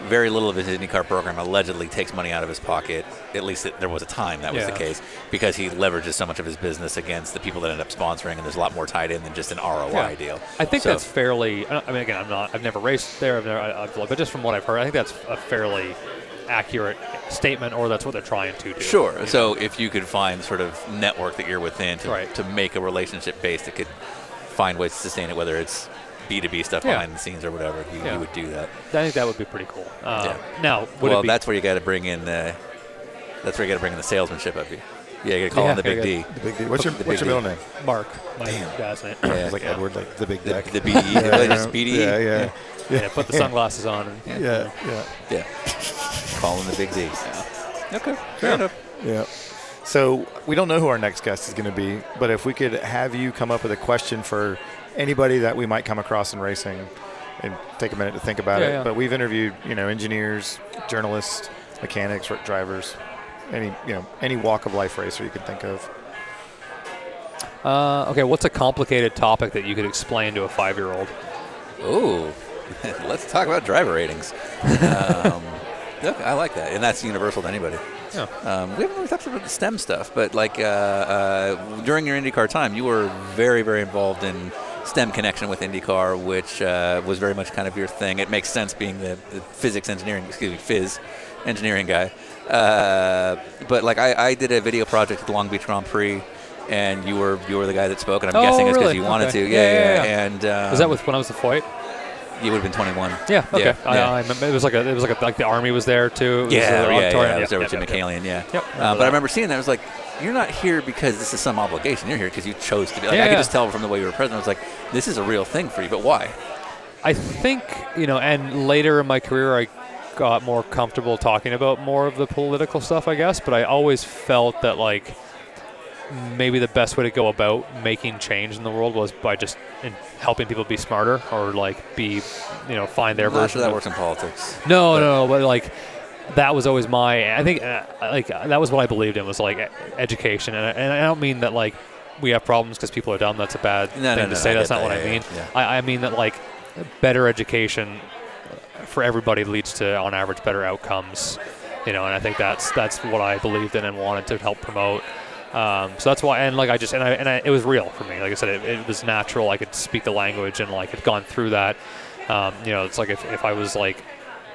very little of his IndyCar program allegedly takes money out of his pocket. At least it, there was a time that was the case because he leverages so much of his business against the people that end up sponsoring, and there's a lot more tied in than just an ROI Yeah. deal. I think So- that's fairly. I mean, again, I'm not. I've never raced there. I've never, I've, but just from what I've heard, I think that's a fairly accurate statement, or that's what they're trying to do. Sure. you know? So if you could find sort of network that you're within to, Right. to make a relationship base that could find ways to sustain it, whether it's B2B stuff Yeah. behind the scenes or whatever, you, Yeah. you would do that. I think that would be pretty cool. Uh, Yeah. Now, would well, it be? that's where you got to bring in the. That's where you got to bring in the salesmanship of you. Yeah, you got to call Yeah, him the big I D. got- The big D. What's your What's big your D. middle name? Mark, my Damn. dad's name. Yeah. It's like yeah. Edward, like the big The, deck. the BDE, really just BDE. Yeah, yeah, Yeah, put the sunglasses on. And, yeah, yeah, Yeah. Call him the big D. Okay, fair enough. yeah. So we don't know who our next guest is going to be, but if we could have you come up with a question for anybody that we might come across in racing, and take a minute to think about Yeah, it. yeah. But we've interviewed, you know, engineers, journalists, mechanics, drivers, any, you know, any walk of life racer you can think of. uh, okay, what's a complicated topic that you could explain to a five-year-old? Ooh, let's talk about driver ratings. Um, okay, I like that, and that's universal to anybody. Yeah. Um, we haven't really talked about the STEM stuff, but like uh, uh, during your IndyCar time, you were very, very involved in STEM connection with IndyCar, which uh, was very much kind of your thing. It makes sense being the, the physics engineering, excuse me, phys engineering guy. Uh, but like I, I did a video project at the Long Beach Grand Prix. And you were you were the guy that spoke, and I'm Oh, guessing it's because really? you wanted Okay. to. Yeah, Yeah, yeah, yeah. And um, Was that with when I was the Foyt? you would have been 21? Yeah. Okay. Yeah, I, yeah. I remember it was like a, it was like a, like the army was there too. It was, Yeah, yeah, yeah. It was over yeah, Jim. McCallion, yeah. Yep, Uh, but I remember seeing that. I was like, you're not here because this is some obligation. You're here because you chose to be. Like, Yeah, I could just tell from the way you were present. I was like, this is a real thing for you. But why? I think you know, and later in my career, I got more comfortable talking about more of the political stuff, I guess. But I always felt that like maybe the best way to go about making change in the world was by just in helping people be smarter or like be, you know, find their I'm version. sure that of- works in politics. No, But- no, no, but like that was always my. I think uh, like that was what I believed in was like e- education, and I, and I don't mean that like we have problems because people are dumb. That's a bad No, thing no, to no, say. I That's not that, what I yeah, mean. yeah, I, I mean that like better education for everybody leads to, on average, better outcomes. You know, and I think that's that's what I believed in and wanted to help promote. Um, so that's why, and like I just, and I, and I, it was real for me. Like I said, it, it was natural. I could speak the language and like had gone through that. Um, you know, it's like if, if I was like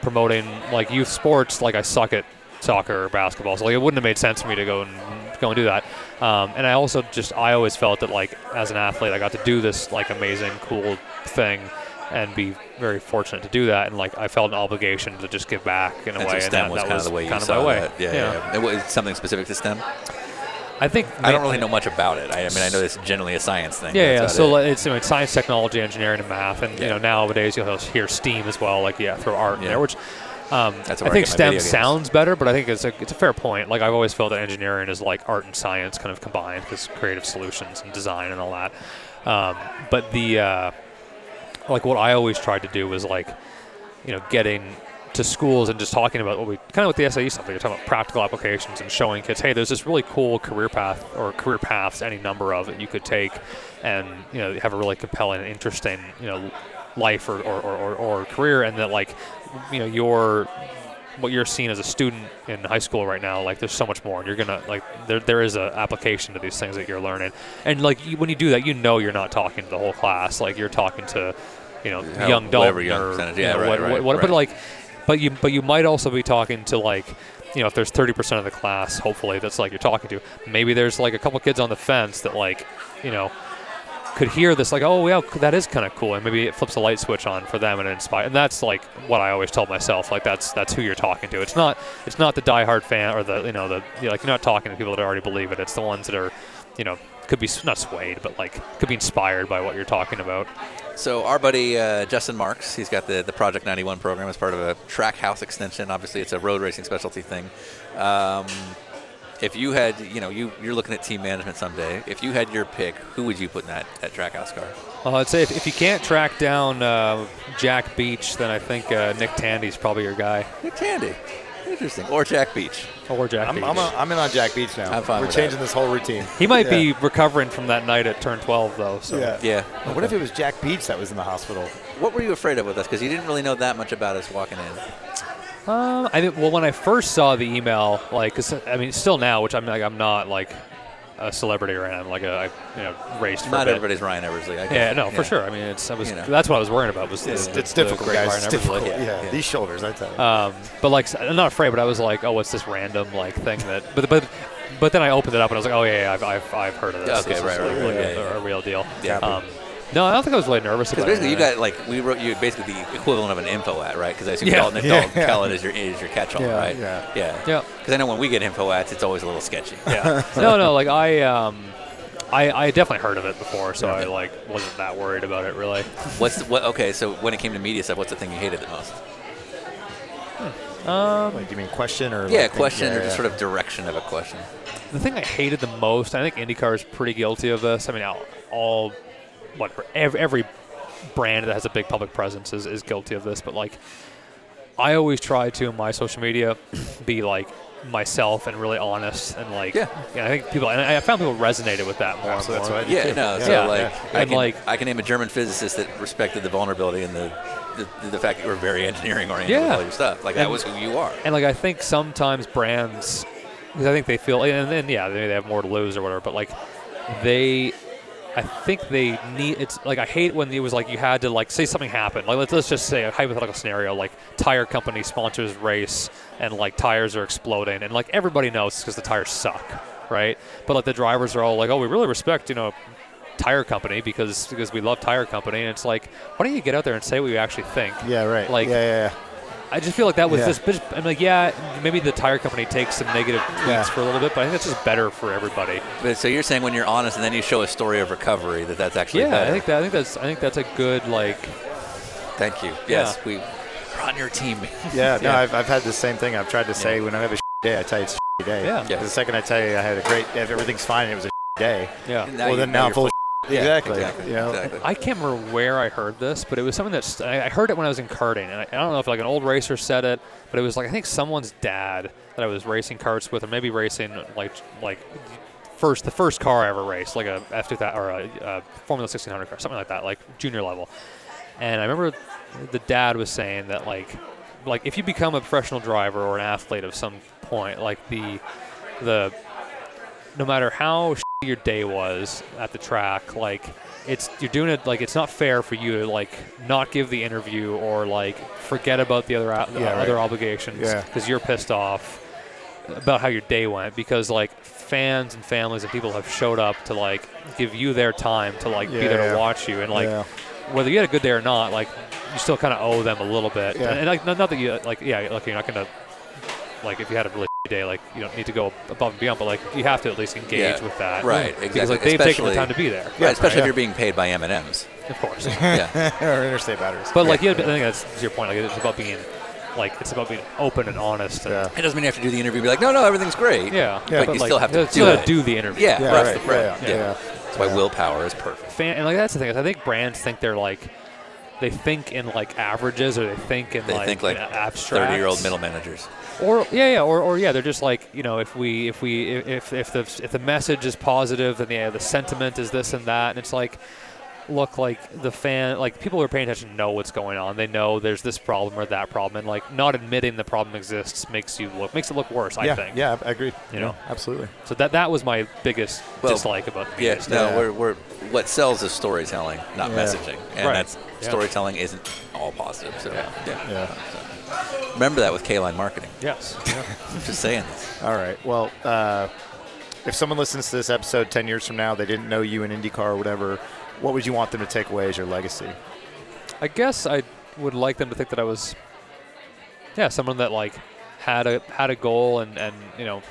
promoting like youth sports, like I suck at soccer or basketball, so like it wouldn't have made sense for me to go and go and do that. Um, and I also just, I always felt that like as an athlete, I got to do this like amazing, cool thing. And be very fortunate to do that, and like I felt an obligation to just give back in a And way. so and STEM that, was that kind of the way you saw my way. that. Yeah, yeah. yeah. It was something specific to STEM. I think I don't really know much about it. I, I mean, I know it's generally a science thing. Yeah, yeah. So like, it's you know, it's science, technology, engineering, and math, and you know nowadays you'll hear STEAM as well. Like yeah, throw art in there, which Um, I think STEM sounds better, but I think it's a it's a fair point. Like I've always felt that engineering is like art and science kind of combined because creative solutions and design and all that. Um, but the uh, like what I always tried to do was like you know getting to schools and just talking about what we kind of with the SAE stuff. You're talking about practical applications and showing kids, hey, there's this really cool career path or career paths, any number of that you could take, and you know have a really compelling, and interesting, you know, life or or, or, or, career, and that like you know your what you're seeing as a student in high school right now, like there's so much more, and you're gonna like there there is a application to these things that you're learning, and like you, when you do that, you know you're not talking to the whole class, like you're talking to you know How- young Dalton young or percentage. you Yeah, know, right, what, right, what, what- right. but like but you but you might also be talking to like you know if there's 30% of the class hopefully that's like you're talking to maybe there's like a couple kids on the fence that like you know could hear this like oh yeah that is kind of cool and maybe it flips a light switch on for them and inspire and that's like what I always tell myself like that's that's who you're talking to. It's not it's not the diehard fan or the you know the you know, like you're not talking to people that already believe it. It's the ones that are you know could be not swayed but like could be inspired by what you're talking about So our buddy uh, Justin Marks, he's got the, the Project 91 program as part of a Trackhouse extension. Obviously, it's a road racing specialty thing. Um, if you had, you know, you you're looking at team management someday. If you had your pick, who would you put in that, that Trackhouse car? Well, I'd say if, if you can't track down uh, Zach Veach, then I think uh, Nick Tandy's probably your guy, Nick Tandy. Interesting. Or Zach Veach. or Jack I'm, Beach. I'm, a, I'm in on Zach Veach now. I'm fine We're with changing that. this whole routine. he might Yeah. be recovering from that night at turn 12, though. So Yeah. Yeah. But What if it was Zach Veach that was in the hospital? What were you afraid of with us? Because you didn't really know that much about us walking in. Um, I think, well, when I first saw the email, like, 'cause, I mean, still now, which I'm like, I'm not like a celebrity or anything. Like, a, I, you know, raced for a Not bit. everybody's Ryan Eversley. I Yeah, guess. no, for sure. I mean, it's I was You know. that's what I was worrying about was It's, the, it's the difficult, great guys. Brian It's difficult. Yeah. Yeah. These shoulders, I tell you. Um, but like, I'm not afraid. But I was like, oh, what's this random like thing that? But but but then I opened it up and I was like, oh yeah, yeah I've, I've, I've heard of this. Okay, This right, is right, like, right, like yeah, a, yeah. a real deal. Yeah. Um, no, I don't think I was really nervous Because about it. basically, you got like we wrote you basically the equivalent of an info at, right? Because I assume Yeah. Dalton, Yeah. Dalton Kellett is your is your catch-all, Yeah. right? Yeah. Yeah. Yeah. Because I know when we get info ads, it's always a little sketchy. yeah. No, no, like I um. I, I definitely heard of it before, so Yeah. I like wasn't that worried about it really. What's the, what? Okay, so when it came to media stuff, what's the thing you hated the most? Um, like, you mean question or? Yeah, like, question yeah, or just sort of direction of a question. the thing I hated the most, I think IndyCar is pretty guilty of this. I mean, all, all what every, every brand that has a big public presence is, is guilty of this. But like, I always try to in my social media be like myself and really honest and like Yeah. yeah I think people and I found people resonated with that more So and that's more. what Yeah, too. no. So Yeah. like, Yeah. I And, can like- I can name a German physicist that respected the vulnerability and the the, the fact that you were very engineering oriented Yeah. with all your stuff. Like that was who you are. And like I think sometimes brands, because I think they feel, and then yeah, they, they have more to lose or whatever. But like they, I think they need. It's like I hate when it was like you had to like say something happened. Like let's, let's just say a hypothetical scenario, like tire company sponsors race and like tires are exploding, and like everybody knows because the tires suck, right? But like the drivers are all like, oh, we really respect you know tire company because because we love tire company and it's like why don't you get out there and say what you actually think Yeah, right. Like- yeah, yeah, yeah. I just feel like that was Yeah. this. But I'm like, yeah, maybe the tire company takes some negative tweets Yeah. for a little bit, but I think that's just better for everybody. But so you're saying when you're honest and then you show a story of recovery that that's actually Yeah, better. I think that. I think that's. I think that's a good like. Thank you. Yes, we we're on your team. Yeah, no, Yeah. I've, I've had the same thing. I've tried to say when I have a day, I tell you it's a day. Yeah. Yeah. The second I tell you I had a great, if everything's fine, it was a day. Yeah. Now well, you- then now now I'm full of Yeah, Exactly. Exactly. You know? exactly. I can't remember where I heard this, but it was something that I I heard it when I was in karting, and I, I don't know if like an old racer said it, but it was like I think someone's dad that I was racing karts with, or maybe racing like like first the first car I ever raced, like a F two thousand or a, a Formula sixteen hundred car, something like that, like junior level. And I remember the dad was saying that like like if you become a professional driver or an athlete of some point, like the the no matter how your day was at the track, like it's you're doing it like it's not fair for you to like not give the interview or like forget about the other o- Yeah, other right. obligations Yeah. because you're pissed off about how your day went because like fans and families and people have showed up to like give you their time to like be there Yeah. to watch you and like Yeah. whether you had a good day or not like you still kind of owe them a little bit Yeah. and, and, like not, not that you like yeah like you're not gonna like if you had a really day like you don't need to go above and beyond but like you have to at least engage Yeah. with that Right, because exactly. like they've taken the time to be there right, especially yeah. if you're being paid by M&M's. of course Yeah. or interstate batteries. But like, yeah, I think that's your point. Like, it's about being like it's about being open and honest. And, Yeah. It doesn't mean you have to do the interview. and Be like, no, no, everything's great. Yeah, but, but you like, still have to you do still it. do the interview. Yeah, Yeah, right, right, right. yeah, yeah. yeah. That's why Will Power is perfect. fan and like that's the thing is I think brands think they're like they think in like averages or they think in They like, think like abstract thirty-year-old middle managers. or yeah yeah or, or yeah they're just like you know if we if we if if the if the message is positive then yeah the sentiment is this and that and it's like look like the fan like people who are paying attention know what's going on they know there's this problem or that problem and like not admitting the problem exists makes you look makes it look worse I yeah, think yeah, I agree. You Yeah, know? absolutely. so that that was my biggest Well, dislike about the Yeah, no, Yeah. we're, we're what sells is storytelling, not Yeah. messaging, and Right. that's Yeah. storytelling isn't all positive. So yeah. Yeah. remember that with K-line marketing. yes yeah. Just saying this. All right. Well, uh, if someone listens to this episode 10 years from now, they didn't know you in IndyCar or whatever, what would you want them to take away as your legacy? I guess I would like them to think that I was, yeah, someone that like had a had a goal and and you know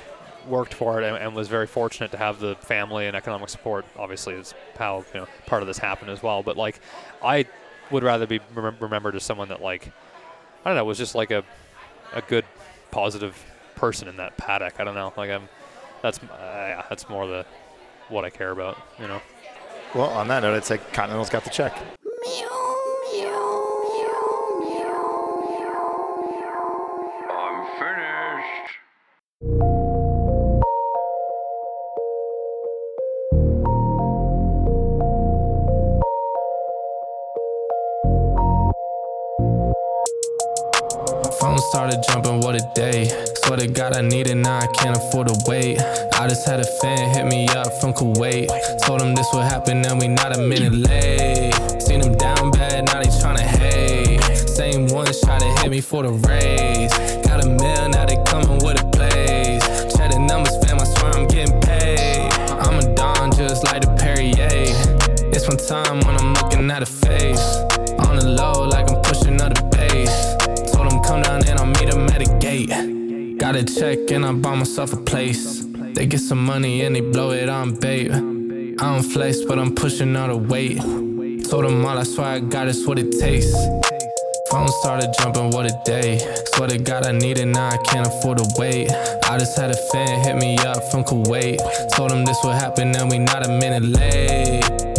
worked for it and, and was very fortunate to have the family and economic support. Obviously, is how you know part of this happened as well. But like, I would rather be remem- remembered as someone that like I don't know was just like a a good positive person in that paddock. I don't know. Like I'm that's uh, yeah, that's more the what I care about. You know. Well, on that note, I'd say Continental's got the check. I'm finished. Phone started jumping, what a day. Swear to God, I need it now, I can't afford to wait. I just had a fan hit me up from Kuwait. Told him this would happen, and we not a minute late. Seen him down bad, now they tryna hate. Same one try to hit me for the raise. Got a mill, now they coming with a blaze. Check the numbers, fam, I swear I'm getting paid. I'm a don just like the Perrier. It's one time when I'm looking at a face. Got a check and I bought myself a place. They get some money and they blow it on bait. I don't flex, but I'm pushing all the weight. Told them all, I swear I got it's what it takes. Phone started jumping, what a day. Swear to God, I need it now, I can't afford to wait. I just had a fan hit me up from Kuwait. Told him this would happen, and we not a minute late.